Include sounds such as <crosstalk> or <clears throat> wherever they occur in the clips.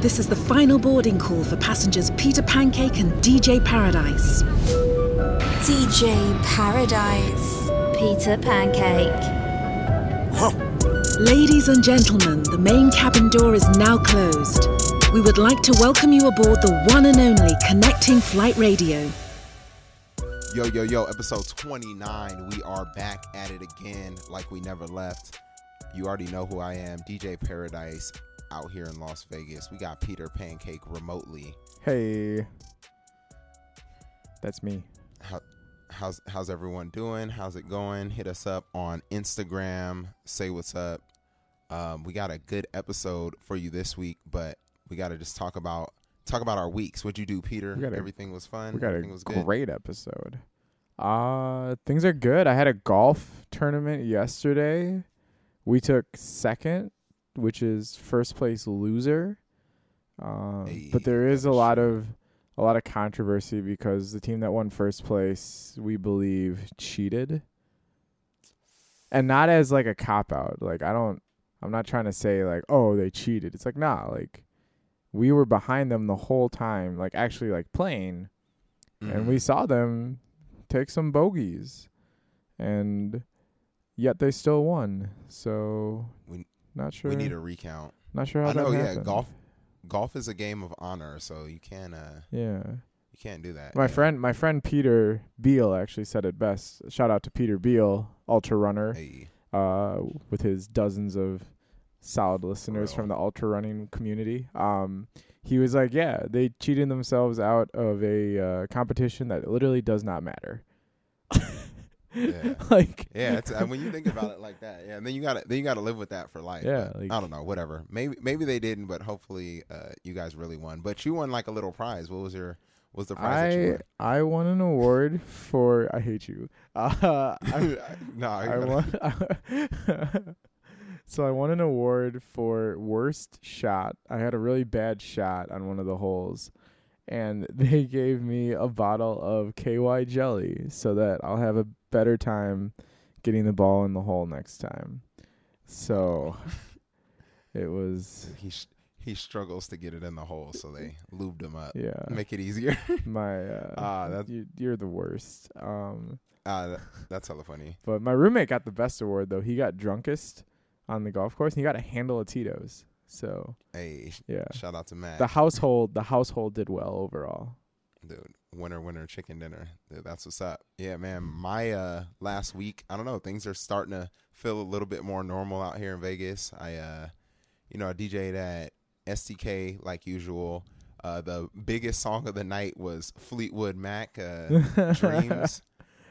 This is the final boarding call for passengers Peter Pancake and DJ Paradise. DJ Paradise. Peter Pancake. Ladies and gentlemen, the main cabin door is now closed. We would like to welcome you aboard the one and only Connecting Flight Radio. Yo, yo, yo, episode 29. We are back at it again like we never left. You already know who I am, DJ Paradise, out here in Las Vegas. We got Peter Pancake remotely. Hey, that's me. How, how's how's everyone doing? How's it going? Hit us up on Instagram. Say what's up. Um, we got a good episode for you this week, but we got to just talk about talk about our weeks. What'd you do, Peter? A- Everything was fun. We got Everything a was good. great episode. Uh things are good. I had a golf tournament yesterday. We took second, which is first place loser. Um, Hey, but there is a lot of a lot of controversy because the team that won first place, we believe, cheated. And not as like a cop out. Like I don't I'm not trying to say like, oh, they cheated. It's like, nah, like we were behind them the whole time, like actually like playing and Mhm. we saw them take some bogeys and yet they still won. So We- not sure we need a recount. not sure how I know, that yeah, golf golf is a game of honor, so you can't uh Yeah. you can't do that. My yeah. friend my friend Peter Beal actually said it best. Shout out to Peter Beal, ultra runner, Hey, uh with his dozens of solid listeners real. from the ultra running community. Um he was like, "Yeah, they cheated themselves out of a uh, competition that literally does not matter." <laughs> Yeah. <laughs> like yeah, it's, uh, when you think about it like that, yeah, and then you gotta then you gotta live with that for life. Yeah, like- I don't know, whatever. Maybe maybe they didn't, but hopefully uh, you guys really won. But you won like a little prize. What was your what was the prize that you I won? I won an award for I hate you. Uh, <laughs> <laughs> I, no, I gotta- won. so I won an award for worst shot. I had a really bad shot on one of the holes, and they gave me a bottle of KY jelly so that I'll have a better time getting the ball in the hole next time. So <laughs> it was he sh- he struggles to get it in the hole, so they lubed him up, yeah. make it easier. <laughs> My uh, Ah, that- you, you're the worst. Um. uh, that- that's hella funny. But my roommate got the best award though. He got drunkest on the golf course and he got a handle of Tito's. So Hey, yeah. shout out to Matt, The household the household did well overall. dude. Winner, winner, chicken dinner. That's what's up. Yeah, man. My uh last week, I don't know, things are starting to feel a little bit more normal out here in Vegas. I uh you know, I DJ'd at STK like usual. Uh the biggest song of the night was Fleetwood Mac uh <laughs> Dreams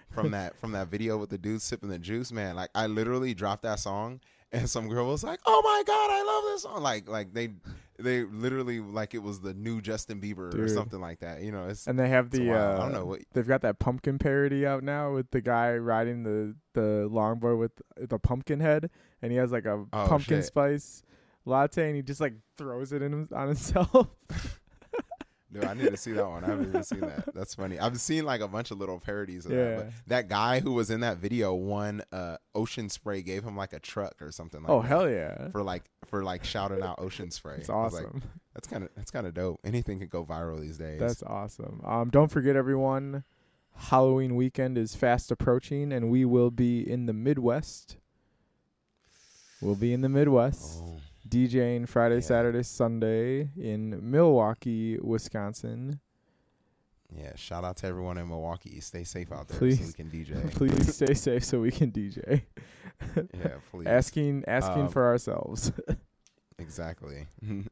from that from that video with the dude sipping the juice, man. Like I literally dropped that song and some girl was like, "Oh my god, I love this song!" Like, like they, they literally like it was the new Justin Bieber or something like that. You know, it's And they have the uh, I don't know what- they've got that pumpkin parody out now with the guy riding the the longboard with the pumpkin head and he has like a Oh, pumpkin shit. spice latte and he just like throws it in on himself. <laughs> Dude, I need to see that one. I haven't even seen that. <laughs> That's funny. I've seen like a bunch of little parodies of that. Yeah. But that guy who was in that video won uh Ocean Spray gave him like a truck or something like oh that hell yeah. for like for like shouting out Ocean Spray. It's I was like, awesome. that's kind of that's kind of dope. Anything could go viral these days. That's awesome. Um, don't forget, everyone, Halloween weekend is fast approaching, and we will be in the Midwest. We'll be in the Midwest, oh, DJing Friday, Yeah. Saturday, Sunday in Milwaukee, Wisconsin. yeah. Shout out to everyone in Milwaukee. Stay safe out there so Please. we can <laughs> DJ. Please stay safe so we can DJ. <laughs> yeah, <laughs> please. asking, asking Um, for ourselves Exactly.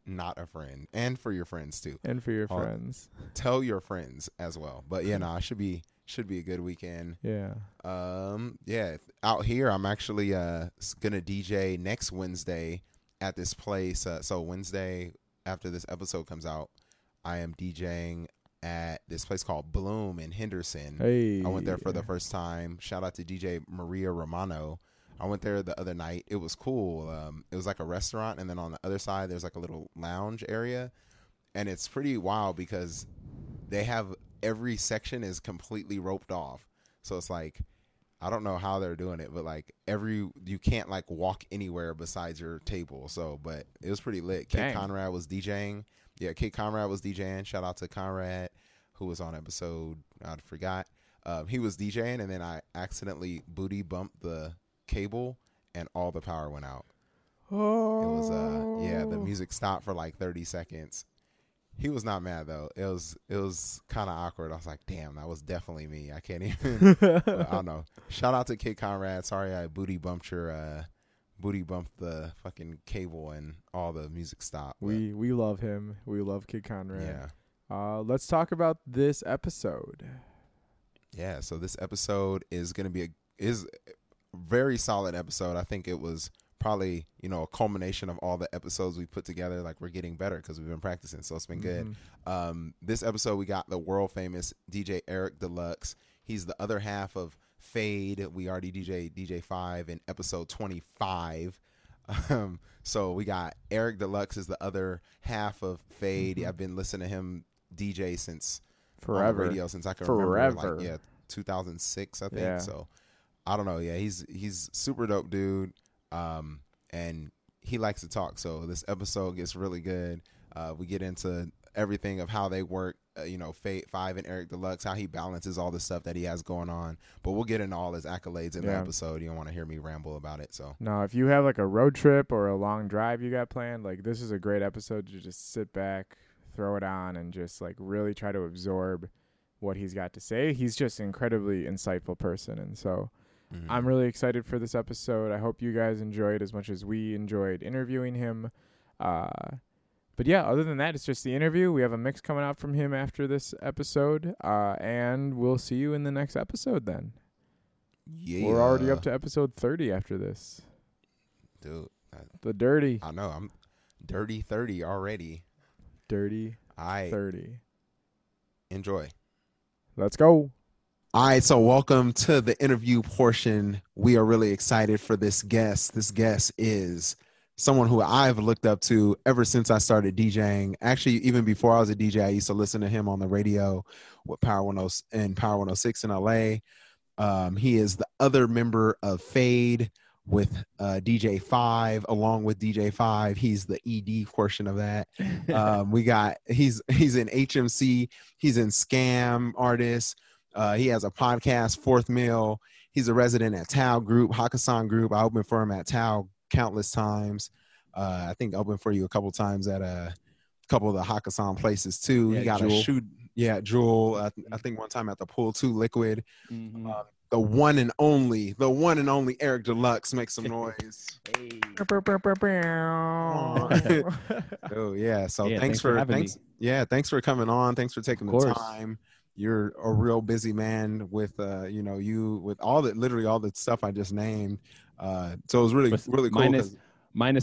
Not a friend. And for your friends too. and for your Oh, friends. Tell your friends as well. But yeah, no, it should be should be a good weekend. Yeah. Um yeah, out here I'm actually uh gonna DJ next Wednesday at this place. Uh, so Wednesday after this episode comes out, I am DJing at this place called Bloom in Henderson. Hey. I went there for the first time. Shout out to DJ Maria Romano. I went there the other night. It was cool. Um, it was like a restaurant, and then on the other side, there's like a little lounge area, and it's pretty wild because they have every section is completely roped off. So it's like I don't know how they're doing it, but like every you can't like walk anywhere besides your table. So, but it was pretty lit. Kid Dang. Conrad was DJing. Yeah, Kid Conrad was DJing. Shout out to Conrad, who was on episode I forgot. Um, he was DJing, and then I accidentally booty bumped the cable, and all the power went out. Oh, It was uh yeah, the music stopped for like 30 seconds. He was not mad though. It was it was kind of awkward. I was like, "Damn, that was definitely me." I can't <laughs> even <laughs> I don't know. Shout out to Kid Conrad. Sorry I booty bumped your uh booty bumped the fucking cable and all the music stopped. but We we love him. We love Kid Conrad. yeah. Uh, let's talk about this episode. Yeah, so this episode is going to be a is a very solid episode. I think it was probably, you know, a culmination of all the episodes we put together like we're getting better cuz we've been practicing. So it's been good. Mhm. Um, this episode, we got the world famous DJ Eric Deluxe. He's the other half of Fade. We already DJ DJ Five in episode twenty five. <laughs> Um, so we got Eric Deluxe is the other half of Fade. Mhm. I've been listening to him DJ since Forever. radio since I can remember. Like yeah, two thousand six, I think. Yeah. So I don't know. Yeah, he's he's super dope dude. Um, and he likes to talk. So this episode gets really good. Uh, we get into everything of how they work. Uh, you know, Fade Five and Eric Deluxe, how he balances all the stuff that he has going on. But we'll get into all his accolades in the episode. You don't want to hear me ramble about it. So Now, if you have like a road trip or a long drive you got planned, like this is a great episode to just sit back, throw it on, and just like really try to absorb what he's got to say. He's just an incredibly insightful person, and so mhm. I'm really excited for this episode. I hope you guys enjoyed as much as we enjoyed interviewing him. Uh, but yeah, other than that, it's just the interview. We have a mix coming out from him after this episode, uh, and we'll see you in the next episode. Then yeah, we're already up to episode 30 after this. dude. I, The dirty, I know I'm dirty thirty already. dirty I 30. enjoy. Let's go. All right, so welcome to the interview portion. We are really excited for this guest. This guest is someone who I've looked up to ever since I started DJing. Actually, even before I was a DJ, I used to listen to him on the radio with Power 10 and Power 106 in LA. Um, he is the other member of Fade with uh, DJ Five, along with DJ Five. He's the ED portion of that <laughs> um, we got he's he's in HMC, he's in Scam Artist. Uh, he has a podcast, Fourth Meal. He's a resident at Tao Group, Hakkasan Group. I opened for him at Tao countless times. Uh, I think I opened for you a couple times at a couple of the Hakkasan places too. Yeah, he got a shoot, yeah, Jewel. I, I think one time at the Pool Two Liquid. Mhm. Uh, the one and only, the one and only Eric Deluxe. Make some <laughs> noise. Hey. <laughs> Oh yeah. So Yeah, thanks, thanks for, for having thanks. Yeah, thanks for coming on. Thanks for taking the course. time. You're a real busy man with uh, you know, you with all the literally all the stuff I just named. Uh so it was really But really cool minus- 'cause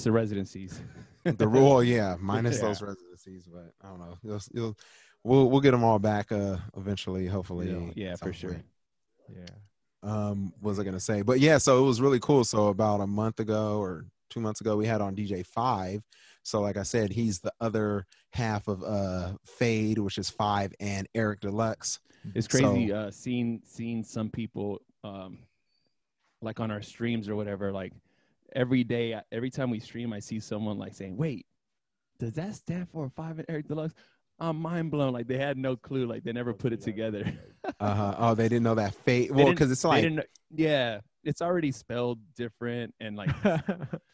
the residencies. the rule, <laughs> yeah, minus Yeah. those residencies, but I don't know. You'll, you'll we'll we'll get them all back uh eventually, hopefully. Yeah, yeah, for sure. Yeah. um what was i gonna say but yeah so it was really cool so about a month ago or two months ago we had on dj five so like i said he's the other half of uh fade which is five and eric deluxe It's crazy So- uh, seeing seeing some people um, like on our streams or whatever. Like every day, every time we stream, I see someone like saying, "Wait, does that stand for Five and Eric Deluxe?" I'm mind blown. Like they had no clue. Like they never put it together. uh-huh oh they didn't know that fade well because it's like yeah, it's already spelled different and like, <laughs>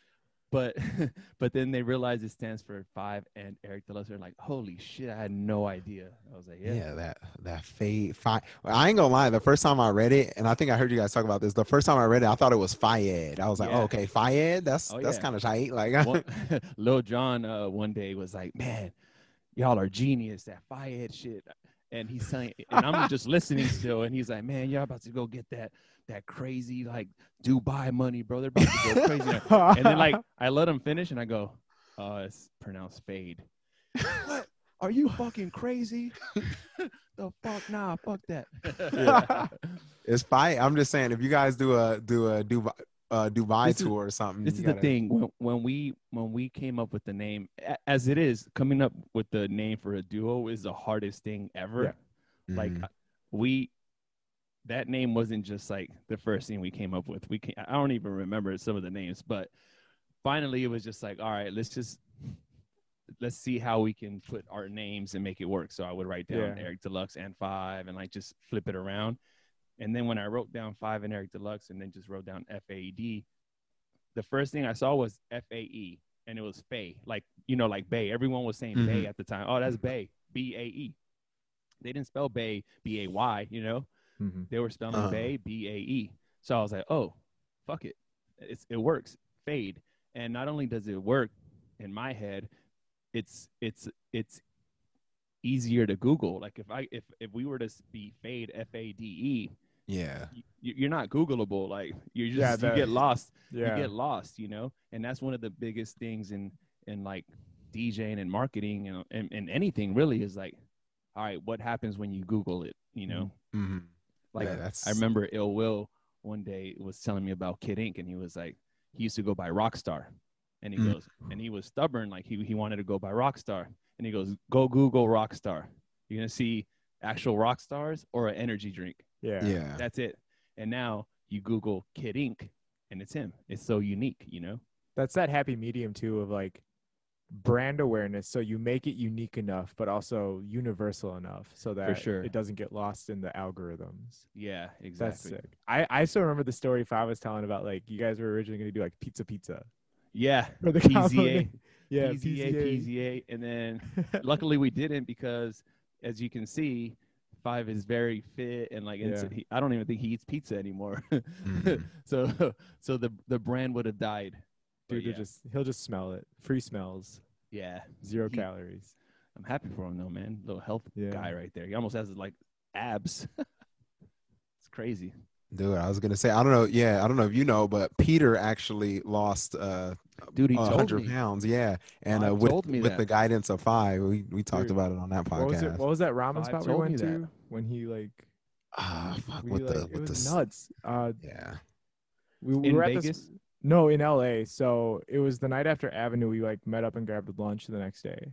but <laughs> but then they realize it stands for Five and Eric Deluxe. They're like, "Holy shit, I had no idea." I was like, yeah. "Yeah, that that fade five i ain't gonna lie the first time i read it and i think i heard you guys talk about this the first time i read it i thought it was Fayed. i was like Yeah. oh, okay Fayed. that's Oh, that's yeah. kind of tight like one, <laughs> <laughs> Lil Jon uh, one day was like, "Man, y'all are genius that Fayed shit," and he's saying, and I'm just listening still, and he's like, "Man, y'all about to go get that that crazy like Dubai money, bro. They're about to go crazy." <laughs> and then like I let him finish, and I go, "Uh, it's pronounced fade." <laughs> what? Are you fucking crazy? <laughs> the fuck, nah, fuck that. it's fine i'm just saying if you guys do a do a dubai uh dubai This is- tour or something this is the gotta- thing when, when we when we came up with the name as it is coming up with the name for a duo is the hardest thing ever Yeah. like Mhm. uh, we that name wasn't just like the first thing we came up with. We can I don't even remember some of the names, but finally it was just like, all right, let's just let's see how we can put our names and make it work. So I would write down Yeah. Eric Deluxe and five and like just flip it around. And then when I wrote down five and Eric Deluxe and then just wrote down F A E D, the first thing I saw was F A E and it was Faye. Like, you know, like Bay. Everyone was saying Bay Mhm. at the time. Oh, that's Bay. B A E. They didn't spell Bay B A Y, you know? Hmm They were spelling Uh-huh. Bay B A E. So I was like, oh, fuck it. It's, it works. Fade. And not only does it work in my head, it's it's it's easier to Google. Like if I if if we were to be fade F A D E, Yeah. y- you're not Googleable. Like you're just Yeah, you get lost. Yeah. You get lost. You know, and that's one of the biggest things in in like DJing and marketing and and, and anything really is like, all right, what happens when you Google it? You know, hmm like Yeah, that's- I remember Ill Will one day was telling me about Kid Ink, and he was like, he used to go by Rockstar, and he Mm. goes, and he was stubborn, like he he wanted to go by Rockstar, and he goes, go Google Rockstar, you're gonna see actual rock stars or an energy drink. yeah. Yeah. That's it. And now you Google Kid Ink, and it's him. It's so unique, you know. That's that happy medium too of like brand awareness. So you make it unique enough, but also universal enough so that sure. it doesn't get lost in the algorithms. Yeah, That's exactly. sick. I, I still remember the story Five was telling about like you guys were originally going to do like pizza pizza Yeah, <laughs> for the PZA. <laughs> Yeah, PZA, PZA, and then <laughs> luckily we didn't because as you can see five is very fit and like into, Yeah. he, i don't even think he eats pizza anymore Mhm. so so the the brand would have died But Dude, yeah, he'll just he'll just smell it. Free smells, yeah zero He- calories. i'm happy for him though man little health Yeah. guy right there he almost has like abs <laughs> it's crazy Dude, I was gonna say I don't know. Yeah, I don't know if you know, but Peter actually lost uh dude he a told hundred me pounds. Yeah, and uh, with told me with that. the guidance of five, we we talked Dude, about it on that podcast. What was it? What was that ramen spot we went me that. to when he like? Ah, fuck we, with like the with the was s- nuts. Uh, Yeah. we, we in were at this- vegas No, in LA. So it was the night after Avenue. We like met up and grabbed lunch the next day.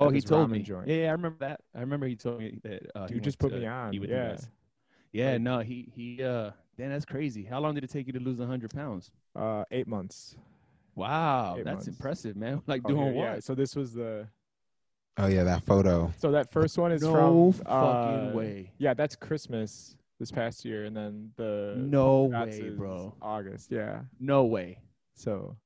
oh he told me joint. yeah, yeah i remember that i remember he told me that uh, he Dude just put to me on. eat with you Yeah. guys. yeah Like- no he he uh Dan, that's crazy. How long did it take you to lose 100 pounds? Uh, eight months. Wow, Eight that's months. impressive, man. <laughs> Like Oh, doing here, what? Yeah. So this was the. Oh yeah, that photo. So that first one is no from. fucking uh, way. Yeah, that's Christmas this past year, and then the No Shots way, bro. August. Yeah. No way. So.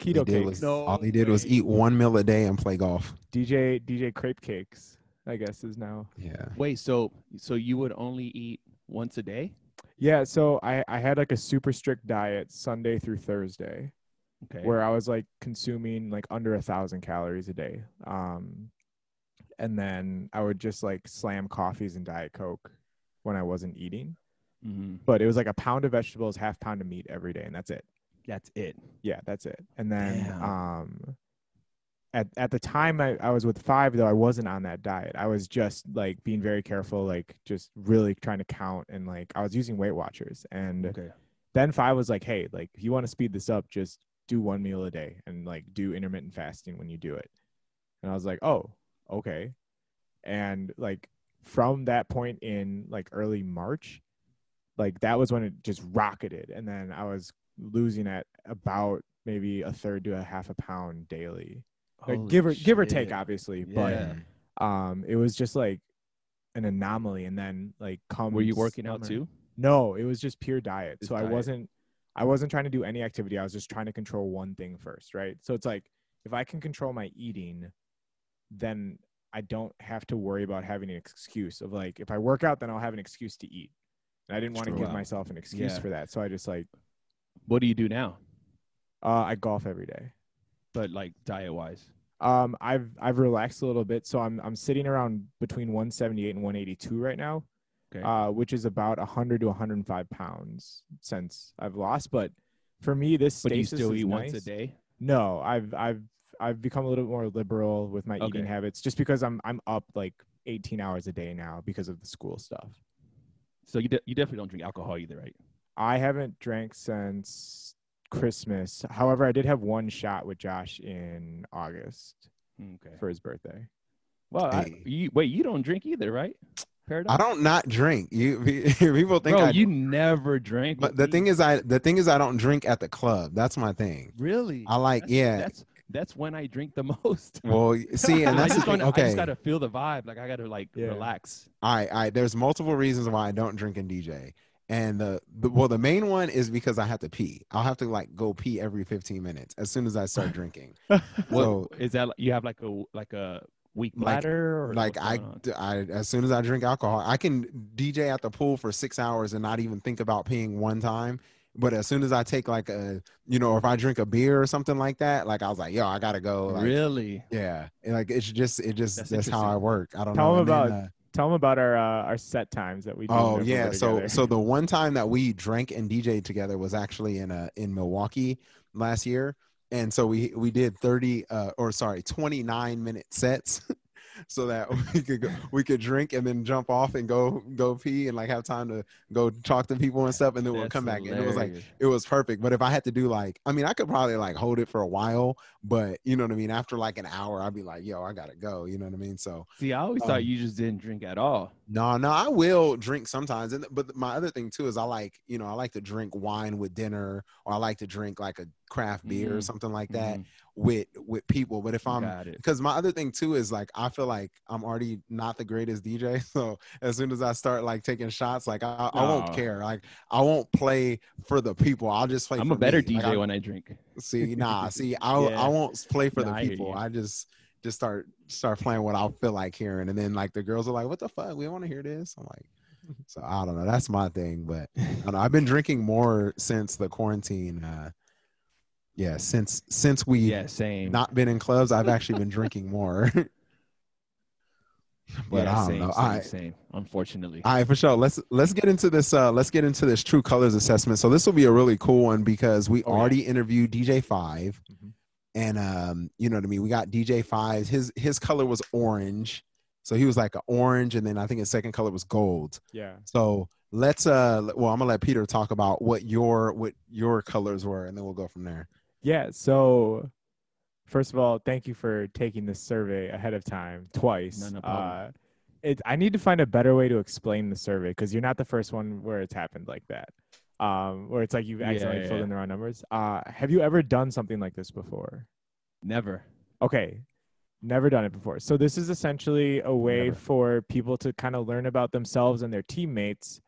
All Keto did cakes. was No all he did was eat one meal a day and play golf. DJ DJ crepe cakes. I guess is now. Yeah. Wait, so so you would only eat once a day? Yeah. So I I had like a super strict diet Sunday through Thursday. Okay. where I was like consuming like under a thousand calories a day. Um, and then I would just like slam coffees and Diet Coke when I wasn't eating. hmm But it was like a pound of vegetables, half pound of meat every day, and that's it. That's it. Yeah, that's it. And then Damn. um, at at the time I, I was with five though, I wasn't on that diet. I was just like being very careful, like just really trying to count and like I was using Weight Watchers and Okay. then five was like, hey, like if you want to speed this up, just do one meal a day and like do intermittent fasting when you do it. And I was like, oh, okay. And like from that point in like early March, like that was when it just rocketed. And then I was losing at about maybe a third to a half a pound daily. Like give or give or take, obviously. Yeah. But um it was just like an anomaly. And then like come Were you working out too? no, it was just pure diet. Just so diet. I wasn't I wasn't trying to do any activity. I was just trying to control one thing first, right? So it's like if I can control my eating, then I don't have to worry about having an excuse of like if I work out then I'll have an excuse to eat. And I didn't want to give myself an excuse Yeah. for that. So I just like What do you do now? uh I golf every day. But like diet wise. Um I've I've relaxed a little bit. So I'm I'm sitting around between 178 and 182 right now. Okay. uh, which is about 100 to 105 pounds since I've lost. But for me, this but do you still eat once a day? No, I've I've I've become a little bit more liberal with my eating habits, just because I'm I'm up like 18 hours a day now because of the school stuff. So you de- you definitely don't drink alcohol either, right? I haven't drank since Christmas. However, I did have one shot with Josh in August Okay. for his birthday. Well, I, you, wait, you don't drink either, right? Paradise? I don't not drink. You <laughs> people think Bro, I you never drink. But the me? thing is, I the thing is, I don't drink at the club. That's my thing. really, I like, That's- yeah. That's that's when I drink the <laughs> most. Well, see, and <laughs> I that's the just, thing. wanna- okay. I just gotta feel the vibe. Like I gotta like Yeah. relax. I, I, there's multiple reasons why I don't drink and DJ, and the, the well, the main one is because I have to pee. I'll have to like go pee every 15 minutes as soon as I start drinking. <laughs> What So, is that? You have like a like a weak Like- bladder, or like what's I, going on? d- I, as soon as I drink alcohol, I can DJ at the pool for six hours and not even think about peeing one time. But as soon as I take like a, you know, if I drink a beer or something like that, like I was like, yo, I gotta go. Like, really. Yeah, and, like it's just it just That's that's, how I work. I don't Tell know. them And then, about uh, Tell them about our uh, our set times that we do. oh yeah, so so the one time that we drank and DJed together was actually in a in Milwaukee last year, and so we we did thirty uh or sorry twenty nine minute sets. <laughs> So that <laughs> we could go, we could drink and then jump off and go go pee and like have time to go talk to people and stuff and then we'll That's come back and it was like it was perfect. But if I had to do like, I mean, I could probably like hold it for a while, but you know what I mean. After like an hour, I'd be like, "Yo, I gotta go." You know what I mean? So See, I always um, thought you just didn't drink at all. No, no, I will drink sometimes. And but my other thing too is I like, you know, I like to drink wine with dinner, or I like to drink like a craft beer or Mhm. something like that Mhm. with with people. But if I'm because my other thing too is like I feel like I'm already not the greatest DJ. <laughs> So as soon as I start like taking shots, like I, I won't care. Like I won't play for the people. I'll just play. I'm a better me. DJ I- when I drink. See, nah, see, <laughs> I Yeah. I won't play for the people. you. I just just start start playing what I feel like hearing, and then like the girls are like, "What the fuck? We don't want to hear this." I'm like, <laughs> so I don't know. That's my thing, but I don't know. I've been drinking more since the quarantine. Uh, yeah, since since we Yeah, same. not been in clubs, I've actually been <laughs> drinking more. <laughs> but yeah, I don't same, know. Same, I same. Unfortunately. all right, for sure. Let's let's get into this. Uh, let's get into this true colors assessment. So this will be a really cool one because we Oh, yeah. already interviewed DJ 5 Mhm. And um, you know what I mean. We got DJ Five. His his color was orange, so he was like an orange, and then I think his second color was gold. yeah. So let's uh, well, I'm gonna let Peter talk about what your what your colors were, and then we'll go from there. Yeah. So, first of all, thank you for taking this survey ahead of time twice. No, no problem. Uh, it, I need to find a better way to explain the survey because you're not the first one where it's happened like that. Um, where it's like you've Yeah, accidentally filled yeah. in the wrong numbers. Uh, have you ever done something like this before? Never. Okay. Never done it before. So this is essentially a way Never. for people to kind of learn about themselves and their teammates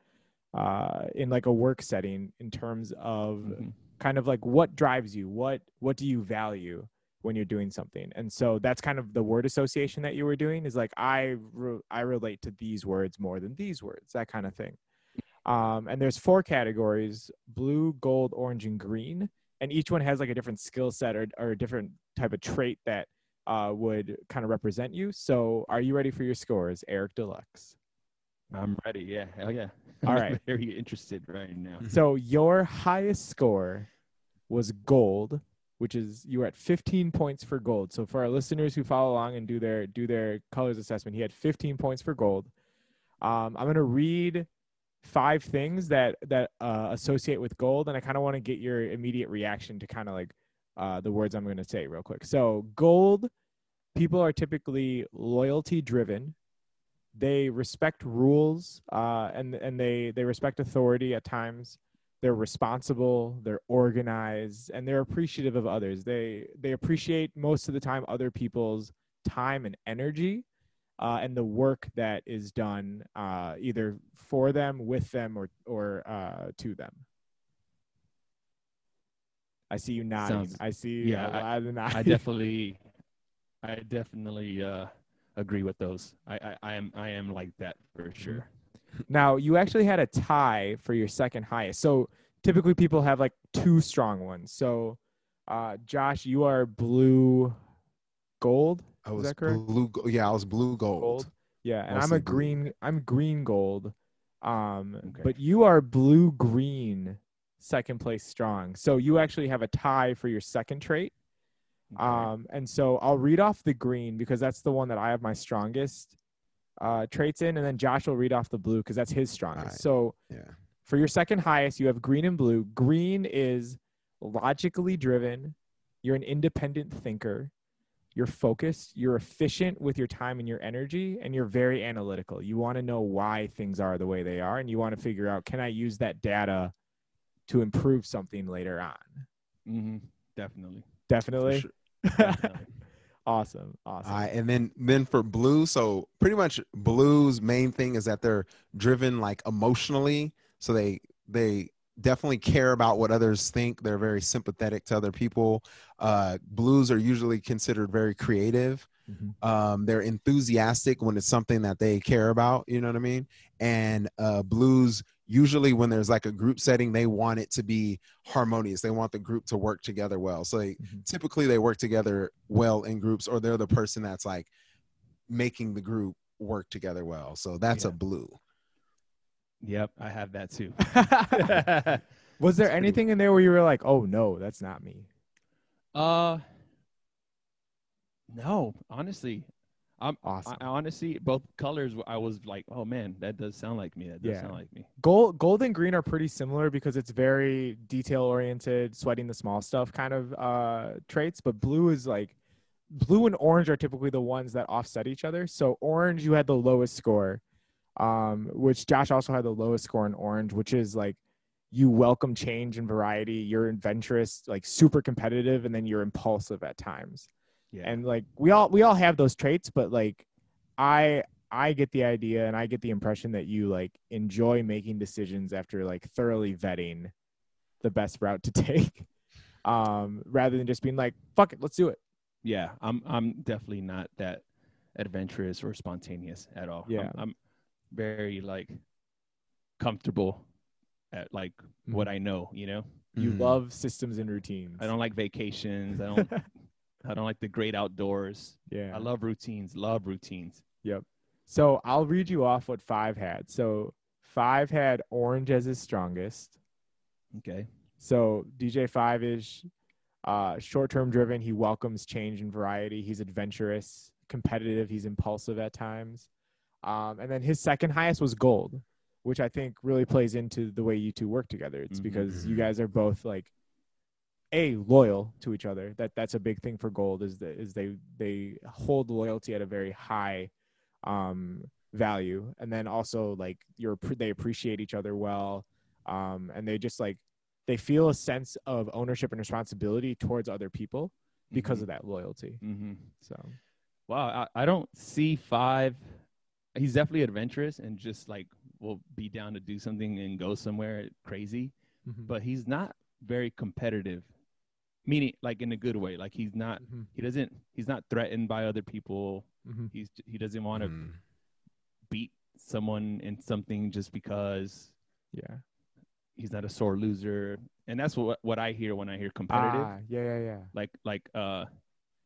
uh, in like a work setting in terms of Mhm. kind of like what drives you what what do you value when you're doing something and so that's kind of the word association that you were doing is like i re- i relate to these words more than these words that kind of thing um, and there's four categories blue gold orange and green and each one has like a different skill set or, or a different type of trait that uh, would kind of represent you so are you ready for your scores eric deluxe I'm ready. Yeah. Hell yeah. <laughs> All right. <laughs> Very interested right now. <laughs> So your highest score was gold, which is you were at 15 points for gold. So for our listeners who follow along and do their do their colors assessment, he had 15 points for gold. Um, I'm gonna read five things that that uh, associate with gold, and I kind of want to get your immediate reaction to kind of like uh, the words I'm gonna say real quick. So gold, people are typically loyalty driven. They respect rules uh, and and they they respect authority at times. They're responsible they're organized and they're appreciative of others. They they appreciate most of the time other people's time and energy uh, and the work that is done uh, either for them with them or or uh, to them i see you nodding Sounds- i see yeah, a lot of I definitely, I definitely uh, agree with those. I, I, I am, I am like that for sure. Now, you actually had a tie for your second highest. So typically people have like two strong ones. So, uh, Josh, you are blue gold. I Is was that correct? blue. Yeah, I was blue gold. Gold. Yeah, and I'm a blue. green. I'm green gold. Um, Okay. but you are blue green, second place strong. So you actually have a tie for your second trait. Okay. Um, and so I'll read off the green because that's the one that I have my strongest uh, traits in, and then Josh will read off the blue because that's his strongest. Alright. So Yeah. for your second highest, you have green and blue. Green is logically driven. You're an independent thinker. You're focused, you're efficient with your time and your energy, and you're very analytical. You want to know why things are the way they are, and you want to figure out can I use that data to improve something later on. Mm-hmm. Definitely. Definitely. sure. Definitely. <laughs> awesome. Awesome. All right, and then then for blue, so pretty much blue's main thing is that they're driven like emotionally. So they they definitely care about what others think. They're very sympathetic to other people. Uh, blues are usually considered very creative. Mhm. Um, they're enthusiastic when it's something that they care about. You know what I mean? And uh, blues usually when there's like a group setting, they want it to be harmonious. They want the group to work together well. So they, Mhm. typically they work together well in groups, or they're the person that's like making the group work together well. So that's a blue. Yep, I have that too. <laughs> <laughs> Was there anything in there where you were like, "Oh no, that's not me"? uh, no, honestly, I'm Awesome. I, I honestly both colors. I was like, oh man, that does sound like me. That does Yeah. sound like me. gold gold and green are pretty similar because it's very detail oriented sweating the small stuff kind of uh traits but blue is like blue and orange are typically the ones that offset each other so orange you had the lowest score um which josh also had the lowest score in orange which is like you welcome change and variety you're adventurous like super competitive and then you're impulsive at times Yeah. and like we all we all have those traits but like i i get the idea and i get the impression that you like enjoy making decisions after like thoroughly vetting the best route to <laughs> take um rather than just being like fuck it let's do it yeah, I'm I'm definitely not that adventurous or spontaneous at all. I'm- Yeah. I'm, very like comfortable at like what I know. You know, you Mhm. love systems and routines I don't like vacations. I don't. <laughs> I don't like the great outdoors. yeah I love routines. Love routines. Yep. So i'll read you off what five had so five had orange as his strongest Okay. So DJ Five is uh, short-term driven. He welcomes change and variety. He's adventurous, competitive. He's impulsive at times. Um, and then his second highest was gold, which I think really plays into the way you two work together. It's Mhm. because you guys are both like a loyal to each other. That that's a big thing for gold is that is they they hold loyalty at a very high um, value, and then also like you're they appreciate each other well, um, and they just like they feel a sense of ownership and responsibility towards other people because of that loyalty. Mm-hmm. So Wow, I, I don't see five. He's definitely adventurous and just like will be down to do something and go somewhere crazy, but he's not very competitive. Meaning, like in a good way. Like he's not. Mhm. He doesn't. He's not threatened by other people. Mhm. He's he doesn't want to Mhm. beat someone in something just because yeah, he's not a sore loser. And that's what what I hear when I hear competitive. Ah, yeah, yeah, yeah. Like like uh,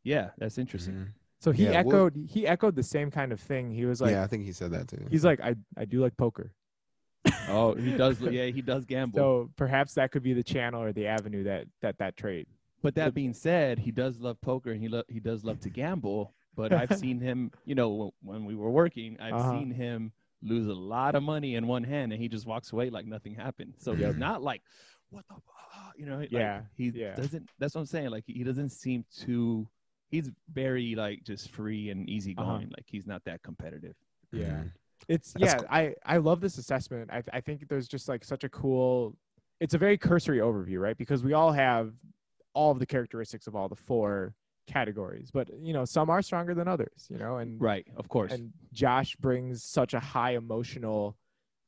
yeah, that's interesting. So he Yeah, we'll- echoed he echoed the same kind of thing. He was like, yeah, I think he said that too. he's like, I I do like poker. <laughs> Oh, he does. Yeah, he does gamble. So perhaps that could be the channel or the avenue that that that trade. But that being said, he does love poker and he lo- he does love to gamble. But I've <laughs> seen him, you know, when we were working, I've Uh-huh. seen him lose a lot of money in one hand, and he just walks away like nothing happened. So Yep. he's not like, what the, fu-" you know, like, Yeah, he yeah. doesn't. That's what I'm saying. Like he doesn't seem too. He's very like just free and easygoing. Uh-huh. Like he's not that competitive. Yeah. Mhm. It's That's yeah, cool. I I love this assessment. I I think there's just like such a cool it's a very cursory overview, right? Because we all have all of the characteristics of all the four categories, but you know, some are stronger than others, you know, and Right. Of course. and Josh brings such a high emotional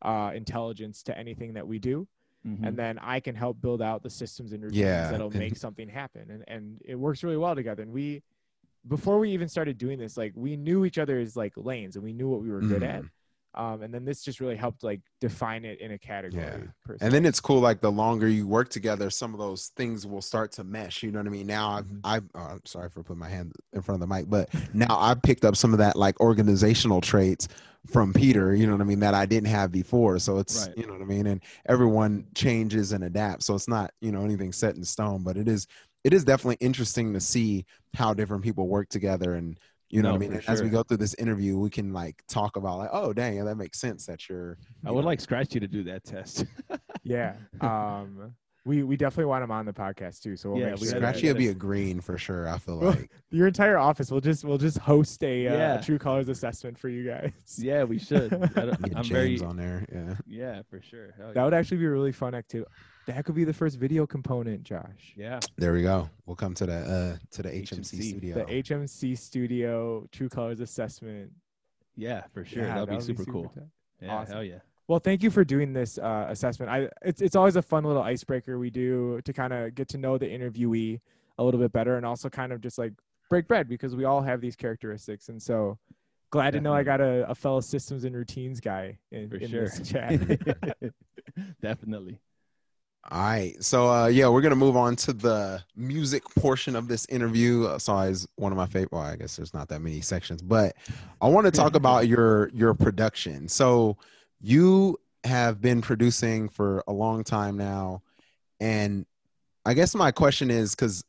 uh intelligence to anything that we do Mhm. and then I can help build out the systems and routines Yeah, that'll make something happen. And and it works really well together. And we before we even started doing this, like we knew each other's like lanes and we knew what we were good at. Mhm. Um, and then this just really helped like define it in a category. Yeah. And then it's cool, like the longer you work together, some of those things will start to mesh. You know what I mean? Now I've, Mhm. I've, oh, I'm sorry for putting my hand in front of the mic, but now I've picked up some of that like organizational traits from Peter, you know what I mean, that I didn't have before. So it's, Right. you know what I mean? And everyone changes and adapts. So it's not, you know, anything set in stone, but it is, it is definitely interesting to see how different people work together and, you know No, what I mean? for And As we go through this interview, we can like talk about like, oh, dang, yeah, that makes sense that you're, I you would know, like Scratchy to do that test. <laughs> yeah. Um, We we definitely want him on the podcast too. So we'll Yeah, make we sure. gotta- that- Scratchy will be a green for sure. I feel like. <laughs> your entire office. We'll just we'll just host a uh, Yeah. True Colors assessment for you guys. <laughs> Yeah, we should. I, Get i'm James very on there. Yeah. yeah, for sure. Hell That would actually be a really fun activity. That could be the first video component, Josh. yeah. There we go. We'll come to the uh to the HMC, HMC. studio. The HMC Studio True Colors assessment. Yeah, for sure. Yeah, That'd be would super, cool. tight. Yeah, Awesome. hell yeah. Well, thank you for doing this uh, assessment. I it's it's always a fun little icebreaker we do to kind of get to know the interviewee a little bit better, and also kind of just like break bread because we all have these characteristics. And so, glad to know I got a, a fellow systems and routines guy in, For in sure. this chat. <laughs> Definitely. All right. So uh yeah, we're gonna move on to the music portion of this interview. Uh, so is one of my favorite well, I guess there's not that many sections, but I want to talk <laughs> about your your production. So you have been producing for a long time now. And I guess my question is because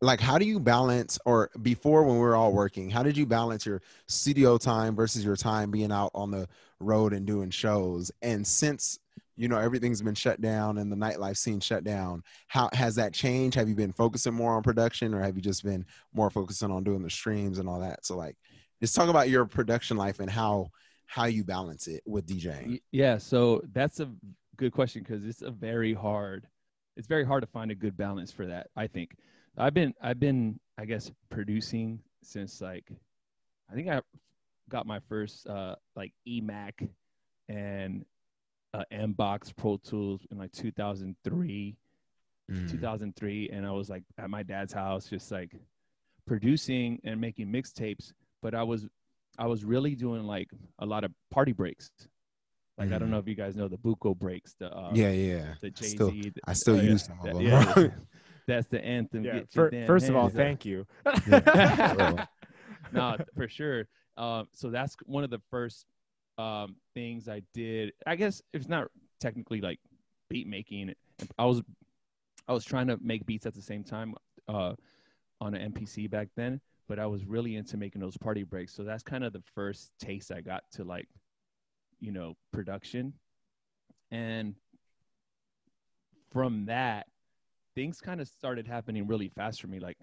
like how do you balance or before when we were all working, how did you balance your studio time versus your time being out on the road and doing shows? And since you know everything's been shut down and the nightlife scene shut down how has that changed have you been focusing more on production or have you just been more focusing on doing the streams and all that so like just talk about your production life and how how you balance it with djing Yeah, so that's a good question because it's a very hard. It's very hard to find a good balance for that. I think I've been I've been I guess producing since like I think I got my first uh like eMac and uh, Mbox Pro Tools in like 2003, Mm. 2003, and I was like at my dad's house just like producing and making mixtapes. But I was I was really doing like a lot of party breaks. Like I don't know if you guys know the Buko breaks, the uh, yeah yeah the I Jay still, Z. I still use some of that, them, yeah, <laughs> that's the anthem. yeah. Get your fir- damn first of all, up. thank you. Yeah. <laughs> <laughs> no, for sure. Um, so that's one of the first um, things I did. I guess it's not technically like beat making. I was I was trying to make beats at the same time uh, on an MPC back then, but I was really into making those party breaks. So that's kind of the first taste I got to like, you know, production, and from that, things kind of started happening really fast for me. Like,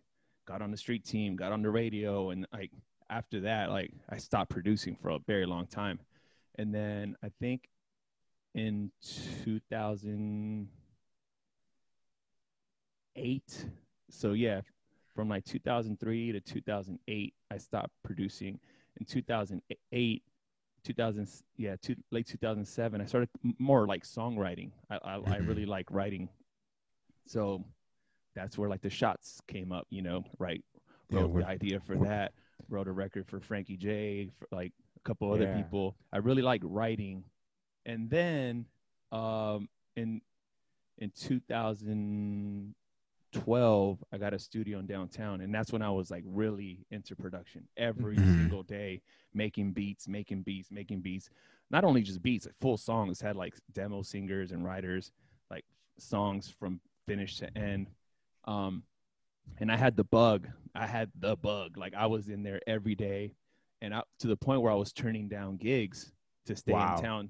got on the street team, got on the radio, and like after that, like I stopped producing for a very long time. And then I think in 2008, so yeah, from like 2003 to 2008, I stopped producing. In 2008, 2000, yeah, two, late 2007, I started more like songwriting. I, I, I Mhm. really like writing. So that's where like the shots came up, you know, right? Wrote we're- the idea for that, wrote a record for Frankie J, for like a couple other Yeah. people. I really like writing. And then um in in 2012, I got a studio in downtown and that's when I was like really into production. Every Mhm. single day making beats, making beats, making beats. Not only just beats, like full songs had like demo singers and writers, like songs from finish to end. Um, and I had the bug. I had the bug. Like I was in there every day, and I, to the point where I was turning down gigs to stay Wow. in town.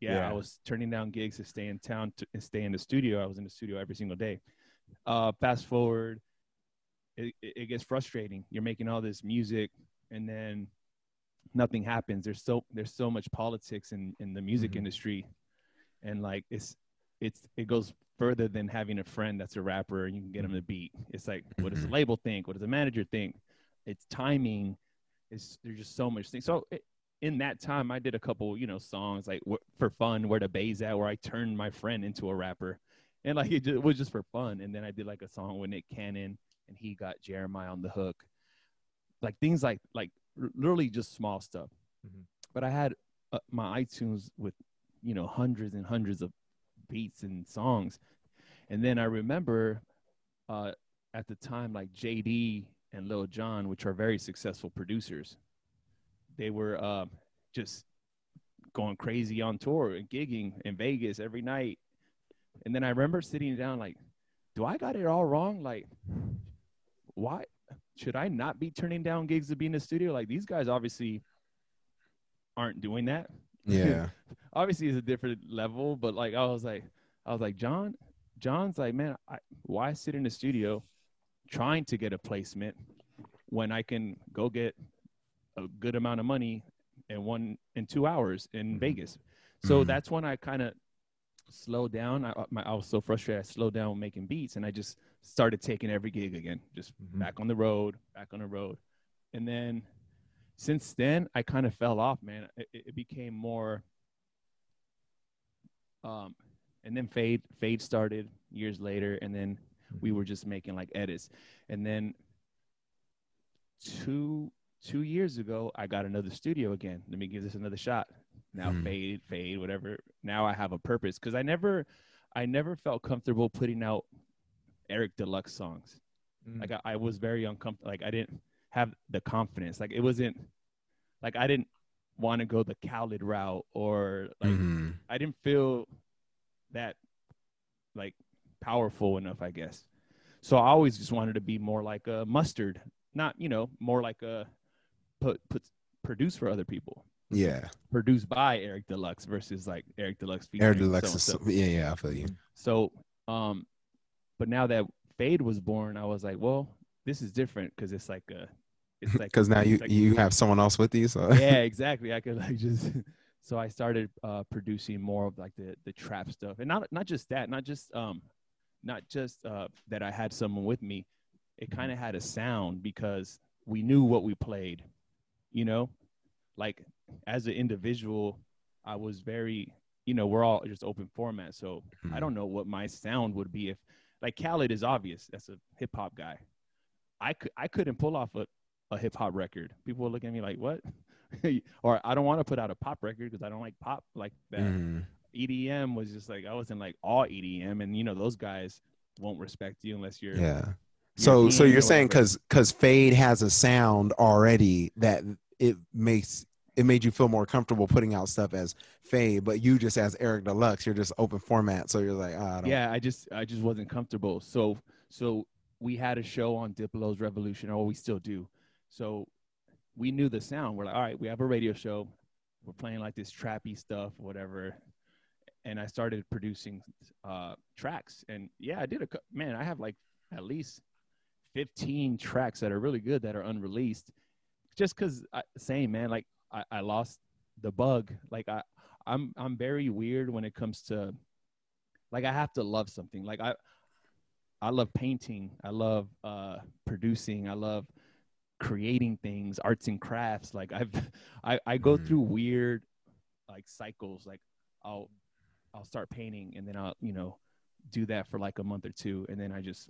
Yeah, Yeah. I was turning down gigs to stay in town to and stay in the studio. I was in the studio every single day. Uh, fast forward, it, it gets frustrating. You're making all this music, and then nothing happens. There's so there's so much politics in in the music Mhm. industry, and like it's it's it goes further than having a friend that's a rapper and you can get him to beat. It's like what does the Mhm. label think? What does the manager think? It's timing. It's there's just so much things. So it, in that time, I did a couple you know songs like wh- for fun, where the bay's at, where I turned my friend into a rapper, and like it, just, it was just for fun. And then I did like a song with Nick Cannon, and he got Jeremiah on the hook, like things like like literally just small stuff. Mhm. But I had uh, my iTunes with you know hundreds and hundreds of beats and songs. And then I remember uh, at the time, like JD and Lil Jon, which are very successful producers, they were uh, just going crazy on tour and gigging in Vegas every night. And then I remember sitting down, like, do I got it all wrong? Like, why should I not be turning down gigs to be in the studio? Like, these guys obviously aren't doing that yeah <laughs> obviously it's a different level, but like I was like, I was like, Jon, Jon's like, man, I, why sit in the studio trying to get a placement when I can go get a good amount of money in one in two hours in Vegas? So Mhm. that's when I kind of slowed down. I, my, I was so frustrated. I slowed down making beats, and I just started taking every gig again, just Mhm. back on the road, back on the road. And then since then, I kind of fell off, man. It, it it became more. Um, and then fade fade started years later, and then we were just making like edits, and then two two years ago, I got another studio again. Let me give this another shot. Now Mm. fade fade whatever. Now I have a purpose because I never I never felt comfortable putting out Eric Deluxe songs. Mm. Like I, I was very uncomfortable. Like I didn't have the confidence. Like it wasn't like I didn't want to go the Khaled route or like Mhm. I didn't feel that like powerful enough, I guess. So I always just wanted to be more like a mustard, not you know more like a put put produce for other people, Yeah. produced by Eric Deluxe versus like Eric Deluxe. Featuring Deluxe is so-and-so. yeah, yeah, I feel you. So, um, but now that Fade was born, I was like, well, this is different because it's like a, it's like <laughs> Because now you like- you have someone else with you, so <laughs> yeah, <laughs> exactly. I could like just. So I started uh, producing more of like the the trap stuff, and not not just that, not just um, not just uh, that I had someone with me. It kind of had a sound because we knew what we played, you know, like as an individual, I was very, you know, we're all just open format, so I Mhm. don't know what my sound would be if, like Khaled is obvious, that's a hip hop guy. I could I couldn't pull off a, a hip hop record. People look at me like, what? <laughs> or I don't want to put out a pop record because I don't like pop like that. Mhm. EDM was just like I wasn't like all EDM, and you know those guys won't respect you unless you're yeah. So so you're saying because because Fade has a sound already that it makes it made you feel more comfortable putting out stuff as Fade, but you just as Eric Deluxe, you're just open format, so you're like, ah, I don't, yeah i just i just wasn't comfortable. So so we had a show on diplo's revolution or we still do. So we knew the sound. We're like all right we have a radio show. We're playing like this trappy stuff whatever and i started producing uh tracks and yeah i did a man i have like at least 15 tracks that are really good that are unreleased just because same man like I, I lost the bug like i i'm i'm very weird when it comes to like I have to love something. Like I I love painting. I love uh producing. I love creating things, arts and crafts. Like I've <laughs> I, I go Mhm. through weird like cycles. Like I'll I'll start painting and then I'll, you know, do that for like a month or two and then I just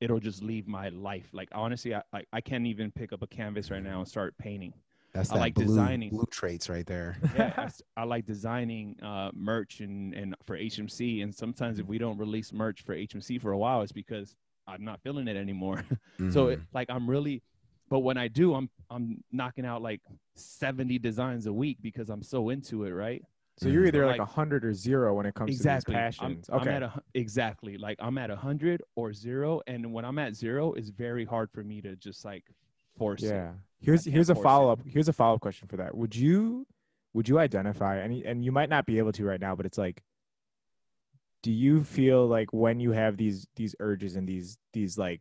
it'll just leave my life. Like honestly, I I, I can't even pick up a canvas right now and start painting. that's I that like blue, designing. blue traits right there. yeah, I <laughs> I, like designing uh, merch and, and for HMC. And sometimes if we don't release merch for HMC for a while, it's because I'm not feeling it anymore. <laughs> so it, Mhm. like I'm really, but when I do, I'm I'm knocking out like 70 designs a week because I'm so into it, right? So you're either like Like- a hundred or zero when it comes exactly. to I'm, these passions. I'm okay. at a exactly like I'm at a hundred or zero, and when I'm at zero, it's very hard for me to just like force it. yeah. Here's here's a follow up. Here's a follow up question for that. Would you would you identify any and you might not be able to right now, but it's like do you feel like when you have these these urges and these these like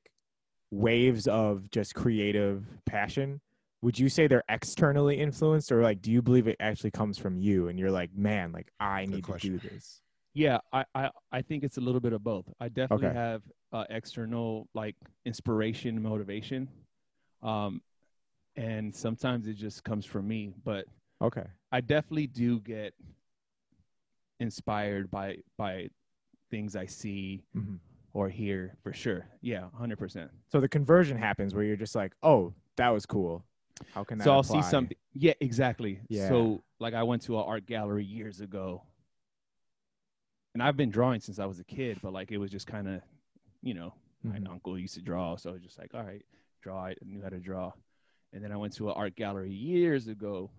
waves of just creative passion, would you say they're externally influenced or like do you believe it actually comes from you and you're like, man, like I Good need question. to do this? Yeah, I, I, I think it's a little bit of both. I definitely Okay. have uh, external like inspiration, motivation, um, and sometimes it just comes from me. But Okay. I definitely do get inspired by by things I see Mhm. or hear for sure. Yeah, hundred percent. So the conversion happens where you're just like, oh, that was cool. How can that So I'll see apply? something. Yeah, exactly. Yeah. So like I went to an art gallery years ago, and I've been drawing since I was a kid, but like it was just kind of, you know, Mhm. my uncle used to draw, so I was just like, all right, draw. I knew how to draw, and then I went to an art gallery years ago,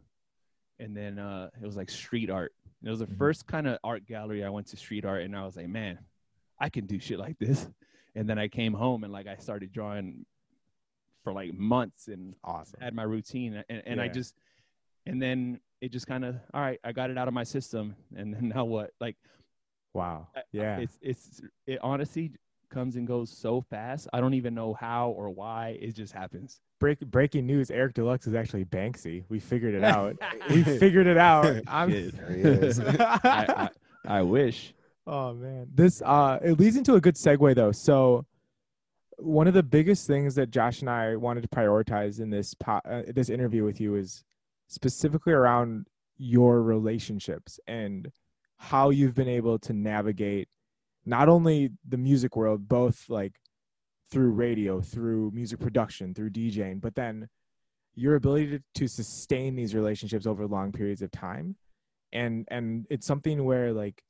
and then uh, it was like street art. It was the Mhm. first kind of art gallery I went to street art, and I was like, man, I can do shit like this. And then I came home and like I started drawing for like months and Awesome. had my routine and, and I just and then it just kind of all right I got it out of my system and then <laughs> now what like Wow. I- I- Yeah. It's it's it honestly comes and goes so fast. I don't even know how or why. It just happens. Break, breaking news: Eric Deluxe is actually Banksy. We figured it out. <laughs> we figured it out. <laughs> I'm. Shit. There he is. I, I, I wish. Oh man, this uh, it leads into a good segue though. So, one of the biggest things that Josh and I wanted to prioritize in this po- uh, this interview with you is specifically around your relationships and how you've been able to navigate not only the music world, both like through radio, through music production, through DJing, but then your ability to, to sustain these relationships over long periods of time. And and it's something where like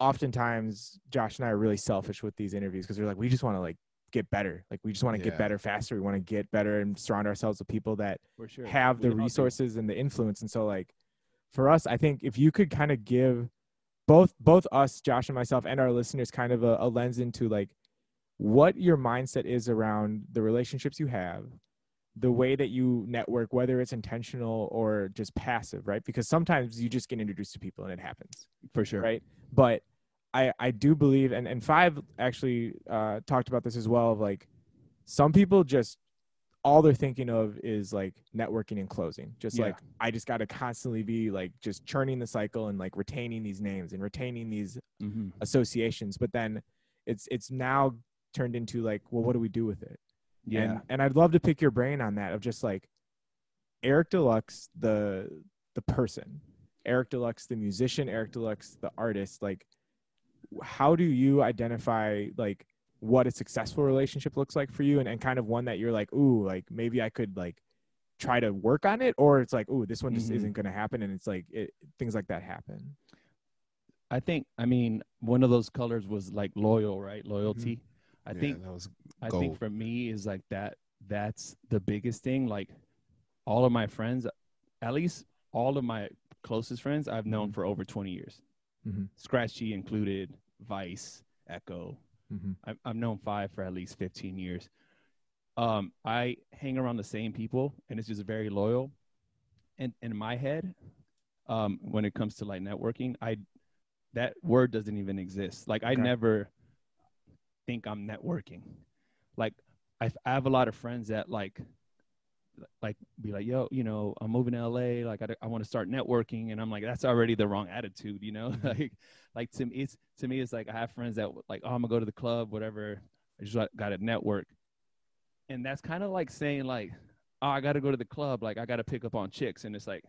oftentimes Josh and I are really selfish with these interviews because we're like, we just want to like get better. Like we just want to Yeah. get better faster. We want to get better and surround ourselves with people that sure. have the resources and the influence. And so like for us, I think if you could kind of give both both us, Josh and myself, and our listeners kind of a, a lens into like what your mindset is around the relationships you have, the way that you network, whether it's intentional or just passive, right? Because sometimes you just get introduced to people and it happens For sure. right? But I I do believe, and and Five actually uh, talked about this as well. Of like some people just all they're thinking of is like networking and closing. Just Yeah. like I just got to constantly be like just churning the cycle and like retaining these names and retaining these hmm associations. But then it's it's now turned into like, well, what do we do with it? Yeah. And, and I'd love to pick your brain on that of just like Eric Deluxe, the the person, Eric Deluxe, the musician, Eric Deluxe, the artist. Like, how do you identify like what a successful relationship looks like for you, and, and kind of one that you're like, ooh, like maybe I could like try to work on it, or it's like, ooh, this one just Mhm. isn't going to happen, and it's like it, things like that happen. I think. I mean, one of those colors was like loyal, right? Loyalty. I Yeah, think that was I think for me is like that that's the biggest thing like all of my friends at least all of my closest friends I've known Mhm. for over 20 years. Mm-hmm. Scratchy included, Vice, Echo. Mm-hmm. I've, I've known five for at least 15 years. Um, I hang around the same people and it's just very loyal. And in my head, um, when it comes to like networking, I that word doesn't even exist. Like I Okay. never think I'm networking. Like I, I have a lot of friends that like like be like, yo, you know, I'm moving to LA. Like I, I want to start networking, and I'm like, that's already the wrong attitude, you know. <laughs> like, like to me, it's to me, it's like I have friends that like, oh, I'm gonna go to the club, whatever. I just got to network, and that's kind of like saying like, oh, I got to go to the club, like I got to pick up on chicks, and it's like,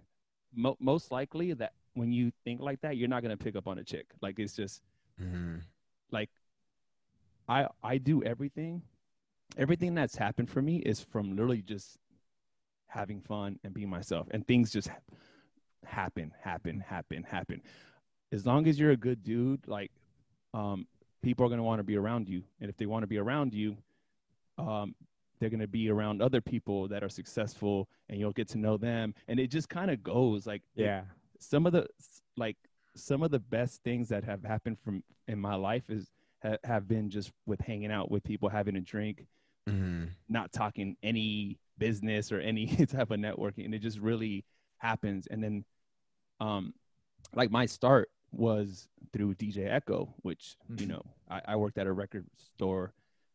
mo- most likely that when you think like that, you're not gonna pick up on a chick. Like it's just Mhm. like I I do everything. Everything that's happened for me is from literally just having fun and being myself, and things just happen, happen, happen, happen. As long as you're a good dude, like um, people are gonna want to be around you, and if they want to be around you, um, they're gonna be around other people that are successful, and you'll get to know them, and it just kind of goes like it- Yeah. some of the like some of the best things that have happened from in my life is ha, have been just with hanging out with people having a drink Mhm. not talking any business or any <laughs> type of networking and it just really happens and then um like my start was through dj echo which you Mhm. know I, I worked at a record store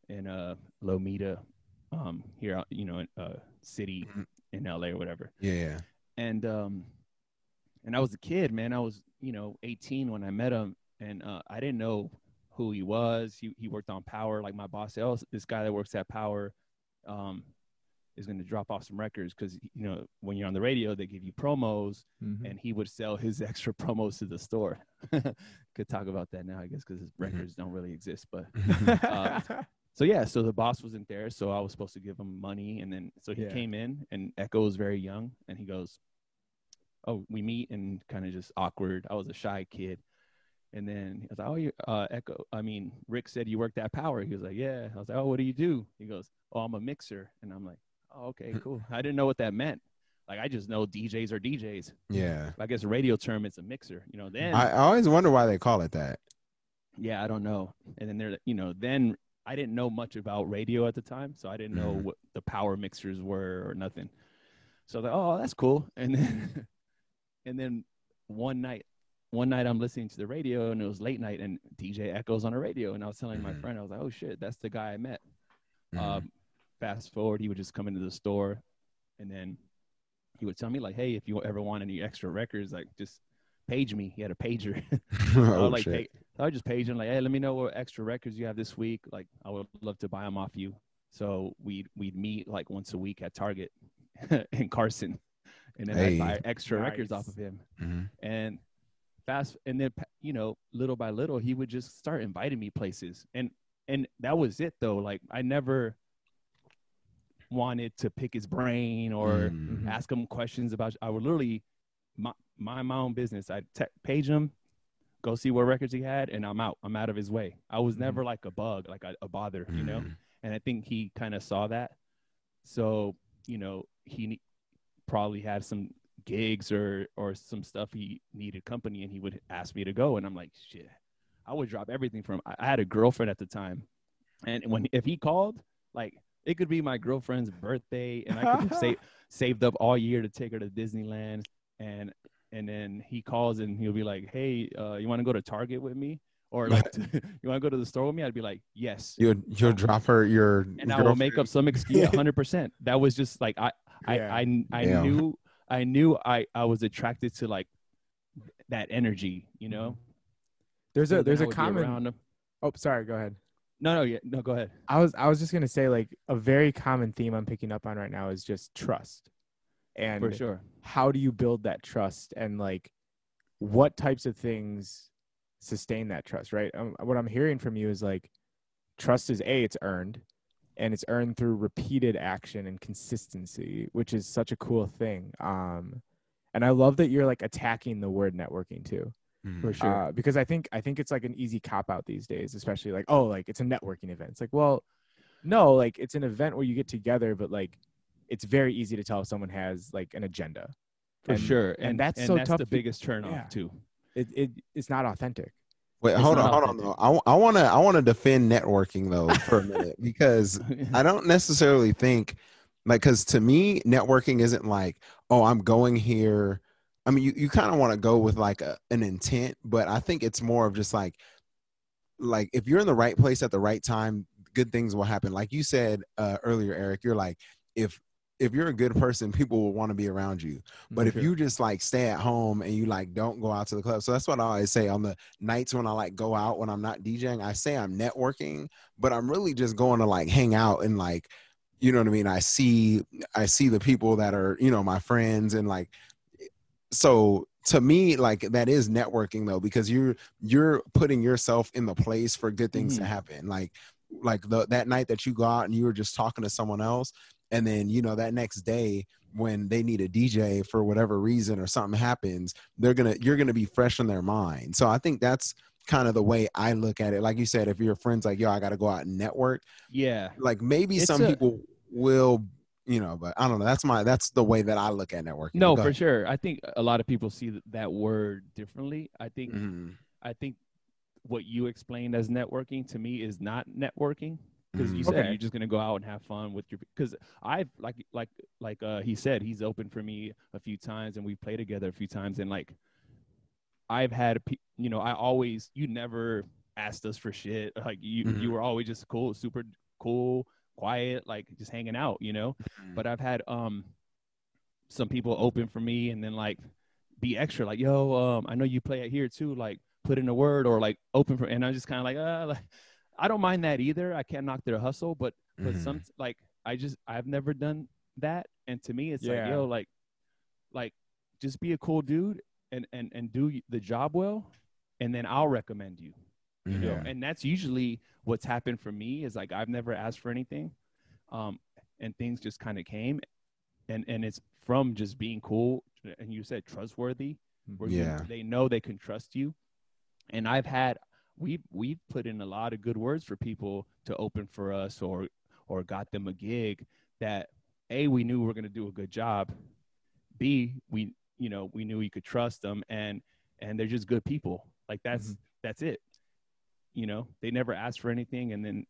in uh lomita um here you know in uh city Mhm. in la or whatever Yeah, yeah. and um and I was a kid, man. I was, you know, 18 when I met him and uh I didn't know who he was. He he worked on Power like my boss said, "Oh, this guy that works at Power um is going to drop off some records cuz you know, when you're on the radio, they give you promos Mhm. and he would sell his <laughs> extra promos to the store. <laughs> Could talk about that now, I guess, cuz his Mhm. records don't really exist, but <laughs> uh, so yeah, so the boss wasn't there, so I was supposed to give him money, and then so he Yeah. came in, and Echo was very young, and he goes, "Oh, we meet," and kind of just awkward. I was a shy kid, and then he was like, "Oh, you, uh, Echo, I mean, Rick said you worked at Power." He was like, "Yeah." I was like, "Oh, what do you do?" He goes, "Oh, I'm a mixer," and I'm like, "Oh, okay, cool." I didn't know what that meant. Like, I just know DJs are DJs. Yeah. I guess a radio term, it's a mixer. You know, then I, I always wonder why they call it that. yeah, I don't know. And then there, you know, then I didn't know much about radio at the time, so I didn't know Mhm. what the power mixers were or nothing. So like, oh, that's cool. <laughs> And then, and then one night, one night I'm listening to the radio and it was late night and DJ Echoes on the radio and I was telling my Mhm. friend I was like, oh shit, that's the guy I met. Mhm. Um, fast forward, he would just come into the store, and then he would tell me like, "Hey, if you ever want any extra records, like just page me." He had a pager. <laughs> <laughs> I oh, would like shit. pay, I would just page him like, "Hey, let me know what extra records you have this week. Like, I would love to buy them off you." So we'd we'd meet like once a week at Target <laughs> in Carson, and then Hey. I'd buy extra records off of him. Mhm. And fast, and then you know, little by little, he would just start inviting me places, and and that was it though. Like I never wanted to pick his brain or Mm. ask him questions about. I would literally my, mind my own business. I'd te- page him, go see what records he had, and I'm out. I'm out of his way. I was Mhm. never like a bug, like a, a bother, you know. Mm. And I think he kind of saw that. So you know, he probably had some gigs or or some stuff he needed company, and he would ask me to go, and I'm like, shit. I would drop everything from. I I had a girlfriend at the time, and when if he called, like it could be my girlfriend's birthday, and I could have <laughs> saved saved up all year to take her to Disneyland, and and then he calls and he'll be like, "Hey, uh, you want to go to Target with me?" Or like, <laughs> <laughs> you want to go to the store with me? I'd be like, "Yes," You'll you'll drop her your and I will make up some excuse. Hundred percent. That was just like I I Yeah. I, I Damn. knew I knew I I was attracted to like that energy, you know. There's a there's a would common. Oh, sorry. Go ahead. No, no, yeah, no. Go ahead. I was I was just gonna say like a very common theme I'm picking up on right now is just trust, and For sure. how do you build that trust and like what types of things sustain that trust right um, what i'm hearing from you is like trust is a it's earned and it's earned through repeated action and consistency which is such a cool thing um and i love that you're like attacking the word networking too. For sure. uh, because I think I think it's like an easy cop out these days, especially like oh like it's a networking event. It's like well, no, like it's an event where you get together, but like it's very easy to tell if someone has like an agenda. For and- sure. and And, that's and so that's tough the to- biggest turn off yeah. too. It, it it's not authentic. Wait, It's hold on, not hold on authentic. though. I, I want to I want to defend networking though for a minute because <laughs> I don't necessarily think like because to me networking isn't like oh I'm going here. I mean you, you kind of want to go with like a, an intent, but I think it's more of just like like if you're in the right place at the right time, good things will happen. Like you said uh, earlier, Eric, you're like if if you're a good person, people will want to be around you. But if you just like stay at home and you like don't go out to the club, so that's what I always say on the nights when I like go out when I'm not DJing. I say I'm networking, but I'm really just going to like hang out and like, you know what I mean. I see I see the people that are you know my friends and like, so to me like that is networking though because you're you're putting yourself in the place for good things to Mhm. happen. Like like the that night that you go out and you were just talking to someone else and then you know that next day when they need a DJ for whatever reason or something happens, they're gonna you're gonna be fresh in their mind. So I think that's kind of the way I look at it. Like you said, if your friends like, yo, I gotta go out and network, yeah. like maybe It's some a- people will, you know, but I don't know. That's my that's the way that I look at networking. No, for ahead. sure. I think a lot of people see that word differently. I think Mhm. I think what you explained as networking to me is not networking because you Mhm. said Okay. you're just gonna go out and have fun with your because I've like like like uh he said he's opened for me a few times and we played together a few times and like I've had pe- you know I always you never asked us for shit like you Mhm. you were always just cool super cool quiet like just hanging out you know but I've had um some people open for me and then like be extra like yo um I know you play it here too like put in a word or like open for and I'm just kind of like uh <laughs> like, I don't mind that either I can't knock their hustle but but Mhm. some like I just I've never done that and to me it's like Yeah. yo like like just be a cool dude and and and do the job well and then I'll recommend you you know Mhm. and that's usually what's happened for me is like i've never asked for anything um and things just kind of came and and it's from just being cool and you said trustworthy where you- Yeah. they know they can trust you and i've had we we've put in a lot of good words for people to open for us or or got them a gig that a we knew we were going to do a good job b we you know we knew we could trust them and and they're just good people like that's that's it you know they never asked for anything and then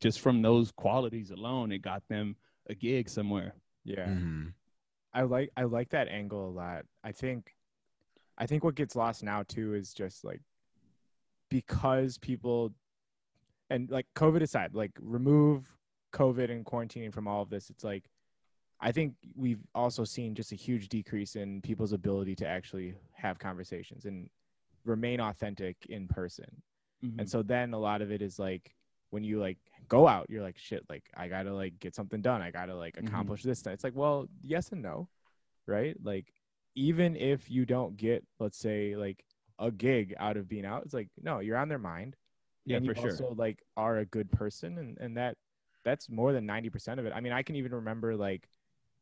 just from those qualities alone it got them a gig somewhere Yeah. Mhm. I like I like that angle a lot. I think I think what gets lost now too is just like because people and like COVID aside, like remove COVID and quarantining from all of this, it's like I think we've also seen just a huge decrease in people's ability to actually have conversations and remain authentic in person. Mhm. And so then a lot of it is like when you like go out, you're like, shit, like I gotta like get something done. I gotta like Mhm. accomplish this. It's like, well, yes and no, right? Like even if you don't get, let's say, like a gig out of being out, it's like, no, you're on their mind. yeah, and for you sure. also like are a good person and, and that that's more than 90% of it. I mean, I can even remember like,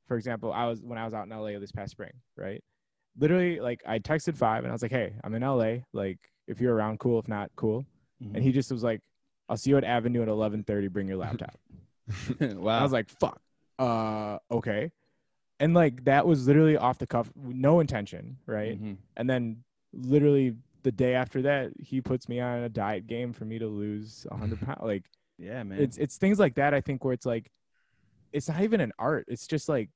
for example, I was when I was out in LA this past spring, right? Literally, like I texted five and I was like, Hey, I'm in LA. Like, if you're around, cool. If not, cool. Mhm. And he just was like, I'll see you at Avenue at 11:30. Bring your laptop. <laughs> wow. I was like, fuck. Uh, okay. And like that was literally off the cuff, no intention, right? Mhm. And then literally the day after that, he puts me on a diet game for me to lose 100 <laughs> pounds. Like yeah, man. it's it's things like that. I think where it's like, it's not even an art. It's just like,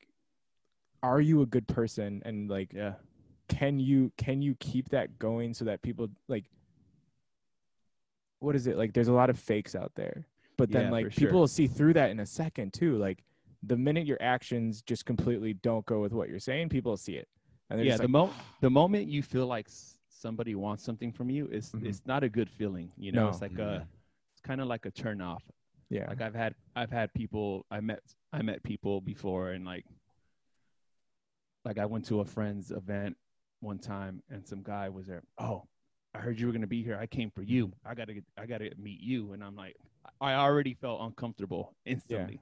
are you a good person? And like, yeah. Can you can you keep that going so that people like what is it like there's a lot of fakes out there but then Yeah, like people sure. will see through that in a second too like the minute your actions just completely don't go with what you're saying people will see it and yeah, just the like mo the moment you feel like somebody wants something from you, it's Mhm. it's not a good feeling. You know, No. it's like a it's kind of like a turn off. yeah Like I've had I've had people I met I met people before and like like I went to a friend's event one time and some guy was there. Oh, I heard you were gonna be here. I came for you. I gotta get, I gotta meet you. And I'm like, I already felt uncomfortable instantly.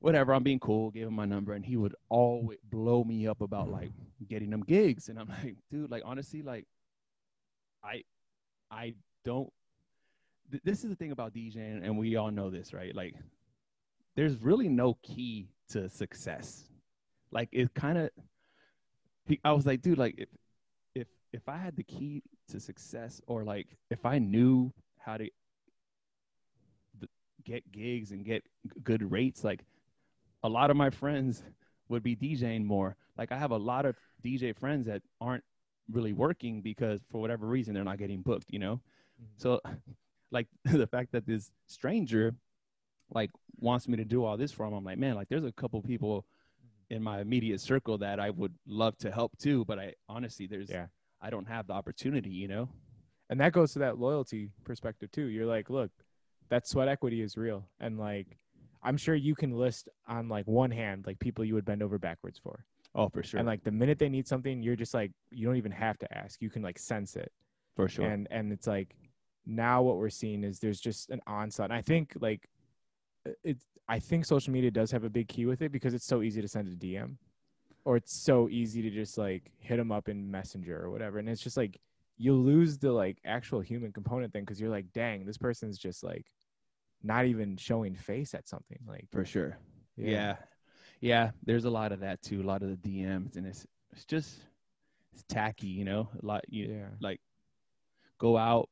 Whatever, I'm being cool. Gave him my number, and he would always blow me up about mm-hmm. like getting them gigs. And I'm <laughs> like, dude, like honestly, like I, I don't. Th- this is the thing about DJing, and we all know this, right? Like, there's really no key to success. Like, it kind of. I was like, dude, like if if if I had the key to success, or like if I knew how to get gigs and get good rates, like a lot of my friends would be DJing more. Like I have a lot of DJ friends that aren't really working because for whatever reason they're not getting booked, you know? Mm-hmm. So <laughs> like <laughs> the fact that this stranger like wants me to do all this for him, I'm like, man, like there's a couple people in my immediate circle that I would love to help too, but I honestly there's Yeah. I don't have the opportunity, you know? and that goes to that loyalty perspective too you're like look that sweat equity is real and like i'm sure you can list on like one hand like people you would bend over backwards for Oh, for sure. and like the minute they need something you're just like you don't even have to ask you can like sense it for sure. and and it's like now what we're seeing is there's just an onslaught and i think like it's i think social media does have a big key with it because it's so easy to send a dm or it's so easy to just like hit them up in messenger or whatever and it's just like you lose the like actual human component then because you're like dang this person's just like not even showing face at something like for sure. Yeah. yeah. There's a lot of that too. A lot of the DMs and it's it's just it's tacky, you know. A lot you yeah like go out,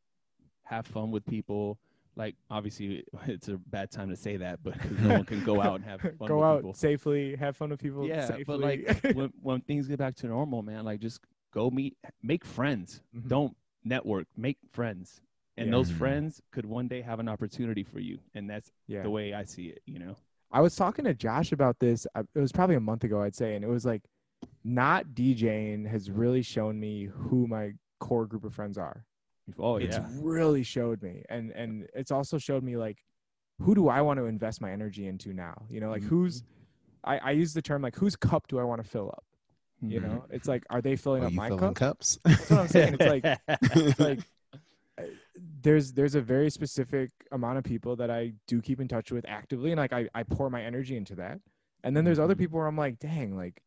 have fun with people. Like obviously <laughs> it's a bad time to say that, but no one can go out and have <laughs> fun go with out people. safely have fun with people Yeah, safely. but like <laughs> when when things get back to normal, man, like just go meet, make friends. Mhm. Don't network, make friends. And Yeah. those friends could one day have an opportunity for you, and that's yeah the way I see it. You know. I was talking to Josh about this. uh, It was probably a month ago, I'd say, and it was like, not DJing has really shown me who my core group of friends are. Oh it's yeah. really showed me, and and it's also showed me like, who do I want to invest my energy into now? You know, like Mhm. who's, I I use the term like whose cup do I want to fill up? You Mhm. know, it's like, are they filling Are up my filling cup? cups? <laughs> That's what I'm saying. It's like it's like <laughs> uh, there's there's a very specific amount of people that I do keep in touch with actively and like I, I pour my energy into that. And then there's other Mhm. people where I'm like, dang, like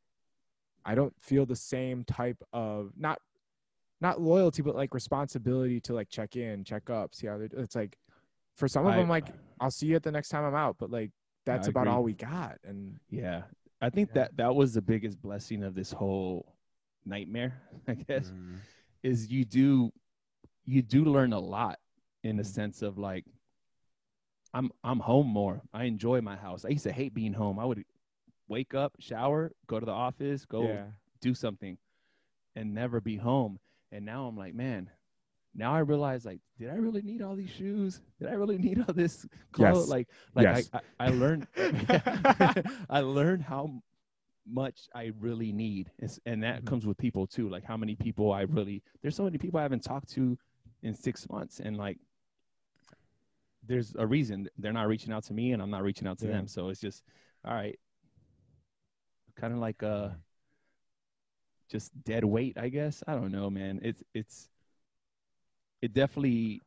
I don't feel the same type of not not loyalty, but like responsibility to like check in, check up, see how they're it's like for some of I- them like I'll see you at the next time I'm out, but like that's about agree. all we got. And Yeah. I think Yeah. that that was the biggest blessing of this whole nightmare, <laughs> I guess, Mm. is you do you do learn a lot in the Mhm. sense of like I'm I'm home more. I enjoy my house. I used to hate being home. I would wake up, shower, go to the office, go yeah. do something. and never be home. And now I'm like, man, now I realize like, did I really need all these shoes? Did I really <laughs> need all this clothes? Yes. Like, like Yes. I, I, I learned, <laughs> <laughs> I learned how much I really need, It's- and that Mhm. comes with people too. Like how many people I really. There's so many people I haven't talked to in six months, and like, there's a reason they're not reaching out to me, and I'm not reaching out to Yeah. them. So it's just, all right, kind of like uh, just dead weight, I guess. I don't know, man. It's it's, it definitely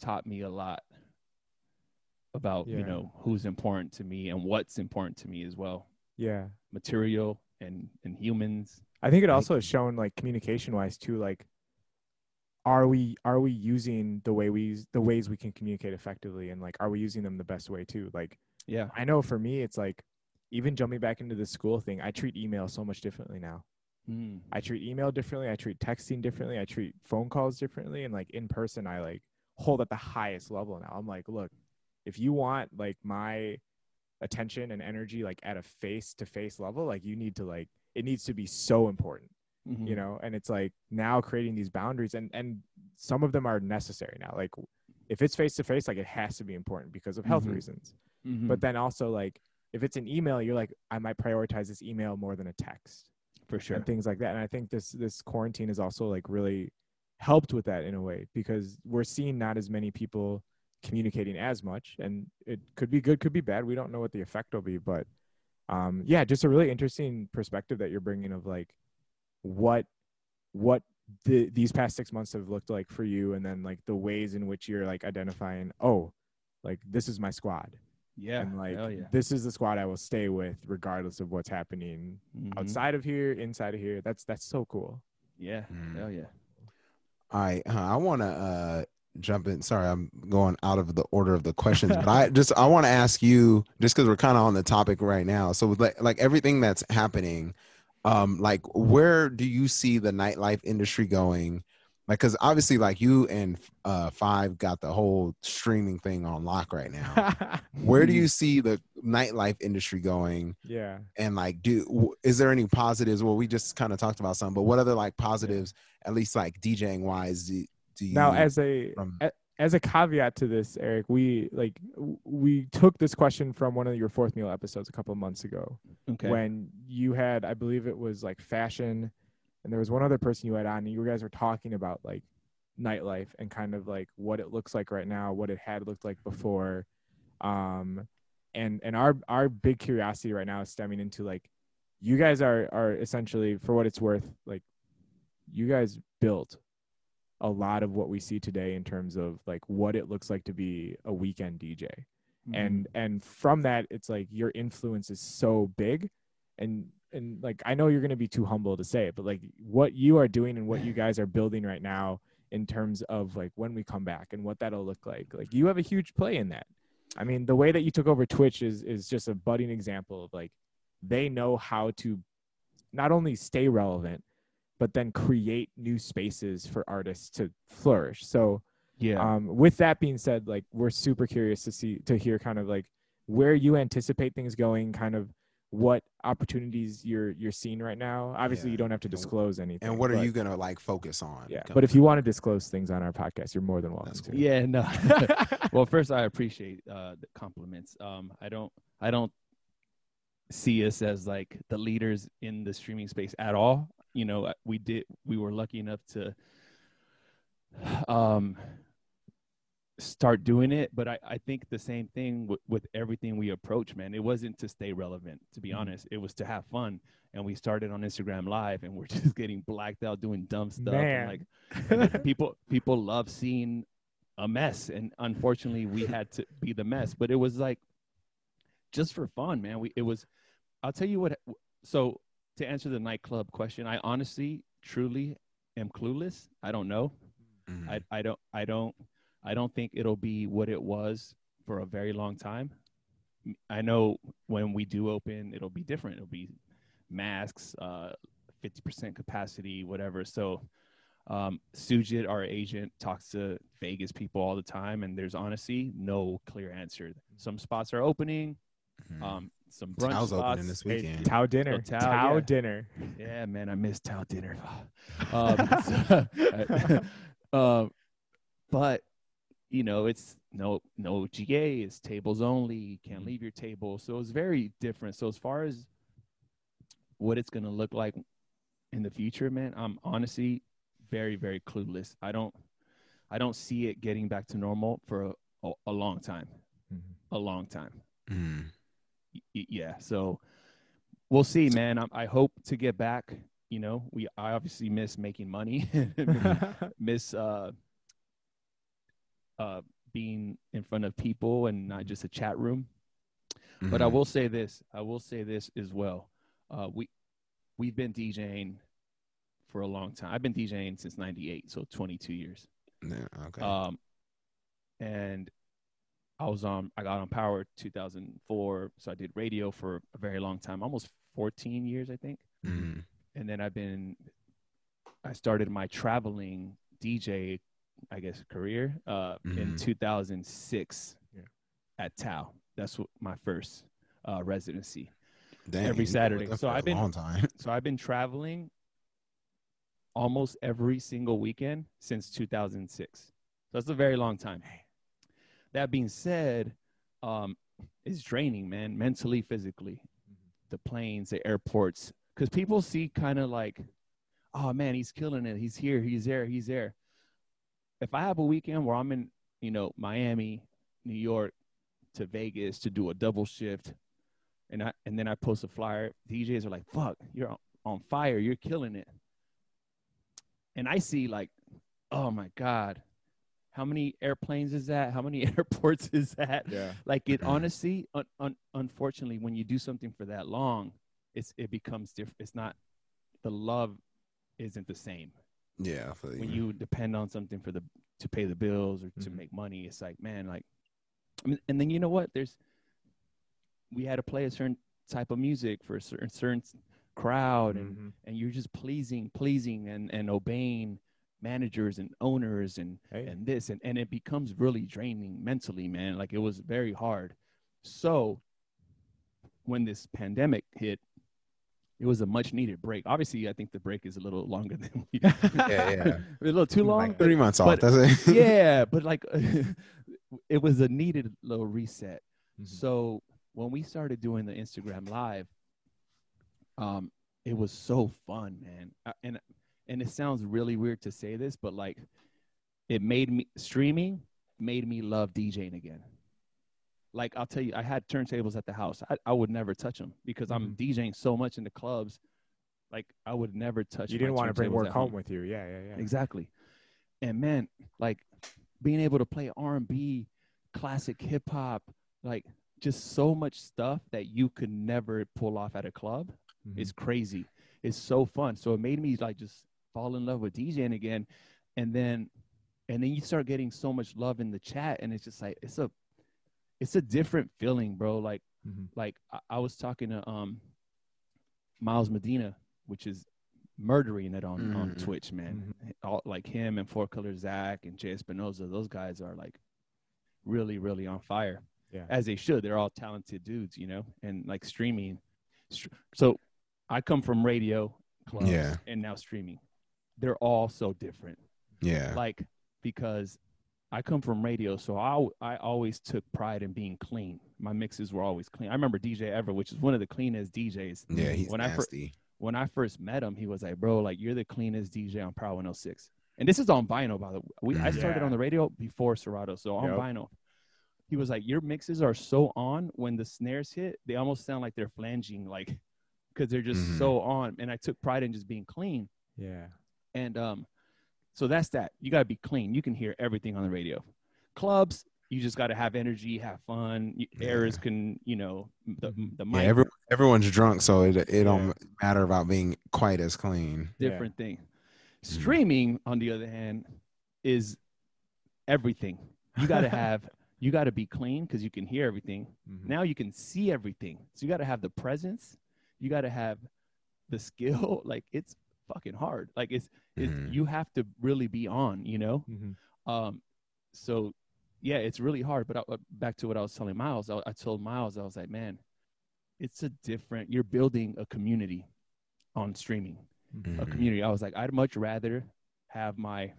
taught me a lot about you know who's important to me and what's important to me as well Yeah. material and and humans I think it also has shown like communication wise too, like are we are we using the way we use the ways we can communicate effectively and like are we using them the best way too? Like yeah I know for me it's like even jumping back into the school thing, I treat email so much differently now. Mm. I treat email differently, I treat texting differently, I treat phone calls differently and like in person I like hold at the highest level now. I'm like, look, if you want like my attention and energy like at a face to face level, like you need to like it needs to be so important Mhm. you know and it's like now creating these boundaries and and some of them are necessary now like if it's face to face like it has to be important because of health Mhm. reasons Mhm. but then also like if it's an email you're like i might prioritize this email more than a text for sure. and things like that. And i think this this quarantine has also like really helped with that in a way because we're seeing not as many people communicating as much and it could be good could be bad. We don't know what the effect will be but um yeah just a really interesting perspective that you're bringing of like what what the, these past six months have looked like for you and then like the ways in which you're like identifying oh like this is my squad yeah and like hell yeah this is the squad i will stay with regardless of what's happening Mhm. outside of here inside of here that's that's so cool yeah Mm. hell yeah All right, huh, I want to uh, jump in. Sorry, I'm going out of the order of the questions, but I <laughs> just I want to ask you just because we're kind of on the topic right now. So with like like everything that's happening, um, like where do you see the nightlife industry going? Like, because obviously, like you and uh, Five got the whole streaming thing on lock right now. <laughs> where do you see the nightlife industry going? yeah. And like do is there any positives? Well we just kind of talked about some but what other like positives at least like djing wise do, do you now as a from- a- as a caveat to this eric we like we took this question from one of your fourth meal episodes a couple of months ago okay. when you had i believe it was like fashion and there was one other person you had on and you guys were talking about like nightlife and kind of like what it looks like right now what it had looked like before um and and our our big curiosity right now is stemming into like you guys are are essentially for what it's worth like you guys built a lot of what we see today in terms of like what it looks like to be a weekend DJ Mm-hmm. and and from that it's like your influence is so big and and like i know you're going to be too humble to say it but like what you are doing and what you <laughs> guys are building right now in terms of like when we come back and what that'll look like like you have a huge play in that. I mean the way that you took over twitch is is just a budding example of like they know how to not only stay relevant but then create new spaces for artists to flourish. So yeah. um, with that being said, like we're super curious to see to hear kind of like where you anticipate things going, kind of what opportunities you're you're seeing right now. Obviously, Yeah. you don't have to disclose anything. and what are but- you gonna like focus on Yeah, but if you want to disclose things on our podcast, you're more than welcome That's to. yeah no <laughs> well first i appreciate uh the compliments um i don't i don't see us as like the leaders in the streaming space at all you know we did we were lucky enough to um start doing it but i i think the same thing with, with everything we approach man it wasn't to stay relevant to be Mhm. honest it was to have fun and we started on instagram live and we're <laughs> just getting blacked out doing dumb stuff Man. and like and people people love seeing a mess and unfortunately we <laughs> had to be the mess but it was like just for fun man we it was i'll tell you what so to answer the nightclub question i honestly truly am clueless i don't know Mhm. I, I don't I don't I don't think it'll be what it was for a very long time. I know when we do open, it'll be different. It'll be masks, uh, 50% capacity, whatever. So um, Sujit, our agent, talks to Vegas people all the time, and there's honestly no clear answer. Some spots are opening, Mhm. um, some brunch Tao's spots. opening this Hey, weekend. Tao dinner. Tao, Tao, yeah. dinner. Yeah, man, I miss Tao dinner. <laughs> um, <laughs> so- um, <laughs> but you know, it's no no GA. It's tables only. You can't leave your table. So it's very different. So as far as what it's gonna look like in the future, man, I'm honestly very very clueless. I don't I don't see it getting back to normal for a, a, a long time. A long time Mm. y- y- yeah so we'll see man I, I hope to get back you know we i obviously miss making money <laughs> miss <laughs> uh uh being in front of people and not just a chat room but i Mhm. will say this i will say this as well uh we we've been djing for a long time i've been djing since 98 so 22 years Yeah, okay. um, and I was on, I got on Power 2004. So I did radio for a very long time, almost 14 years, I think. Mhm. And then I've been, I started my traveling DJ, I guess, career uh, in Mhm. 2006 Yeah. at Tao. That's what my first uh, residency. Dang, every Saturday. So for a I've been- long time. <laughs> So I've been traveling almost every single weekend since 2006. So that's a very long time. That being said, um, it's draining, man, mentally, physically. The planes, the airports, because people see kind of like, oh man, he's killing it. He's here, he's there, he's there. If I have a weekend where I'm in, you know, Miami, New York, to Vegas to do a double shift, and I and then I post a flyer, DJs are like, "Fuck, you're on- fire, you're killing it." And I see like, oh my god, how many airplanes is that? How many <laughs> airports is that? yeah. Like it <clears throat> honestly, un, un, unfortunately, when you do something for that long, it's it becomes different. It's not the love isn't the same Yeah, I feel when you. you depend on something for the to pay the bills or to Mhm. make money it's like man like I mean, and then you know what there's we had to play a certain type of music for a certain certain crowd and Mhm. and you're just pleasing pleasing and and obeying managers and owners and Hey. and this and and it becomes really draining mentally man like it was very hard so when this pandemic hit it was a much needed break obviously i think the break is a little longer <laughs> than we Yeah, yeah. <laughs> a little too long Like three months off. but- That's it. <laughs> yeah but like it was a needed little reset Mhm. so when we started doing the instagram live um it was so fun man Uh, and and it sounds really weird to say this but like it made me streaming made me love djing again like i'll tell you i had turntables at the house. I, I would never touch them because i'm djing so much in the clubs. Like i would never touch You didn't want to bring work at home with you. Yeah, yeah, yeah. exactly. And man like being able to play r&b classic hip-hop like just so much stuff that you could never pull off at a club Mhm. it's crazy. It's so fun. So it made me like just fall in love with djing again. And then and then you start getting so much love in the chat and it's just like it's a it's a different feeling bro like Mhm. like I, I was talking to um miles medina which is murdering it on on Mhm. twitch man all, like him and four color zack and jay espinoza those guys are like really really on fire Yeah. as they should they're all talented dudes you know and like streaming so i come from radio clubs Yeah. and now streaming they're all so different Yeah. like because I come from radio, so I I always took pride in being clean. My mixes were always clean. I remember DJ Ever, which is one of the cleanest DJs. Yeah, he's when I fir- nasty. when I first met him, he was like, "Bro, like you're the cleanest DJ on Power 106." And this is on vinyl, by the way. We, I started Yeah. on the radio before Serato, so on Yep. vinyl. He was like, "Your mixes are so on when the snares hit, they almost sound like they're flanging, like because they're just Mhm. so on." And I took pride in just being clean. Yeah. And um, so that's that. You got to be clean. You can hear everything on the radio. Clubs, you just got to have energy, have fun. Yeah. Errors can, you know, the Mhm. the Yeah, mic, every, everyone's drunk, so it it Yeah. don't matter about being quite as clean. Yeah. different thing. Streaming, on the other hand, is everything. You <laughs> got to have, you got to be clean because you can hear everything. Mhm. Now you can see everything. So you got to have the presence. You got to have the skill. <laughs> Like it's fucking hard. Like it's, it's Mhm. you have to really be on. You know. Mhm. Um, so yeah, it's really hard. But I, uh, back to what I was telling Miles, I, I told Miles, I was like, man, it's a different. You're building a community on streaming. A Mhm. community. I was like, I'd much rather have my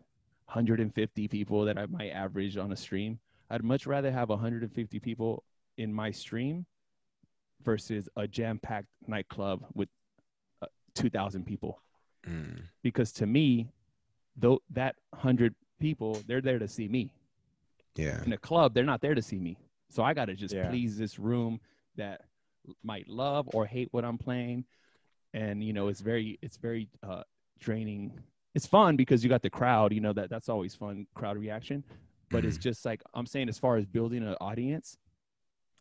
150 people that I might average on a stream. I'd much rather have 150 people in my stream versus a jam-packed nightclub with uh, 2,000 people. Mm. Because to me, though that 100 people, they're there to see me. Yeah. In a club, they're not there to see me. So I got to just Yeah. please this room that might love or hate what I'm playing. And you know, it's very it's very uh draining. It's fun because you got the crowd, you know, that that's always fun crowd reaction. But it's just like I'm saying as far as building an audience,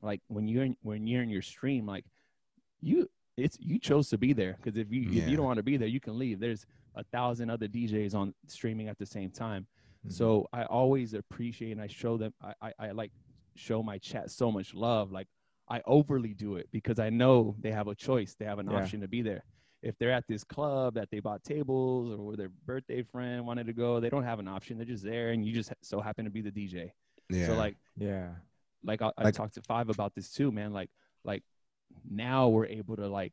like when you're in, when you're in your stream like you it's you chose to be there because if you if you don't want to be there, you can leave. There's a thousand other DJs on streaming at the same time. Mhm. So I always appreciate and I show them I, I, I like show my chat so much love. Like I overly do it because I know they have a choice. They have an Yeah. option to be there. If they're at this club that they bought tables or where their birthday friend wanted to go, they don't have an option. They're just there and you just so happen to be the DJ. Yeah. So like yeah. like I, I Like- talked to five about this too, man. Like like now we're able to like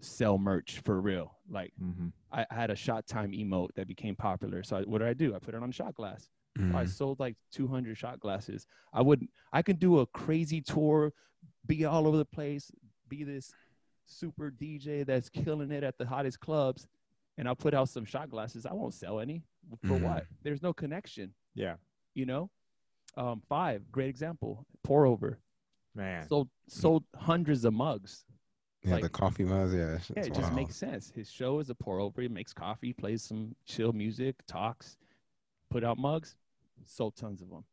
sell merch for real. Like Mm-hmm. I, I had a shot time emote that became popular. So I, what did I do? I put it on shot glass. I Mhm. sold like 200 shot glasses. I would I could do a crazy tour, be all over the place, be this super DJ that's killing it at the hottest clubs, and I'll put out some shot glasses. I won't sell any. For Mhm. what? There's no connection. Yeah. You know. Um, five, great example. Pour over. Man. Sold sold hundreds of mugs. yeah, like- the coffee mugs. Yeah. Yeah, it's it just makes sense. His show is a pour over. He makes coffee, plays some chill music, talks, put out mugs, sold tons of them.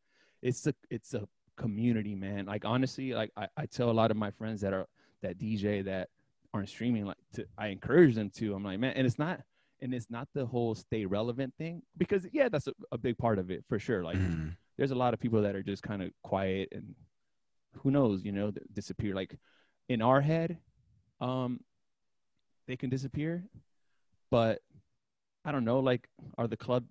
It's a it's a community, man. Like honestly, like I, I tell a lot of my friends that are that DJ that aren't streaming, like to I encourage them to. I'm like, man, and it's not and it's not the whole stay relevant thing because yeah, that's a, a big part of it for sure. Like Mhm. there's a lot of people that are just kind of quiet and who knows, you know, disappear. Like in our head, um, they can disappear, but I don't know. Like, are the club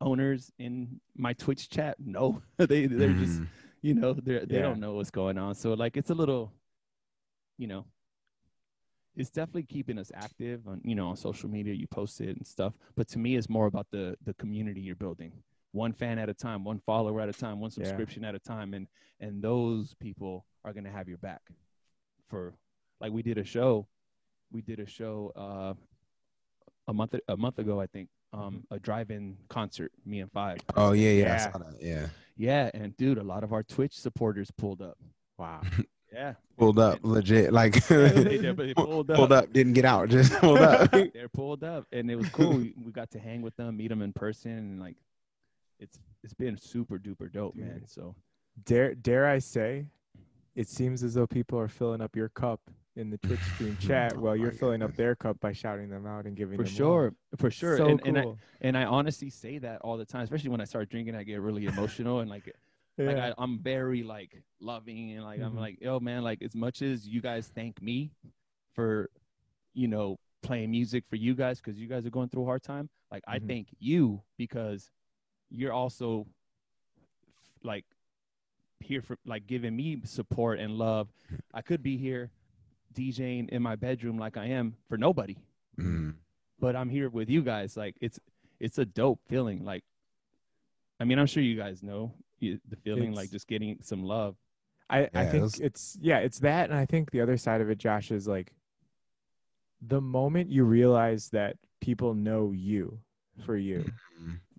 owners in my Twitch chat? <laughs> No, they they're just Mhm. you know they they Yeah. don't know what's going on. So like, it's a little, you know. It's definitely keeping us active on, you know, on social media. You post it and stuff, but to me, it's more about the the community you're building one fan at a time, one follower at a time, one Yeah. subscription at a time, and and those people are gonna have your back. For like we did a show, we did a show uh, a month a month ago, I think, um, a drive-in concert. Me and Five. Oh yeah, yeah, I Yeah. saw that. Yeah. Yeah, and dude, a lot of our Twitch supporters pulled up. Wow. <laughs> Yeah, Pulled up, legit. <laughs> Like Yeah, they they <laughs> pulled up. pulled up, didn't get out, just pulled up. They're pulled up, and it was cool. we, we got to hang with them, meet them in person, and like, it's it's been super duper dope, man. So dare dare I say, it seems as though people are filling up your cup in the Twitch stream <sighs> chat Oh while you're filling up their cup by shouting them out and giving for them love. sure, for sure, So and, cool. and I and I honestly say that all the time, especially when I start drinking, I get really emotional and like like Yeah. I, I'm very like loving and like I'm Mhm. like yo man like as much as you guys thank me for you know playing music for you guys because you guys are going through a hard time like I Mhm. thank you because you're also like here for like giving me support and love I could be here DJing in my bedroom like I am for nobody Mm. but I'm here with you guys. Like it's it's a dope feeling. Like, I mean, I'm sure you guys know the feeling like just getting some love. I, I Yeah, it think was- it's yeah, it's that and I think the other side of it, Josh, is like the moment you realize that people know you for you.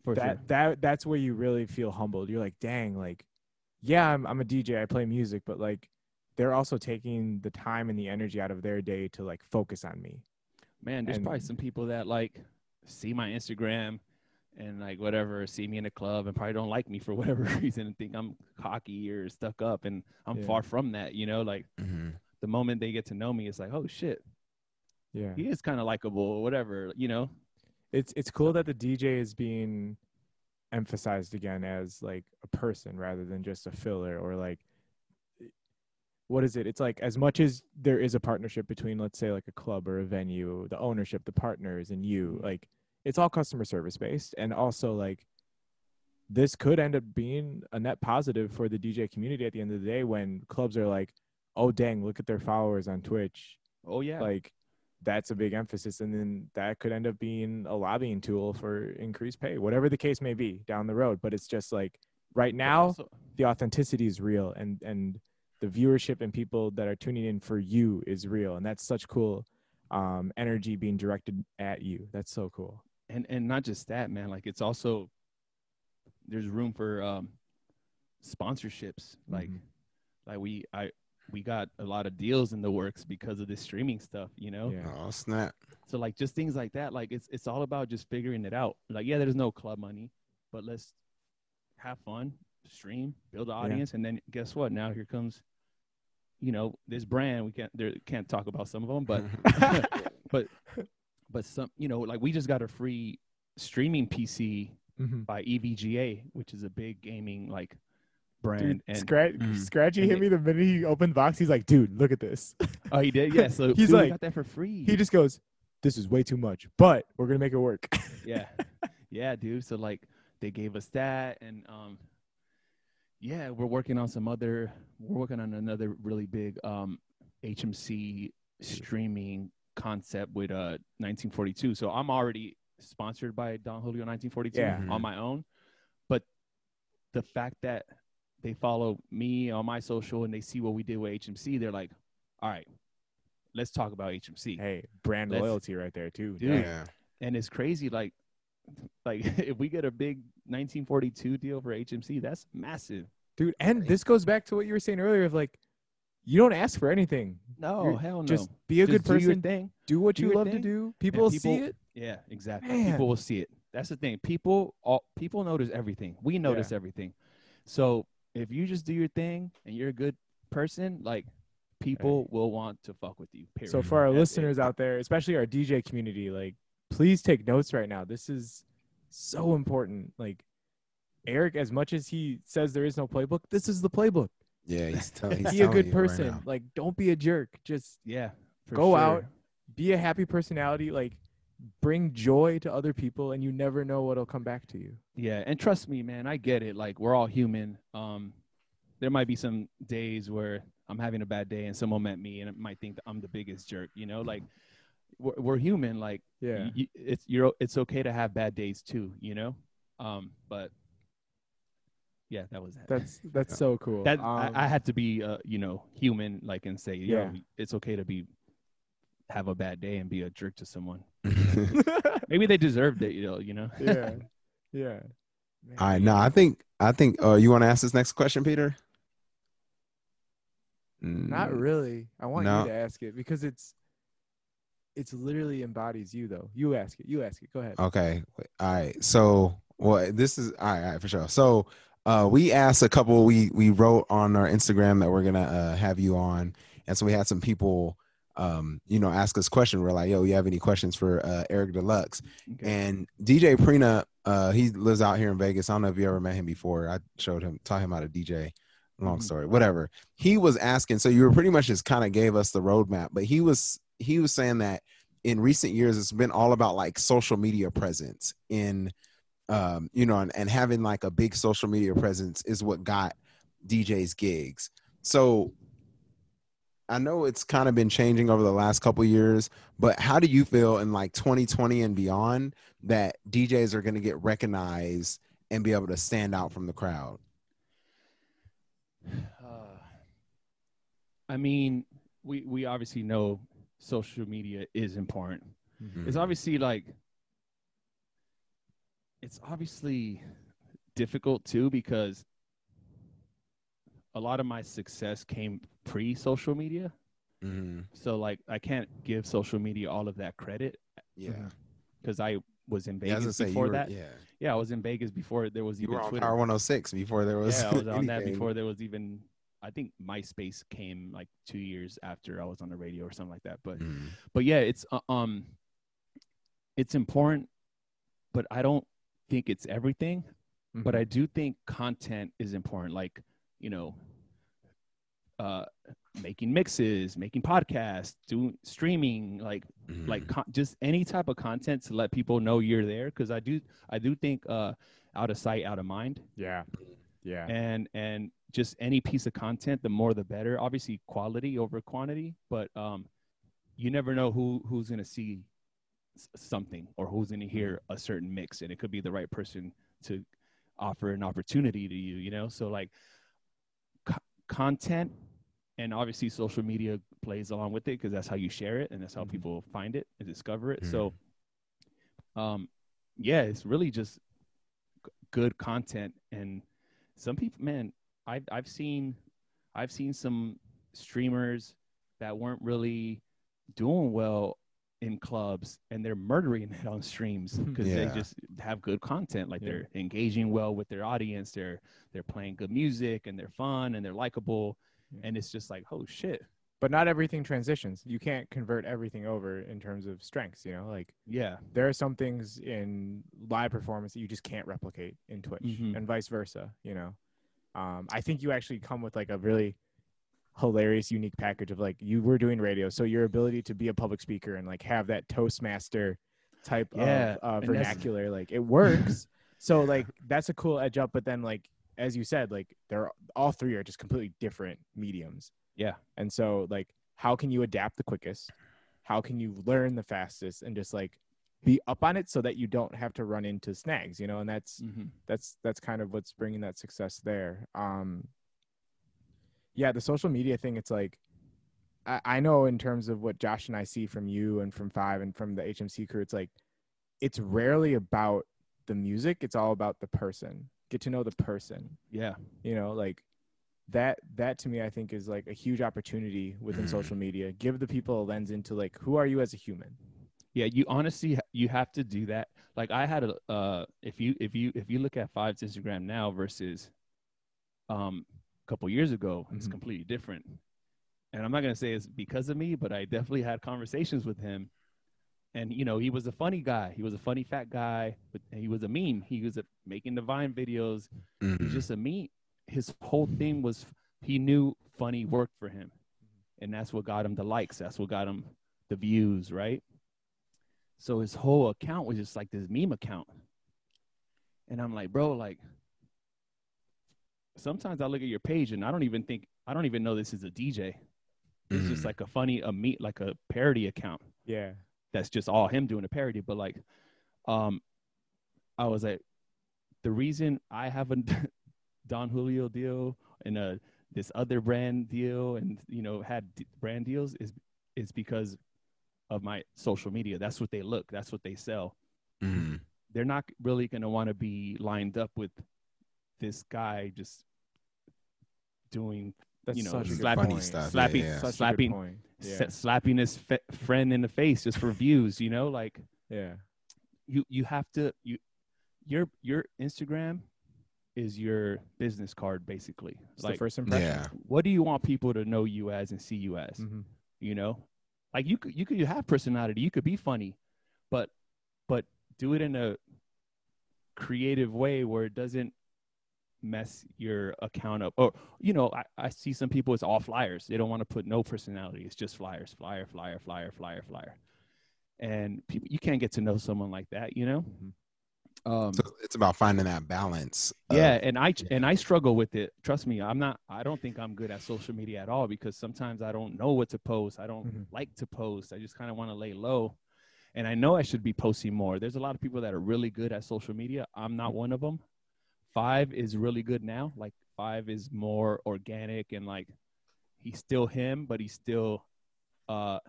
For that sure. that that's where you really feel humbled. You're like, dang, like, yeah, I'm I'm a DJ, I play music, but like they're also taking the time and the energy out of their day to like focus on me. Man, there's probably some people that like see my Instagram and like whatever, see me in a club and probably don't like me for <laughs> whatever reason and think I'm cocky or stuck up. And I'm Yeah. far from that, you know, like Mhm. the moment they get to know me, it's like, oh shit, Yeah. he is kind of likable or whatever, you know? It's it's cool that the DJ is being emphasized again as like a person rather than just a filler or like what is it? It's like as much as there is a partnership between let's say like a club or a venue, the ownership, the partners and you, Mhm. like it's all customer service based and also like this could end up being a net positive for the DJ community at the end of the day when clubs are like, oh dang, look at their followers on Twitch. Oh yeah. Like that's a big emphasis, and then that could end up being a lobbying tool for increased pay, whatever the case may be down the road. But it's just like right now, also- the authenticity is real, and and the viewership and people that are tuning in for you is real, and that's such cool um, energy being directed at you. That's so cool. and and not just that, man. Like it's also there's room for um sponsorships. Like Mhm. like we I we got a lot of deals in the works because of this streaming stuff, you know? Yeah. Oh snap! So like just things like that, like it's it's all about just figuring it out. Like yeah, there's no club money, but let's have fun, stream, build an Yeah. audience, and then guess what? Now here comes, you know, this brand. We can't there can't talk about some of them, but <laughs> <laughs> but but some you know like we just got a free streaming PC Mhm. by E EVGA, which is a big gaming like brand. Dude, and Scratch, Mhm. Scratchy and hit they- me the minute he opened the box. He's like, dude, look at this. <laughs> oh, he did, yeah. So <laughs> He's dude, like- got that for free. he just goes, this is way too much, but we're gonna make it work. <laughs> yeah yeah dude so like they gave us that and um yeah we're working on some other we're working on another really big um hmc streaming concept with uh 1942 so i'm already sponsored by don julio 1942 Yeah. on my own but the fact that they follow me on my social and they see what we did with hmc they're like all right let's talk about hmc hey, brand Let's- loyalty right there too. Dude. Yeah. and it's crazy like like <laughs> if we get a big 1942 deal for HMC that's massive dude. And this goes back to what you were saying earlier of like, you don't ask for anything. no You're- hell no Just be a Just good do your person. thing Do what Do you your love to do. People will see it. yeah exactly Man. people will see it that's the thing people all people notice everything we notice everything so if you just do your thing and you're a good person like people will want to fuck with you period. So for our That's it. listeners out there, especially our DJ community, like please take notes right now. This is so important. Like Eric, as much as he says there is no playbook, this is the playbook. Yeah, he's, <laughs> tell, he's be a good you right person. now. like don't be a jerk. Just yeah go sure. out, be a happy personality. Like bring joy to other people, and you never know what'll come back to you. Yeah, and trust me, man, I get it. Like we're all human. Um, there might be some days where I'm having a bad day and someone met me and it might think that I'm the biggest jerk. You know, like we're, we're human. Like Yeah. y- y- it's you're it's okay to have bad days too. You know, um, but yeah, that was that. That's <laughs> that's so cool. that Um, I, I had to be uh you know human like and say Yo, Yeah. it's okay to be have a bad day and be a jerk to someone. <laughs> Maybe they deserved it. You know, you know. yeah. <laughs> Yeah. Man, All right, no, I think I think. Uh, you want to ask this next question, Peter? Not Mm, really. I want No. you to ask it because it's it's literally embodies you though. You ask it. You ask it. Go ahead. Okay. All right. So, well, this is all right, all right for sure. So, uh, we asked a couple. We we wrote on our Instagram that we're gonna uh, have you on, and so we had some people, um, you know, ask us questions. We're like, "Yo, you have any questions for uh, Eric Deluxe?" Okay. And DJ Prina, uh, he lives out here in Vegas. I don't know if you ever met him before. I showed him, taught him how to DJ. Long Mhm. story, whatever. He was asking, so you were pretty much just kind of gave us the roadmap, but he was he was saying that in recent years it's been all about like social media presence in um you know and, and having like a big social media presence is what got DJs gigs. So I know it's kind of been changing over the last couple years, but how do you feel in like 2020 and beyond that DJs are going to get recognized and be able to stand out from the crowd? Uh, <sighs> I mean, we we obviously know social media is important. Mm-hmm. It's obviously like it's obviously difficult too because a lot of my success came pre social media. Mm-hmm. So like I can't give social media all of that credit Yeah. because I was in Yeah, I was Vegas say, before were- that. Yeah. Yeah, I was in Vegas before there was You even were on Twitter. Power 106 before there was. yeah, I was <laughs> on that before there was even. I think MySpace came like two years after I was on the radio or something like that. But Mhm. but yeah, it's uh, um, it's important, but I don't think it's everything. But Mm-hmm. I do think content is important. Like you know, uh, making mixes, making podcasts, doing streaming, like like Mhm. con- just any type of content to let people know you're there. Because I do I do think uh, out of sight, out of mind Yeah. Yeah. and and just any piece of content, the more the better. Obviously, quality over quantity, but um, you never know who who's gonna see something or who's gonna hear a certain mix, and it could be the right person to offer an opportunity to you. You know, so like co- content and obviously social media plays along with it because that's how you share it and that's how Mhm. people find it and discover it. So, um, yeah, it's really just g- good content and some people, man, I've I've seen, I've seen some streamers that weren't really doing well in clubs and they're murdering <laughs> it on streams because Yeah. they just have good content like Yeah. they're engaging well with their audience they're they're playing good music and they're fun and they're likable. And it's just like oh shit But not everything transitions. You can't convert everything over in terms of strengths. You know, like yeah there are some things in live performance that you just can't replicate in Twitch, Mhm. and vice versa. You know, um, I think you actually come with like a really hilarious, unique package of like you were doing radio, so your ability to be a public speaker and like have that Toastmaster type Yeah, of uh, vernacular, like it works. <laughs> so like that's a cool edge up. But then like as you said, like they're all three are just completely different mediums. yeah And so, like, how can you adapt the quickest? How can you learn the fastest and just like be up on it so that you don't have to run into snags, you know? And that's hmm that's that's kind of what's bringing that success there. Um, yeah, the social media thing. It's like I, I know in terms of what Josh and I see from you and from Five and from the HMC crew. It's like it's rarely about the music. It's all about the person. Get to know the person. Yeah. You know like that that to me i think is like a huge opportunity within Mm. social media. Give the people a lens into like who are you as a human? Yeah you honestly you have to do that. Like i had a uh if you if you if you look at five's instagram now versus um a couple years ago it's Mhm. completely different. And i'm not going to say it's because of me but i definitely had conversations with him and you know he was a funny guy. He was a funny fat guy but he was a meme. He was a, making the vine videos. Mhm. he's just a meme. His whole thing was he knew funny worked for him. And that's what got him the likes. That's what got him the views right? So his whole account was just like this meme account. And i'm like bro like sometimes i look at your page and i don't even think i don't even know this is a dj it's just Mhm. like a funny a meet like a parody account. Yeah that's just all him doing a parody but like um i was like the reason i have a <laughs> don julio deal and a this other brand deal and you know had d- brand deals is is because of my social media. That's what they look. That's what they sell. Mhm. they're not really going to want to be lined up with this guy just doing that's You know, such a good slapping- point. stuff, yeah, slapping yeah. Such slapping a good point. yeah slapping his fe- friend in the face just for views you know like yeah you you have to you your your Instagram is your business card basically. it's like the first impression Yeah. what do you want people to know you as and see you as? Mhm. You know? Like you could you could have personality, you could be funny, but but do it in a creative way where it doesn't mess your account up. Or you know, I, I see some people it's all flyers. They don't want to put no personality. It's just flyers, flyer, flyer, flyer, flyer, flyer. And people you can't get to know someone like that, you know? Mhm. Um So it's about finding that balance. of- yeah and i and i struggle with it trust me i'm not i don't think i'm good at social media at all because sometimes i don't know what to post i don't Mhm. like to post i just kind of want to lay low and i know i should be posting more there's a lot of people that are really good at social media i'm not one of them five is really good now like five is more organic and like he's still him but he's still uh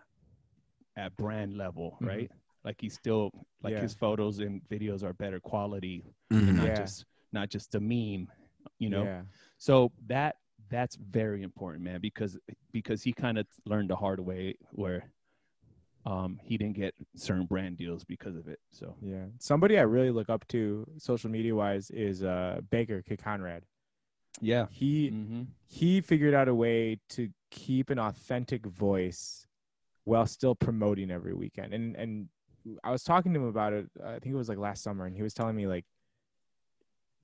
at brand level Mhm. right like he's still like Yeah. his photos and videos are better quality Mhm. not Yeah. just not just a meme you know yeah so that that's very important man because because he kind of learned the hard way where um he didn't get certain brand deals because of it so. Yeah. Somebody i really look up to social media wise is uh baker Kid conrad. Yeah. He hmm he figured out a way to keep an authentic voice while still promoting every weekend. And and i was talking to him about it i think it was like last summer and he was telling me like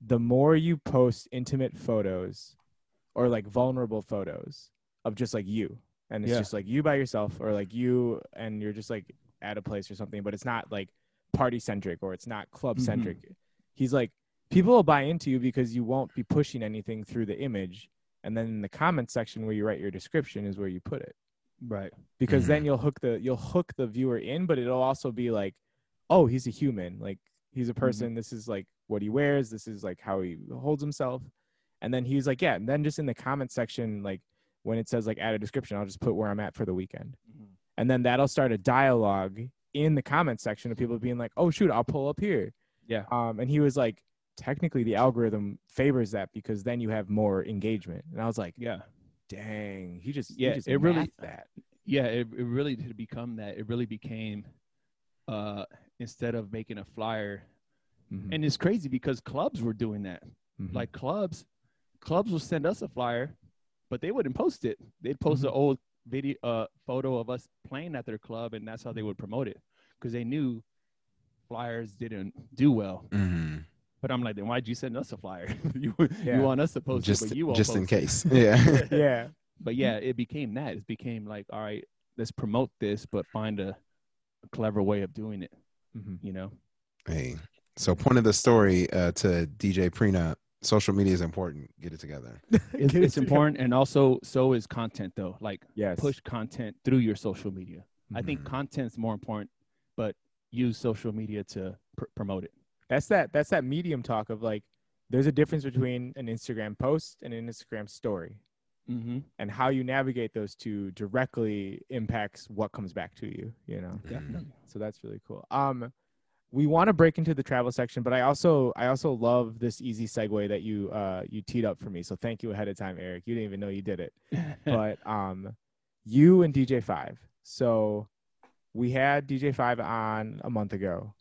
the more you post intimate photos or like vulnerable photos of just like you and it's Yeah. just like you by yourself or like you and you're just like at a place or something but it's not like party centric or it's not club centric he's like people will buy into you because you won't be pushing anything through the image and then in the comment section where you write your description is where you put it. Right. because then Mhm. you'll hook the you'll hook the viewer in but it'll also be like oh he's a human. Like he's a person. This is like what he wears. This is like how he holds himself. And then he's like yeah and then just in the comment section like when it says like add a description i'll just put where i'm at for the weekend Mhm. and then that'll start a dialogue in the comment section of people being like oh shoot i'll pull up here Yeah. um and he was like technically the algorithm favors that because then you have more engagement and i was like Yeah. dang he just Yeah, he just it really- that Yeah. It, it really did become that. It really became, uh, instead of making a flyer, Mhm. and it's crazy because clubs were doing that. Mhm. Like clubs, clubs will send us a flyer, but they wouldn't post it. They'd post Mhm. an old video, uh, photo of us playing at their club, and that's how they would promote it because they knew flyers didn't do well. Mhm. But I'm like, then why'd you send us a flyer? <laughs> you Yeah. you want us to post just it, but you won't just in post it. case. <laughs> Yeah. <laughs> yeah But yeah, it became that. It became like, all right, let's promote this, but find a, a clever way of doing it. Mhm. You know? hey, so point of the story uh, to DJ Prenup: social media is important. Get it together. <laughs> It's, it's together. important, and also so is content though. Like yes push content through your social media. I think Mhm. content's more important, but use social media to pr- promote it. that's that that's that medium talk of like there's a difference between an instagram post and an instagram story Mm-hmm. and how you navigate those two directly impacts what comes back to you you know Definitely. so that's really cool um we want to break into the travel section but i also i also love this easy segue that you uh you teed up for me. So thank you ahead of time eric. You didn't even know you did it. <laughs> But um you and dj5 so we had dj5 on a month ago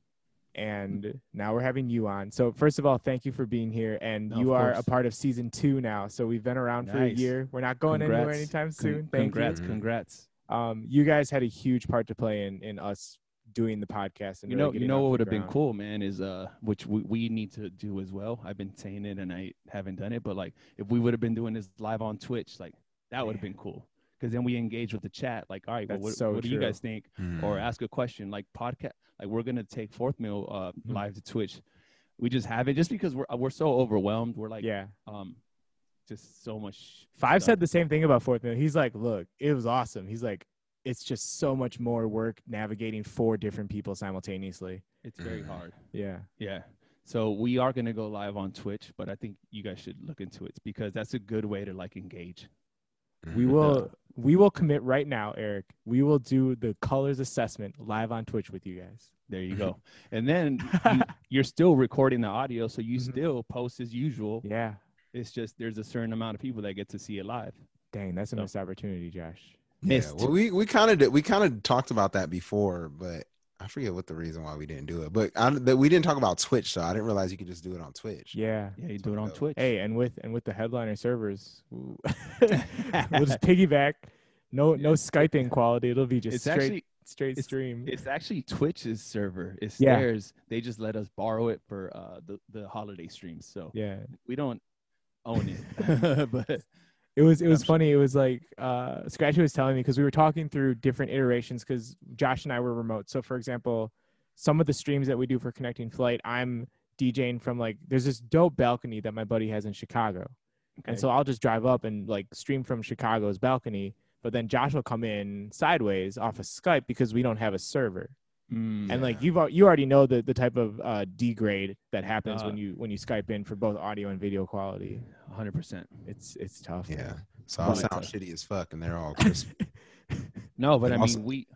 and now we're having you on. So first of all thank you for being here and No, you of are a part of season two now. So we've been around for a year. We're not going anywhere Congrats. anytime Con- soon. Thank congrats, you. congrats. um you guys had a huge part to play in in us doing the podcast and you really know, you know what would have been cool, man, is uh, which we, we need to do as well. I've been saying it and I haven't done it, but like if we would have been doing this live on Twitch, like that would have been cool. Because then we engage with the chat, like, all right, well, what, so what do you guys think? Mm. Or ask a question, like podcast, like we're gonna take fourth meal uh Mhm. live to Twitch. We just have it just because we're we're so overwhelmed. We're like, yeah um, just so much. Five stuff. said the same thing about fourth meal He's like, look, it was awesome. He's like, it's just so much more work navigating four different people simultaneously. It's very Mhm. hard. Yeah. Yeah. So we are gonna go live on Twitch, but I think you guys should look into it because that's a good way to like engage. We Mhm. will we will commit right now, Eric. We will do the colors assessment live on Twitch with you guys. There you go. <laughs> And then you, <laughs> you're still recording the audio, so you Mhm. still post as usual. Yeah. It's just there's a certain amount of people that get to see it live. Dang, that's a So- missed opportunity, Josh. Yeah, well, we we kind of did. We kind of talked about that before, but I forget what the reason why we didn't do it. But I, that we didn't talk about Twitch, so I didn't realize you could just do it on Twitch. Yeah. Yeah, you do it on dope. Twitch. Hey, and with and with the headliner servers, <laughs> we'll just piggyback. No no Skyping quality. It'll be just it's straight actually straight it's- stream. it's actually Twitch's server. It's Yeah. theirs. They just let us borrow it for uh the, the holiday streams. So yeah. we don't own it. <laughs> <laughs> but It was it was Absolutely. funny. It was like uh Scratchy was telling me because we were talking through different iterations because Josh and I were remote. So for example, some of the streams that we do for Connecting Flight, I'm DJing from like there's this dope balcony that my buddy has in Chicago. And so I'll just drive up and like stream from Chicago's balcony, but then Josh will come in sideways off of Skype because we don't have a server. Mm, And like you've you already know the the type of uh degrade that happens Uh, when you when you Skype in for both audio and video quality. 100%. It's it's tough. Yeah. So I'll Right. sound shitty as fuck, and they're all <laughs> crisp. No, but And I also- mean, we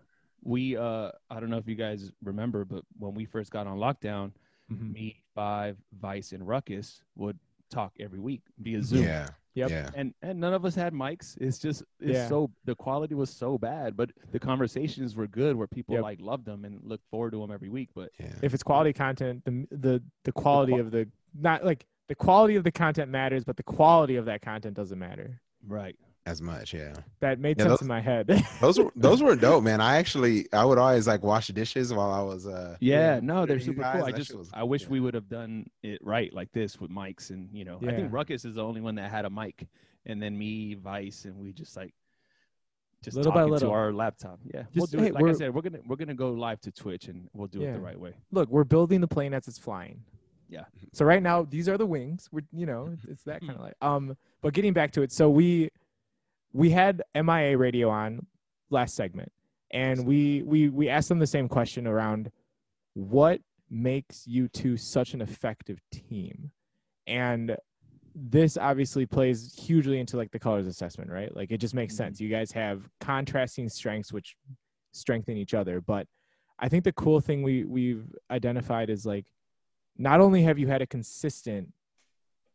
we uh I don't know if you guys remember, but when we first got on lockdown, Mhm. me, Five, Vice, and Ruckus would talk every week via Zoom. yeah. Yep. Yeah. And and none of us had mics. It's just it's Yeah. so the quality was so bad, but the conversations were good where people Yep. like loved them and looked forward to them every week. But Yeah. if it's quality content, the the the quality qua- of the not like the quality of the content matters, but the quality of that content doesn't matter. right, As much. Yeah. That made Yeah, sense those- in my head. <laughs> Those were those were dope, man. I actually I would always like wash the dishes while I was uh yeah, Yeah. no, they're super guys, cool. I that just was- I wish yeah. we would have done it right like this with mics and you know yeah. I think Ruckus is the only one that had a mic, and then me, Vice, and we just like just Little by talking little. to our laptop. Yeah, we'll do hey, it. Like I said, we're gonna we're gonna go live to Twitch and we'll do it the right way. Look, we're building the plane as it's flying. Yeah. So right now these are the wings. We're you know it's, it's that kind of <laughs> like um. But getting back to it, so we we had MIA radio on last segment, and we we we asked them the same question around what makes you two such an effective team, and this obviously plays hugely into like the colors assessment, right? Like it just makes Mhm. sense. You guys have contrasting strengths which strengthen each other, but I think the cool thing we we've identified is like not only have you had a consistent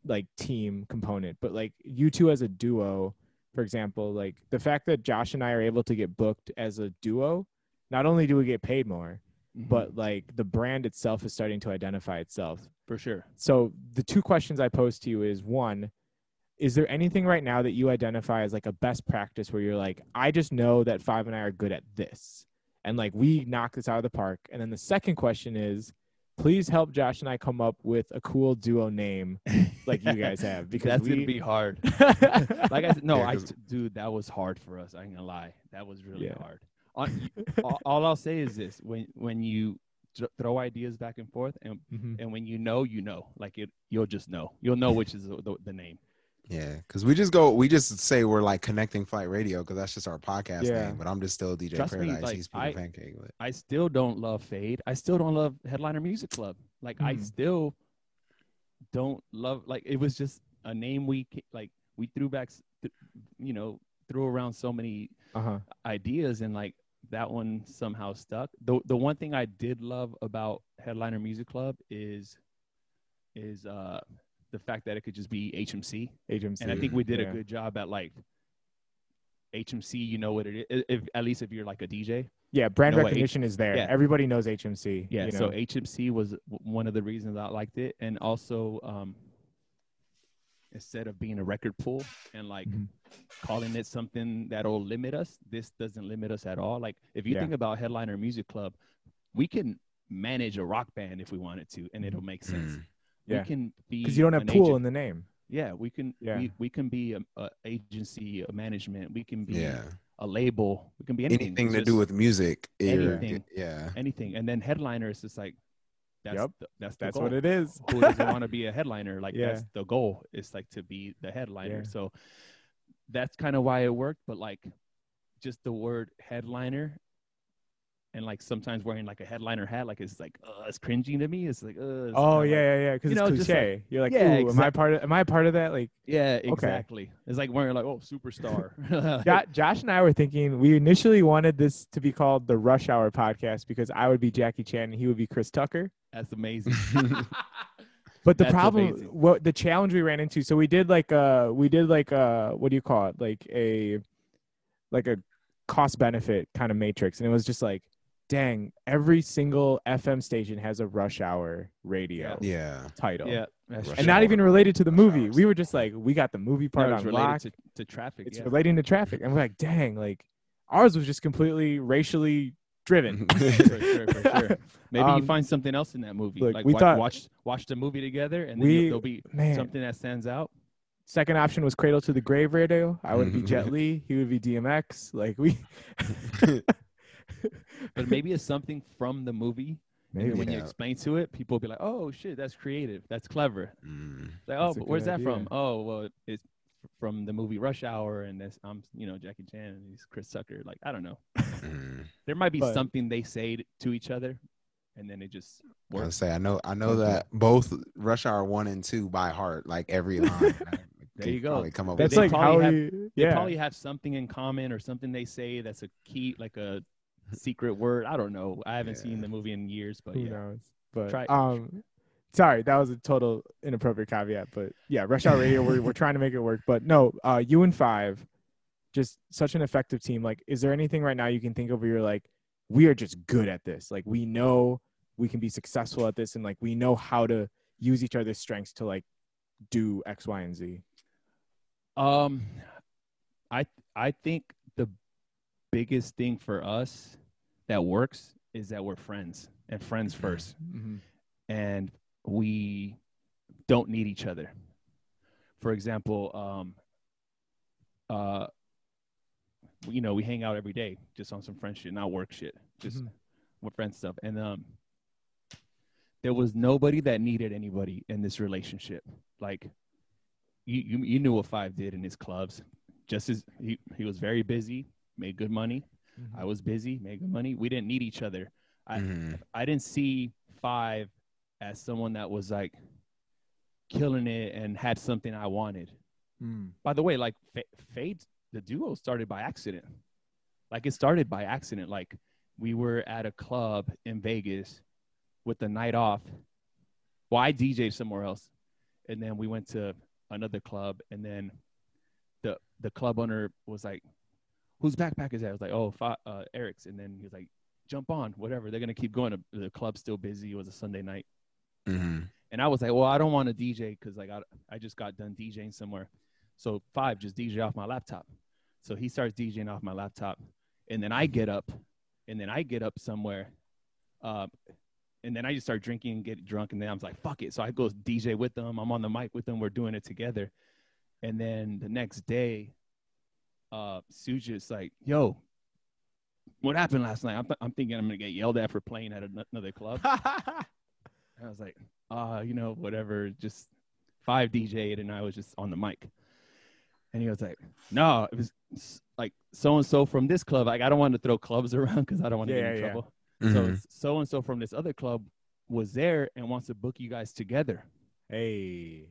like team component, but like you two as a duo, for example, like the fact that Josh and I are able to get booked as a duo, not only do we get paid more, Mhm. but like the brand itself is starting to identify itself. for sure. So the two questions I pose to you is one, is there anything right now that you identify as like a best practice where you're like, I just know that five and I are good at this, and like we knock this out of the park. And then the second question is, please help Josh and I come up with a cool duo name like you guys <laughs> have because that's we gonna be hard. <laughs> like I said, no, Yeah, I 'cause- dude, that was hard for us. I ain't gonna lie, that was really Yeah. hard. All, all I'll say is this: when when you throw ideas back and forth, and Mhm. and when you know, you know, like it, you'll just know. You'll know which is the, the, the name. Yeah, because we just go, we just say we're like connecting flight radio because that's just our podcast Yeah. name. But I'm just still DJ Trust me, Paradise. like, He's Peter I- Pancake. But I still don't love Fade. I still don't love Headliner Music Club. Like I Hmm. still don't love. Like it was just a name we like we threw back, you know, threw around so many uh-huh. ideas and like that one somehow stuck. The the one thing I did love about Headliner Music Club is is uh the fact that it could just be HMC. HMC. And I think we did yeah. a good job at like HMC, you know what it is. If at least if you're like a DJ. Yeah, brand know what H- recognition is there. yeah. Everybody knows HMC. Yeah, you so? HMC was one of the reasons I liked it, and also um, instead of being a record pool and like Mhm. calling it something that'll limit us, this doesn't limit us at all. Like if you Yeah. think about Headliner Music Club, we can manage a rock band if we wanted to, and it'll make sense. Mm. Yeah. We can be because you don't have pool agent- in the name. Yeah, we can. Yeah. We, we can be a, a agency, a management. We can be yeah, a label. We can be anything. anything It's to do with music. you're- anything. Yeah, anything. And then headliner is just like that's Yep. the, that's the That's goal. what it is. Who doesn't <laughs> want to be a headliner? Like Yeah. that's the goal. It's like to be the headliner. Yeah. So that's kind of why it worked. But like just the word headliner and like sometimes wearing like a headliner hat, like it's like uh, it's cringy to me. It's like uh, it's Oh yeah, like- yeah, yeah. Because you it's know, just like- cliche. You're like, Yeah, Ooh, am I part of? Am I a part of that? Like, yeah, exactly. It's like wearing like oh superstar. <laughs> Josh and I were thinking. We initially wanted this to be called the Rush Hour Podcast because I would be Jackie Chan and he would be Chris Tucker. That's amazing. <laughs> But the That's problem, amazing. what the challenge we ran into, so we did like uh we did like uh what do you call it? Like a like a cost benefit kind of matrix, and it was just like, dang, every single FM station has a Rush Hour radio yeah. title. yeah, Rush And true. not Hour. even related to the movie. We were just like, we got the movie part No, on lock. to, to traffic. it's yeah. relating to traffic. And we're like, dang, like ours was just completely racially driven. <laughs> for sure, for sure. <laughs> Maybe Um, you find something else in that movie. look, like we watch, thought- watch watch the movie together, and then We- you'll- there'll be Man, something that stands out. second option was Cradle to the Grave radio. I would be <laughs> Jet. Li. He would be DMX. Like we <laughs> But maybe it's something from the movie. Maybe then when you explain to it, people will be like, "Oh shit, that's creative. That's clever." Mm. Like, oh, but where's good that from? Oh, well, it's from the movie Rush Hour, and this I'm, you know, Jackie Chan and he's Chris Tucker. Like, I don't know. Mm. There might be But- something they say to each other, and then it just I say I know I know that both Rush Hour one and two by heart, like every <laughs> line. I <laughs> There you go. Probably come up that's with like how have- we They yeah. probably have something in common or something they say that's a key, like a secret word. I don't know. I haven't seen the movie in years, but Who yeah. knows? But Try- um, sorry, that was a total inappropriate caveat. But yeah, Rush Hour Radio, we're we're trying to make it work. But no, uh, you and five, just such an effective team. Like, is there anything right now you can think of where you're like, we are just good at this. Like, we know we can be successful at this, and like we know how to use each other's strengths to like do X, Y, and Z. Um, I I think biggest thing for us that works is that we're friends and friends Mhm. first, Mm-hmm. and we don't need each other. For example, um, uh, you know, we hang out every day just on some friend shit, not work shit, just Mhm. with friend stuff, and um. there was nobody that needed anybody in this relationship. Like you, you, you knew what Five did in his clubs. Just as he, he was very busy, made good money. Mm-hmm. I was busy, made good money. We didn't need each other. I, Mhm. I didn't see Five as someone that was like killing it and had something I wanted. Mm. By the way, like Fa- Fade, the duo started by accident. Like it started by accident. Like we were at a club in Vegas with the night off. Well, I DJed somewhere else, and then we went to another club, and then the the club owner was like, "Whose backpack is that?" I was like, "Oh, uh, Eric's," and then he was like, "Jump on, whatever. They're gonna keep going. The club's still busy. It was a Sunday night." Mhm. And I was like, well, I don't want to DJ because like I, I just got done DJing somewhere. So five, just DJ off my laptop. So he starts DJing off my laptop, and then I get up, and then I get up somewhere, uh, and then I just start drinking and get drunk, and then I was like, fuck it. So I go DJ with them. I'm on the mic with them. We're doing it together. And then the next day, uh, Suja's like, yo, what happened last night? I'm, th- I'm thinking I'm gonna get yelled at for playing at an- another club. <laughs> I was like, uh, you know, whatever, just five DJ'd and I was just on the mic. And he was like, no, it was like so and so from this club. Like, I don't want to throw clubs around because I don't want to Yeah, get in yeah, yeah. trouble. Mhm. So so and so from this other club was there and wants to book you guys together. hey.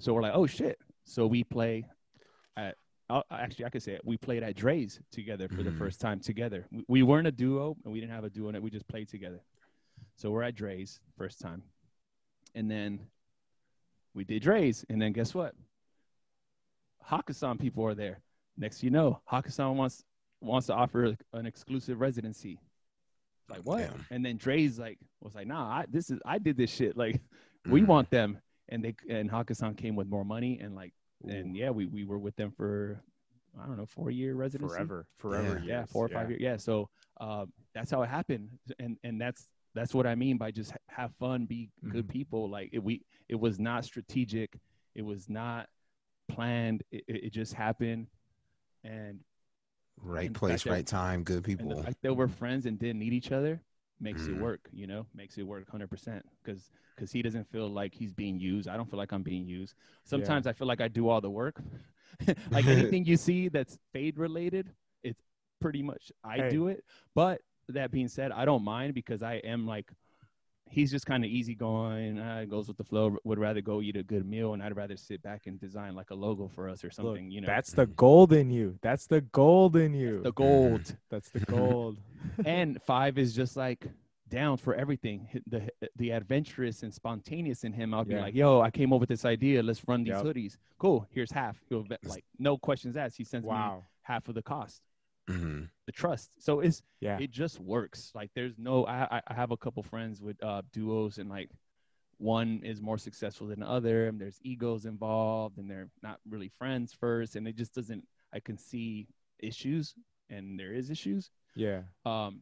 So we're like, oh shit. So we play uh, actually I could say it. We played at Drai's together for the Mhm. first time together. We, we weren't a duo and we didn't have a duo in it. We just played together. So we're at Drai's first time. And then we did Drai's. And then guess what? Hakkasan people are there. Next you know, Hakkasan wants wants to offer an exclusive residency. Like what? Damn. And then Drai's like was like, nah, I, this is I did this shit. Like we Mhm. want them and they and Hakkasan came with more money and like and yeah we we were with them for i don't know four year residency forever, forever. yeah years. four or five years yeah so uh, that's how it happened and and that's that's what i mean by just have fun be good Mhm. people like it, we it was not strategic it was not planned it, it just happened and right and place, that- right time, good and the people. fact that we're friends and didn't need each other makes Mhm. it work you know makes it work 100% because because he doesn't feel like he's being used. I don't feel like i'm being used. Sometimes i feel like i do all the work. <laughs> <laughs> Like anything you see that's fade related it's pretty much i Hey. do it. But that being said i don't mind because i am like he's just kind of easygoing uh, goes with the flow would rather go eat a good meal and i'd rather sit back and design like a logo for us or something Look, you know That's the gold in you. That's the gold in you. the gold That's the gold. <laughs> <laughs> and five is just like down for everything the the adventurous and spontaneous in him i'll be like yo i came up with this idea let's run these Yep. hoodies cool here's half he'll bet like no questions asked he sends me half of the cost Mhm. the trust so it's Yeah. it just works like there's no i i- i have a couple friends with uh duos and like one is more successful than the other and there's egos involved and they're not really friends first and it just doesn't i can see issues and there is issues Yeah. um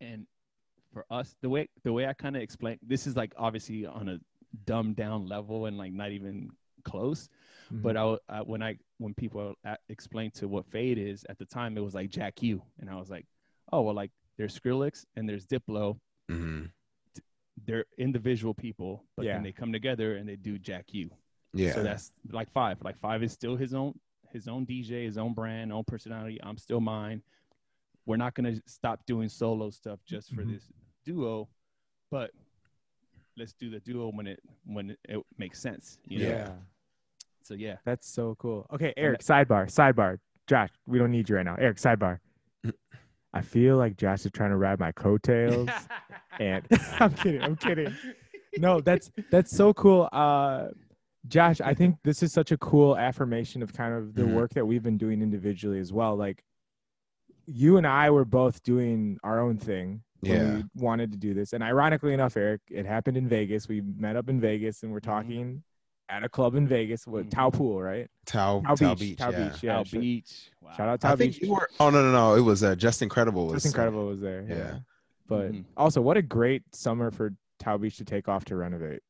and for us the way the way i kind of explain this is like obviously on a dumbed down level and like not even close but I, w- I- when i when people a- explained to what fade is at the time it was like Jack Ü and i was like oh well like there's skrillex and there's diplo Mhm. they're individual people but Yeah. then they come together and they do Jack Ü Yeah. so that's like five. Like five is still his own his own DJ, his own brand, own personality. I'm still mine. We're not gonna stop doing solo stuff just for Mhm. this duo, but let's do the duo when it when it makes sense. You know? yeah. So yeah. That's so cool. Okay, Eric, sidebar, sidebar. Josh, we don't need you right now. Eric, sidebar. <laughs> I feel like Josh is trying to ride my coattails. <laughs> and <laughs> I'm kidding. I'm kidding. No, that's that's so cool. Uh Josh, I think this is such a cool affirmation of kind of the Mhm. work that we've been doing individually as well. Like you and I were both doing our own thing when Yeah. we wanted to do this. And ironically enough, Eric, it happened in Vegas. We met up in Vegas and we're Mhm. talking at a club in Vegas with Mhm. Tao Pool, right? Tao, Tao, Tao Beach. Beach. Tao yeah. Beach. Yeah. Al sh- Beach. Wow. Shout out I Tao think Beach. you were. Oh no, no, no! It was uh, just incredible. Was Just incredible was there. Yeah. Yeah. But Mhm. also, what a great summer for Tao Beach to take off to renovate.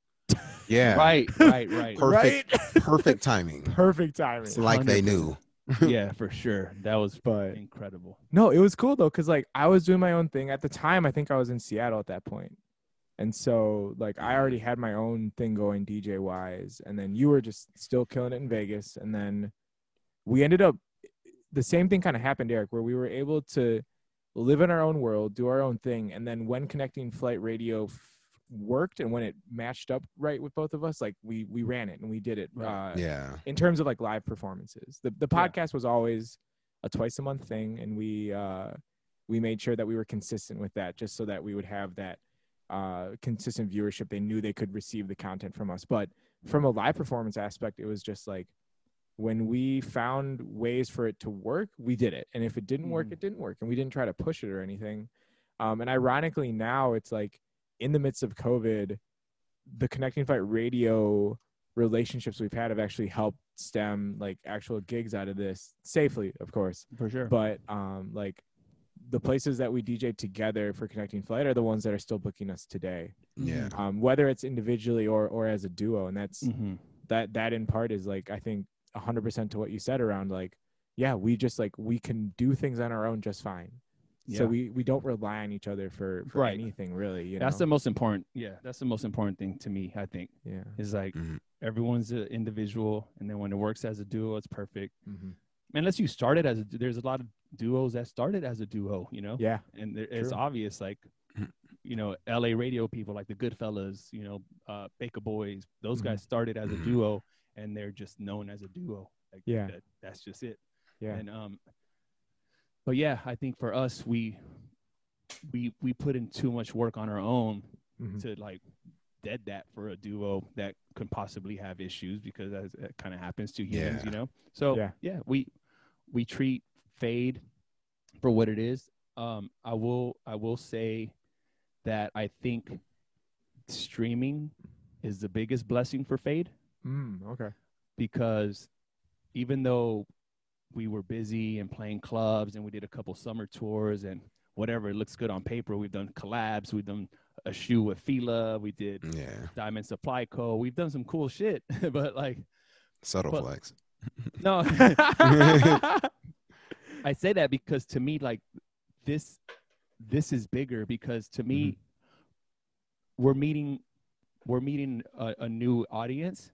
Yeah. <laughs> Right, right, right. Perfect. <laughs> Perfect timing. Perfect timing. It's like they knew. yeah, for sure. That was But incredible. no, it was cool though, because like I was doing my own thing at the time. I think I was in Seattle at that point, And so like I already had my own thing going DJ wise and then you were just still killing it in Vegas and then we ended up the same thing kind of happened Eric where we were able to live in our own world, do our own thing and then when connecting flight radio f- worked and when it matched up right with both of us like we we ran it and we did it Right. uh Yeah. in terms of like live performances. The the Yeah. podcast was always a twice a month thing, and we uh, we made sure that we were consistent with that, just so that we would have that uh, consistent viewership. They knew they could receive the content from us. But from a live performance aspect, it was just like when we found ways for it to work, we did it, and if it didn't work, Mhm. it didn't work, and we didn't try to push it or anything. Um, and ironically, now it's like in the midst of COVID, the Connecting Flight Radio relationships we've had have actually helped stem like actual gigs out of this safely, of course. For sure. But um, like the places that we DJ together for Connecting Flight are the ones that are still booking us today, Yeah. um, whether it's individually or or as a duo, and that's hmm that that in part is like I think 100% to what you said around like yeah we just like we can do things on our own just fine. Yeah. So we we don't rely on each other for, for Right. anything really. You That's know? the most important. Yeah, that's the most important thing to me. I think yeah. is like Mhm. everyone's an individual, and then when it works as a duo, it's perfect. hmm Unless you started as a, there's a lot of duos that started as a duo, you know. Yeah. and there, it's obvious like <clears throat> you know la radio people like the goodfellas you know uh Baka Boyz those Mhm. guys started as a <clears throat> duo and they're just known as a duo like Yeah. that, that's just it Yeah. and um but yeah i think for us we we we put in too much work on our own Mhm. to like dead that for a duo that could possibly have issues because that, that kind of happens to humans, Yeah. you know. So Yeah. yeah. we we treat fade for what it is. Um, I will I will say that I think streaming is the biggest blessing for fade Mm, okay. because even though we were busy and playing clubs and we did a couple summer tours and whatever it looks good on paper we've done collabs we've done a shoe with Fila we did Yeah. Diamond Supply Co. We've done some cool shit, <laughs> but like, Subtle But- flex. no, <laughs> <laughs> I say that because to me, like, this, this is bigger because to me, we're meeting, we're meeting a, a new audience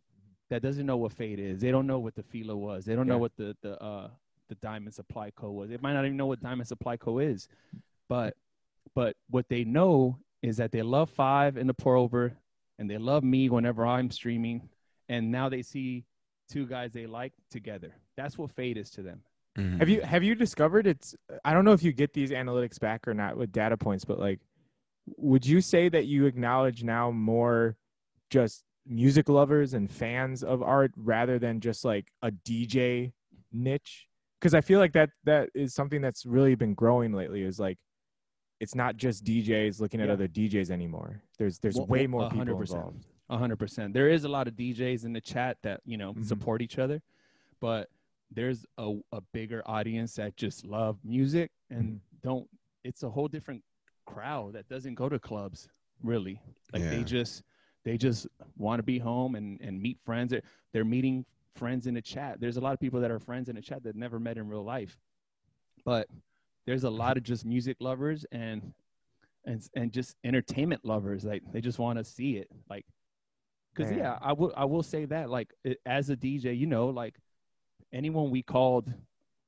that doesn't know what Fade is. They don't know what the Fila was. They don't know what the the uh the Diamond Supply Co. was. They might not even know what Diamond Supply Co. is, but but what they know is that they love Five and the Pour Over, and they love me whenever I'm streaming, and now they see two guys they like together. That's what Fade is to them. Mhm. Have you have you discovered it's I don't know if you get these analytics back or not with data points, but like would you say that you acknowledge now more just music lovers and fans of art rather than just like a DJ niche? Because I feel like that that is something that's really been growing lately is like it's not just DJs looking at Yeah. other DJs anymore. There's there's Well, way more a hundred people involved. A hundred percent. There is a lot of DJs in the chat that you know Mhm. support each other, but there's a, a bigger audience that just love music and mm-hmm. don't. It's a whole different crowd that doesn't go to clubs really. Like they just they just want to be home and and meet friends. They're, they're meeting friends in the chat. There's a lot of people that are friends in the chat that never met in real life, but there's a lot of just music lovers and and and just entertainment lovers like they just want to see it like because yeah i will i will say that like it, as a dj you know like anyone we called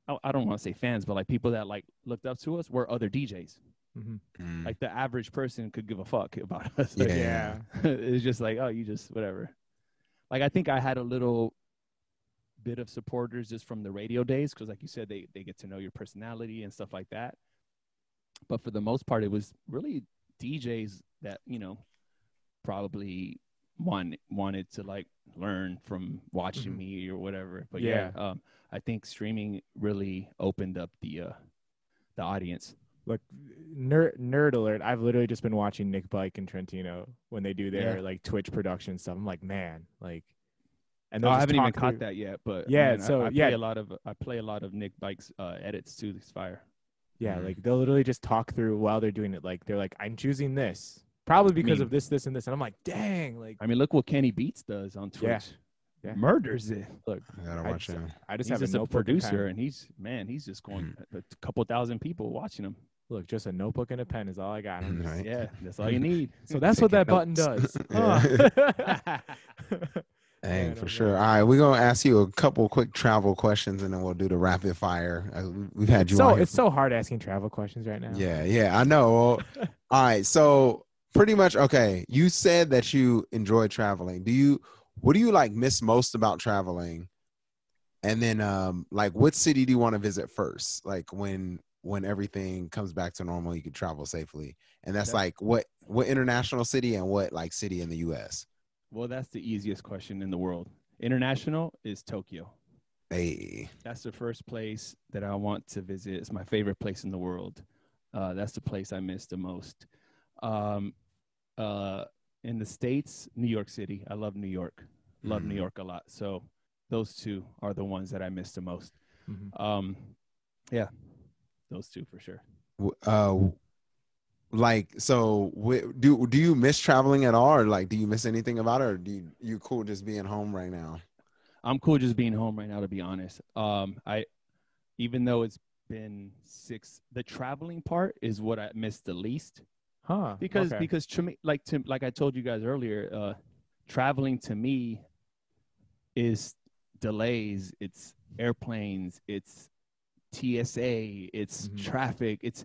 I, I don't want to say fans but like people that like looked up to us were other djs Mhm. Mm. like the average person could give a fuck about <laughs> us Like, Yeah. <laughs> it's just like oh you just whatever like i think i had a little bit of supporters just from the radio days because like you said they they get to know your personality and stuff like that but for the most part it was really djs that you know probably want, wanted to like learn from watching Mhm. me or whatever but yeah, um i think streaming really opened up the uh the audience Look, nerd nerd alert! I've literally just been watching Nick Bike and Trentino when they do their Yeah. like Twitch production stuff. I'm like, man, like, and Oh, I haven't even talk caught that yet, but Yeah, I- so, I, yeah. a lot of I play a lot of Nick Bike's uh, edits to this fire. Yeah, Mhm. like they'll literally just talk through while they're doing it. Like they're like, I'm choosing this probably because mean- of this, this, and this, and I'm like, dang, like, I mean, look what Kenny Beats does on Twitch. Yeah, yeah. Murders it. look, I gotta I watch just, him. I just He's have just a a notebook and producer, and he's man, he's just going Mm-hmm. a couple thousand people watching him. look, just a notebook and a pen is all I got. Just- Right. Yeah, that's all you need. <laughs> So that's what Taking that <laughs> button notes. does. <laughs> Huh. Dang, for sure. man. All right, we're gonna ask you a couple quick travel questions, and then we'll do the rapid fire. Uh, We've had you so on here it's so hard asking travel questions right now. Yeah, yeah, I know. All right, so pretty much okay. You said that you enjoy traveling. Do you? What do you like miss most about traveling? And then, um, like, what city do you want to visit first? Like when when everything comes back to normal, you can travel safely. And that's Okay. like what what international city and what like city in the U.S. Well, that's the easiest question in the world. International is Tokyo. Hey, That's the first place that I want to visit. It's my favorite place in the world. Uh, that's the place I miss the most. Um, uh, in the states, New York City. I love New York. Love New Mhm. York a lot. So those two are the ones that I miss the most. Mhm. Um, yeah, those two for sure. Uh, like so, wh- do do you miss traveling at all, or like do you miss anything about it, or do you you cool just being home right now? I'm cool just being home right now, to be honest. Um, I, even though it's been six, the traveling part is what I miss the least Huh. because okay. because to me, like to like I told you guys earlier, uh, traveling to me is delays, it's airplanes, it's TSA, it's Mhm. traffic, it's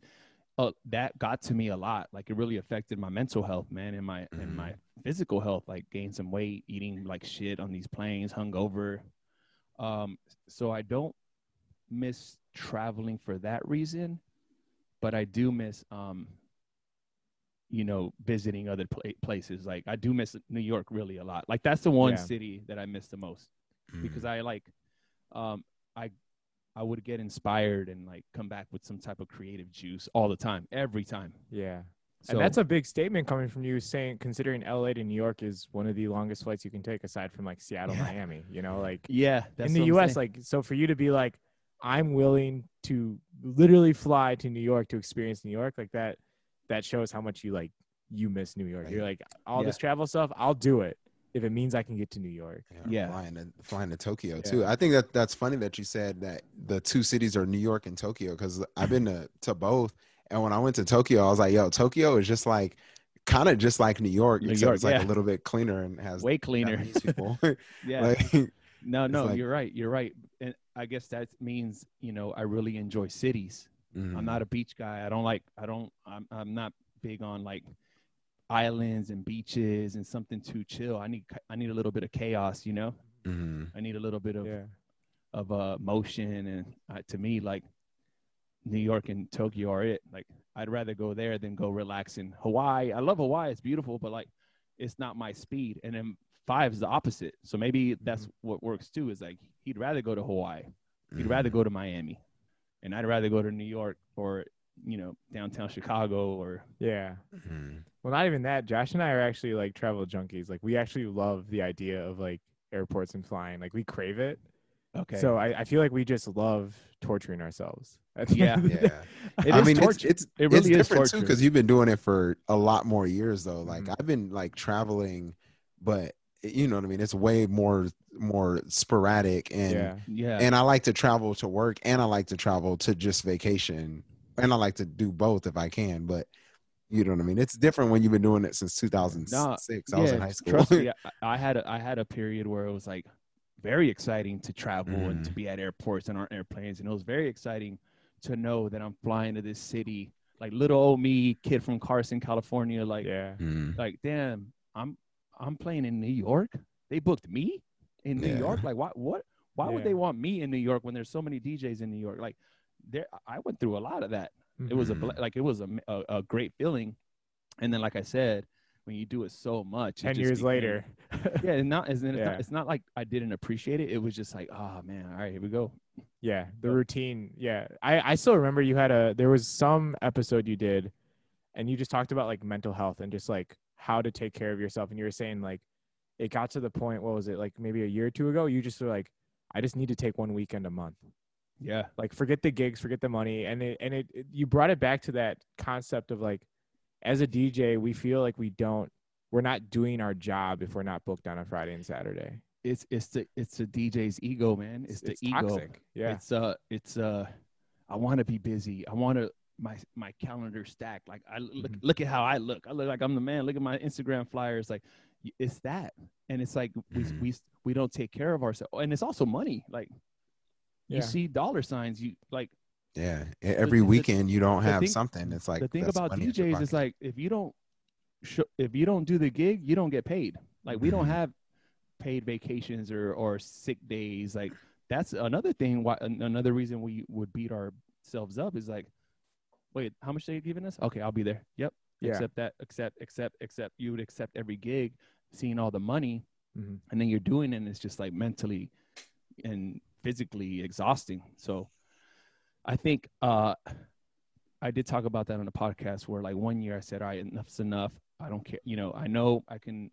uh, that got to me a lot. Like it really affected my mental health, man, and my and Mhm. my physical health. Like gained some weight, eating like shit on these planes, hungover. Um, so I don't miss traveling for that reason, but I do miss um, you know, visiting other pla- places. Like I do miss New York really a lot. Like that's the one Yeah. city that I miss the most Mm. because I like, um, I, I would get inspired and like come back with some type of creative juice all the time, every time. yeah. So and that's a big statement coming from you saying considering LA to New York is one of the longest flights you can take aside from like Seattle, Yeah. Miami, you know, like <laughs> yeah. That's in the US saying. like so for you to be like I'm willing to literally fly to New York to experience New York like that that shows how much you like you miss New York. Right. You're like all Yeah. this travel stuff, I'll do it if it means I can get to New York. Yeah. flying to flying to Tokyo Yeah. too. I think that that's funny that you said that the two cities are New York and Tokyo because I've been to to both, and when I went to Tokyo, I was like, yo, Tokyo is just like kind of just like New York, New except York, it's like yeah. a little bit cleaner and has way cleaner. People. <laughs> <laughs> yeah. like, no, no, like- you're right. You're right. And I guess that means, you know, I really enjoy cities. Mm, I'm not a beach guy. I don't like. I don't. I'm. I'm not big on like islands and beaches and something too chill. I need. I need a little bit of chaos. You know. mhm. I need a little bit of Yeah. of uh motion and uh, to me like New York and Tokyo are it. Like I'd rather go there than go relax in Hawaii. I love Hawaii. It's beautiful, but like it's not my speed. And then five is the opposite. So maybe that's what works too. Is like he'd rather go to Hawaii. He'd rather Mhm. go to Miami, and I'd rather go to New York or you know downtown Chicago or Yeah. Mhm. Well, not even that. Josh and I are actually like travel junkies. Like we actually love the idea of like airports and flying. Like we crave it. okay. So I, I feel like we just love torturing ourselves. Yeah. end of the day. Yeah. It I is mean, torture. it's it's It really it's is different too because you've been doing it for a lot more years though. Like Mhm. I've been like traveling, but you know what I mean. It's way more more sporadic and yeah. yeah. and I like to travel to work and I like to travel to just vacation and I like to do both if I can. But you know what I mean. It's different when you've been doing it since 2006. I was in high school. Trust me, <laughs> I, I had a, I had a period where it was like very exciting to travel and to Mhm. be at airports and on airplanes, and it was very exciting to know that I'm flying to this city, like little old me, kid from Carson, California, like Yeah. Mm. like damn, I'm I'm playing in New York. They booked me in New Yeah. York. Like what what why would they want me in New York when there's so many DJs in New York? Like there, I went through a lot of that it was a Mhm. like it was a, a, a great feeling and then like i said when you do it so much 10 years became- later. <laughs> yeah and not, it's, it's, Yeah. not, it's not like i didn't appreciate it it was just like oh man all right here we go Yeah, the routine. Yeah, I I still remember you had a there was some episode you did, and you just talked about like mental health and just like how to take care of yourself. And you were saying like it got to the point. What was it like? Maybe a year or two ago. You just were like, I just need to take one weekend a month. yeah Like forget the gigs, forget the money, and it and it, it you brought it back to that concept of like, as a DJ, we feel like we don't. We're not doing our job if we're not booked on a Friday and Saturday. it's it's the it's the dj's ego man it's, the ego toxic. Yeah. it's uh it's uh i want to be busy i want to my my calendar stacked. Like I look Mhm. look at how I look. I look like I'm the man. Look at my Instagram flyers. Like it's that, and it's like we Mhm. we we don't take care of ourselves, and it's also money. Like Yeah. you see dollar signs, you like Yeah. Every the- weekend you don't have thing- something. It's like the thing about money in your DJs is like if you don't sh- if you don't do the gig, you don't get paid. Like we don't Mhm. have paid vacations or or sick days. Like that's another thing. Why another reason we would beat ourselves up is like, wait, how much they giving us? Okay, I'll be there. Yep. Yeah. Accept that. Accept. Accept. Accept. You would accept every gig, seeing all the money, Mhm. and then you're doing it. and It's just like mentally and physically exhausting. So, I think uh, I did talk about that on the podcast where like one year I said, all right, enough's enough. I don't care. You know, I know I can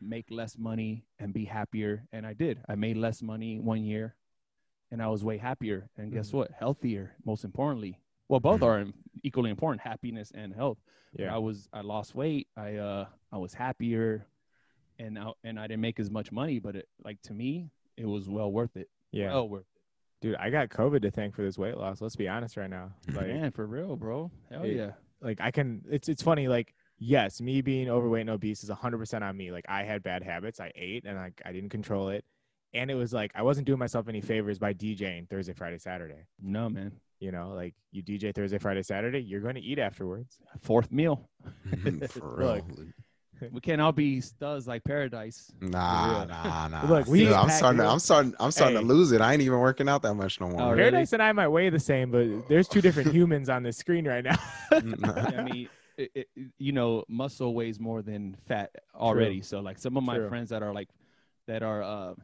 make less money and be happier. And I did. I made less money one year and I was way happier. And guess Mhm. what? Healthier, most importantly. Well, both Mhm. are equally important, happiness and health. Yeah. I was I lost weight. I uh I was happier and I, and I didn't make as much money, but it like to me, it was well worth it. Yeah. Well worth it. Dude, I got COVID to thank for this weight loss. Let's be honest right now. Like, Man, for real, bro. Hell It- yeah. like I can it's it's funny like yes, me being overweight and obese is 100% on me. Like I had bad habits. I ate and like I didn't control it. And it was like I wasn't doing myself any favors by DJing Thursday, Friday, Saturday. No, man. You know, like you DJ Thursday, Friday, Saturday, you're going to eat afterwards. Fourth meal. Mm-hmm, for <laughs> real. Look. We can't all be studs like Paradise. Nah, nah, nah. Look, we Dude, I'm starting. To, I'm starting. I'm starting Hey. to lose it. I ain't even working out that much no more. Oh, really? Paradise and I might weigh the same, but there's two different <laughs> humans on this screen right now. Mm-hmm. I mean, it, it, you know, muscle weighs more than fat already. So like some of my True. friends that are like that are uh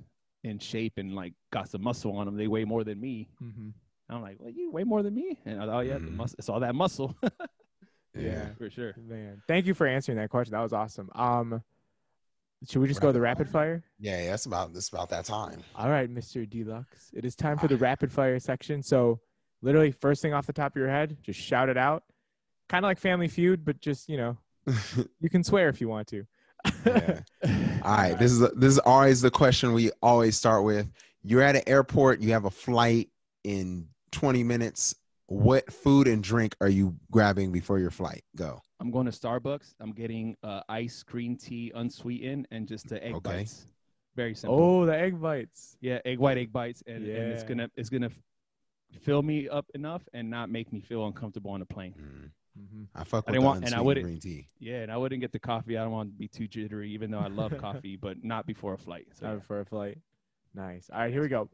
in shape and like got some muscle on them, they weigh more than me. Mm-hmm. Mhm. I'm like, well, you weigh more than me, and I thought, oh yeah, the Mhm. mus- it's all that muscle <laughs> yeah. for sure. Man, thank you for answering that question. That was awesome. Um, should we just go to the rapid fire? Yeah, yeah, it's about it's about that time. All right, Mr. D-Lux. It is time for the rapid fire section. So, literally, first thing off the top of your head, just shout it out. Kind of like Family Feud, but just you know, <laughs> you can swear if you want to. Yeah. <laughs> All right, this is this is always the question we always start with. You're at an airport, you have a flight in 20 minutes. What food and drink are you grabbing before your flight? Go. I'm going to Starbucks. I'm getting uh, ice green tea unsweetened and just the egg Okay. bites. Very simple. oh, the egg bites. Yeah, egg white egg bites, and, and it's gonna it's gonna fill me up enough and not make me feel uncomfortable on the plane. Mm, Mhm. I fuck I with didn't the want- and I wouldn't- green tea. Yeah, and I wouldn't get the coffee. I don't want to be too jittery, even though I love <laughs> coffee, but not before a flight. So Time for a flight. Nice. All right, here we go.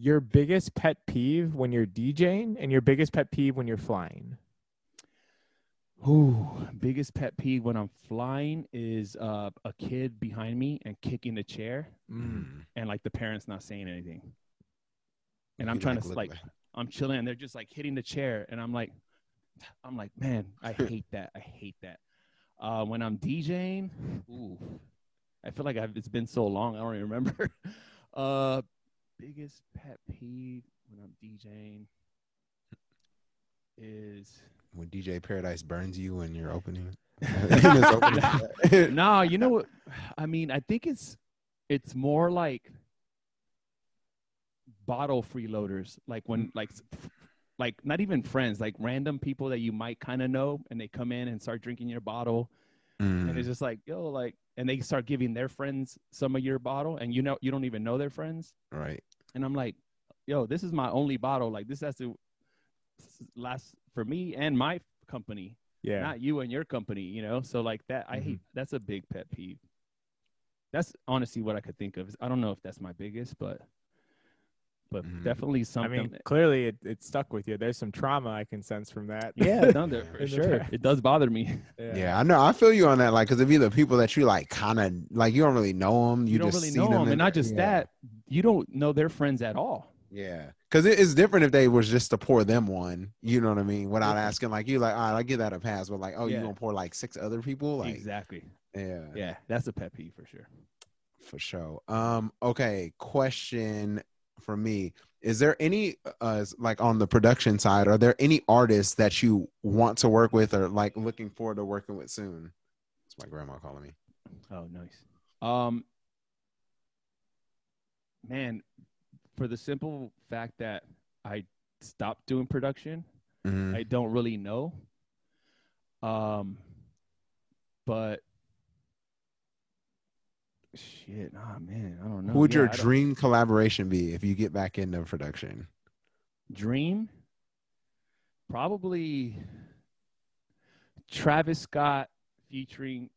Your biggest pet peeve when you're DJing, and your biggest pet peeve when you're flying. Ooh, biggest pet peeve when I'm flying is uh, a kid behind me and kicking the chair, Mm. and like the parents not saying anything. And I'm trying like to look like, back. I'm chilling, and they're just like hitting the chair, and I'm like, I'm like, man, I <laughs> hate that. I hate that. Uh, when I'm DJing, ooh, I feel like I've, it's been so long, I don't even remember. <laughs> uh, biggest pet peeve when I'm DJing is when DJ Paradise burns you when you're opening. <laughs> <laughs> Opening- <laughs> no, you know what? I mean, I think it's it's more like bottle freeloaders, like when like like not even friends, like random people that you might kind of know, and they come in and start drinking your bottle, and Mm. it's just like yo, like, and they start giving their friends some of your bottle, and you know you don't even know their friends, right. and I'm like, yo, this is my only bottle, like this has to last for me and my company Yeah. not you and your company, you know? So like that, I Mhm. hate, that's a big pet peeve. That's honestly what I could think of. I don't know if that's my biggest, but, but Mhm. definitely something. I mean, clearly it, it stuck with you. There's some trauma I can sense from that. yeah, <laughs> no, there- for sure. It does bother me. <laughs> Yeah. I know. I feel you on that. Like, because if you the people that you like, kind of like, you don't really know them. You, You, don't just really see know them. in- And not just yeah. that, you don't know their friends at all. Yeah, because it is different if they was just to pour them one. You know what I mean? Without Yeah. asking, like you, like, all right, I give that a pass. But like, oh, you Yeah. gonna pour like six other people? Like, exactly. yeah, Yeah, that's a pet peeve for sure. for sure. Um, okay, question for me: Is there any, uh, like on the production side, are there any artists that you want to work with or like looking forward to working with soon? It's my grandma calling me. Oh, nice. Um, man, for the simple fact that I stopped doing production, Mhm. I don't really know. Um, but shit, ah man, I don't know. Who would Yeah, your I don't- dream collaboration be if you get back into production? dream? Probably Travis Scott featuring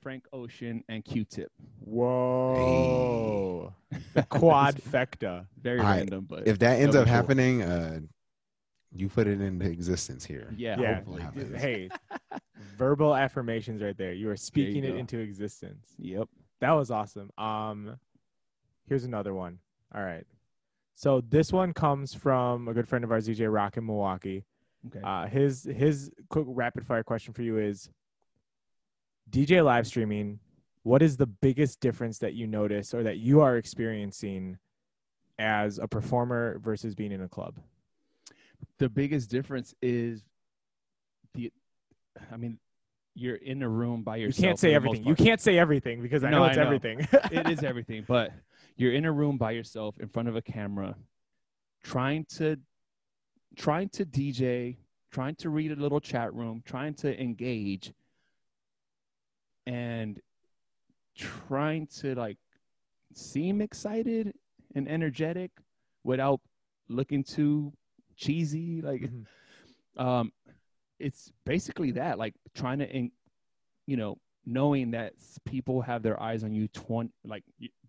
Frank Ocean and Q-Tip. Whoa. The quadfecta. <laughs> Very All right, random, but If that ends that'd up cool. happening, uh, you put it into existence here. yeah, Yeah. hopefully. Hey, <laughs> verbal affirmations right there. You are speaking it go. into existence. Yep. That was awesome. Um, here's another one. All right. So this one comes from a good friend of ours, DJ Rock in Milwaukee. Okay. Uh, his his quick rapid fire question for you is: DJ live streaming. What is the biggest difference that you notice or that you are experiencing as a performer versus being in a club? the biggest difference is the I mean, you're in a room by yourself. You can't say everything. You can't say everything because I No, know I it's know. everything. <laughs> <laughs> it is everything, but you're in a room by yourself in front of a camera, trying to trying to DJ, trying to read a little chat room, trying to engage, and trying to like seem excited and energetic without looking too cheesy. Like Mhm. um it's basically that like trying to in, you know knowing that people have their eyes on you 20 like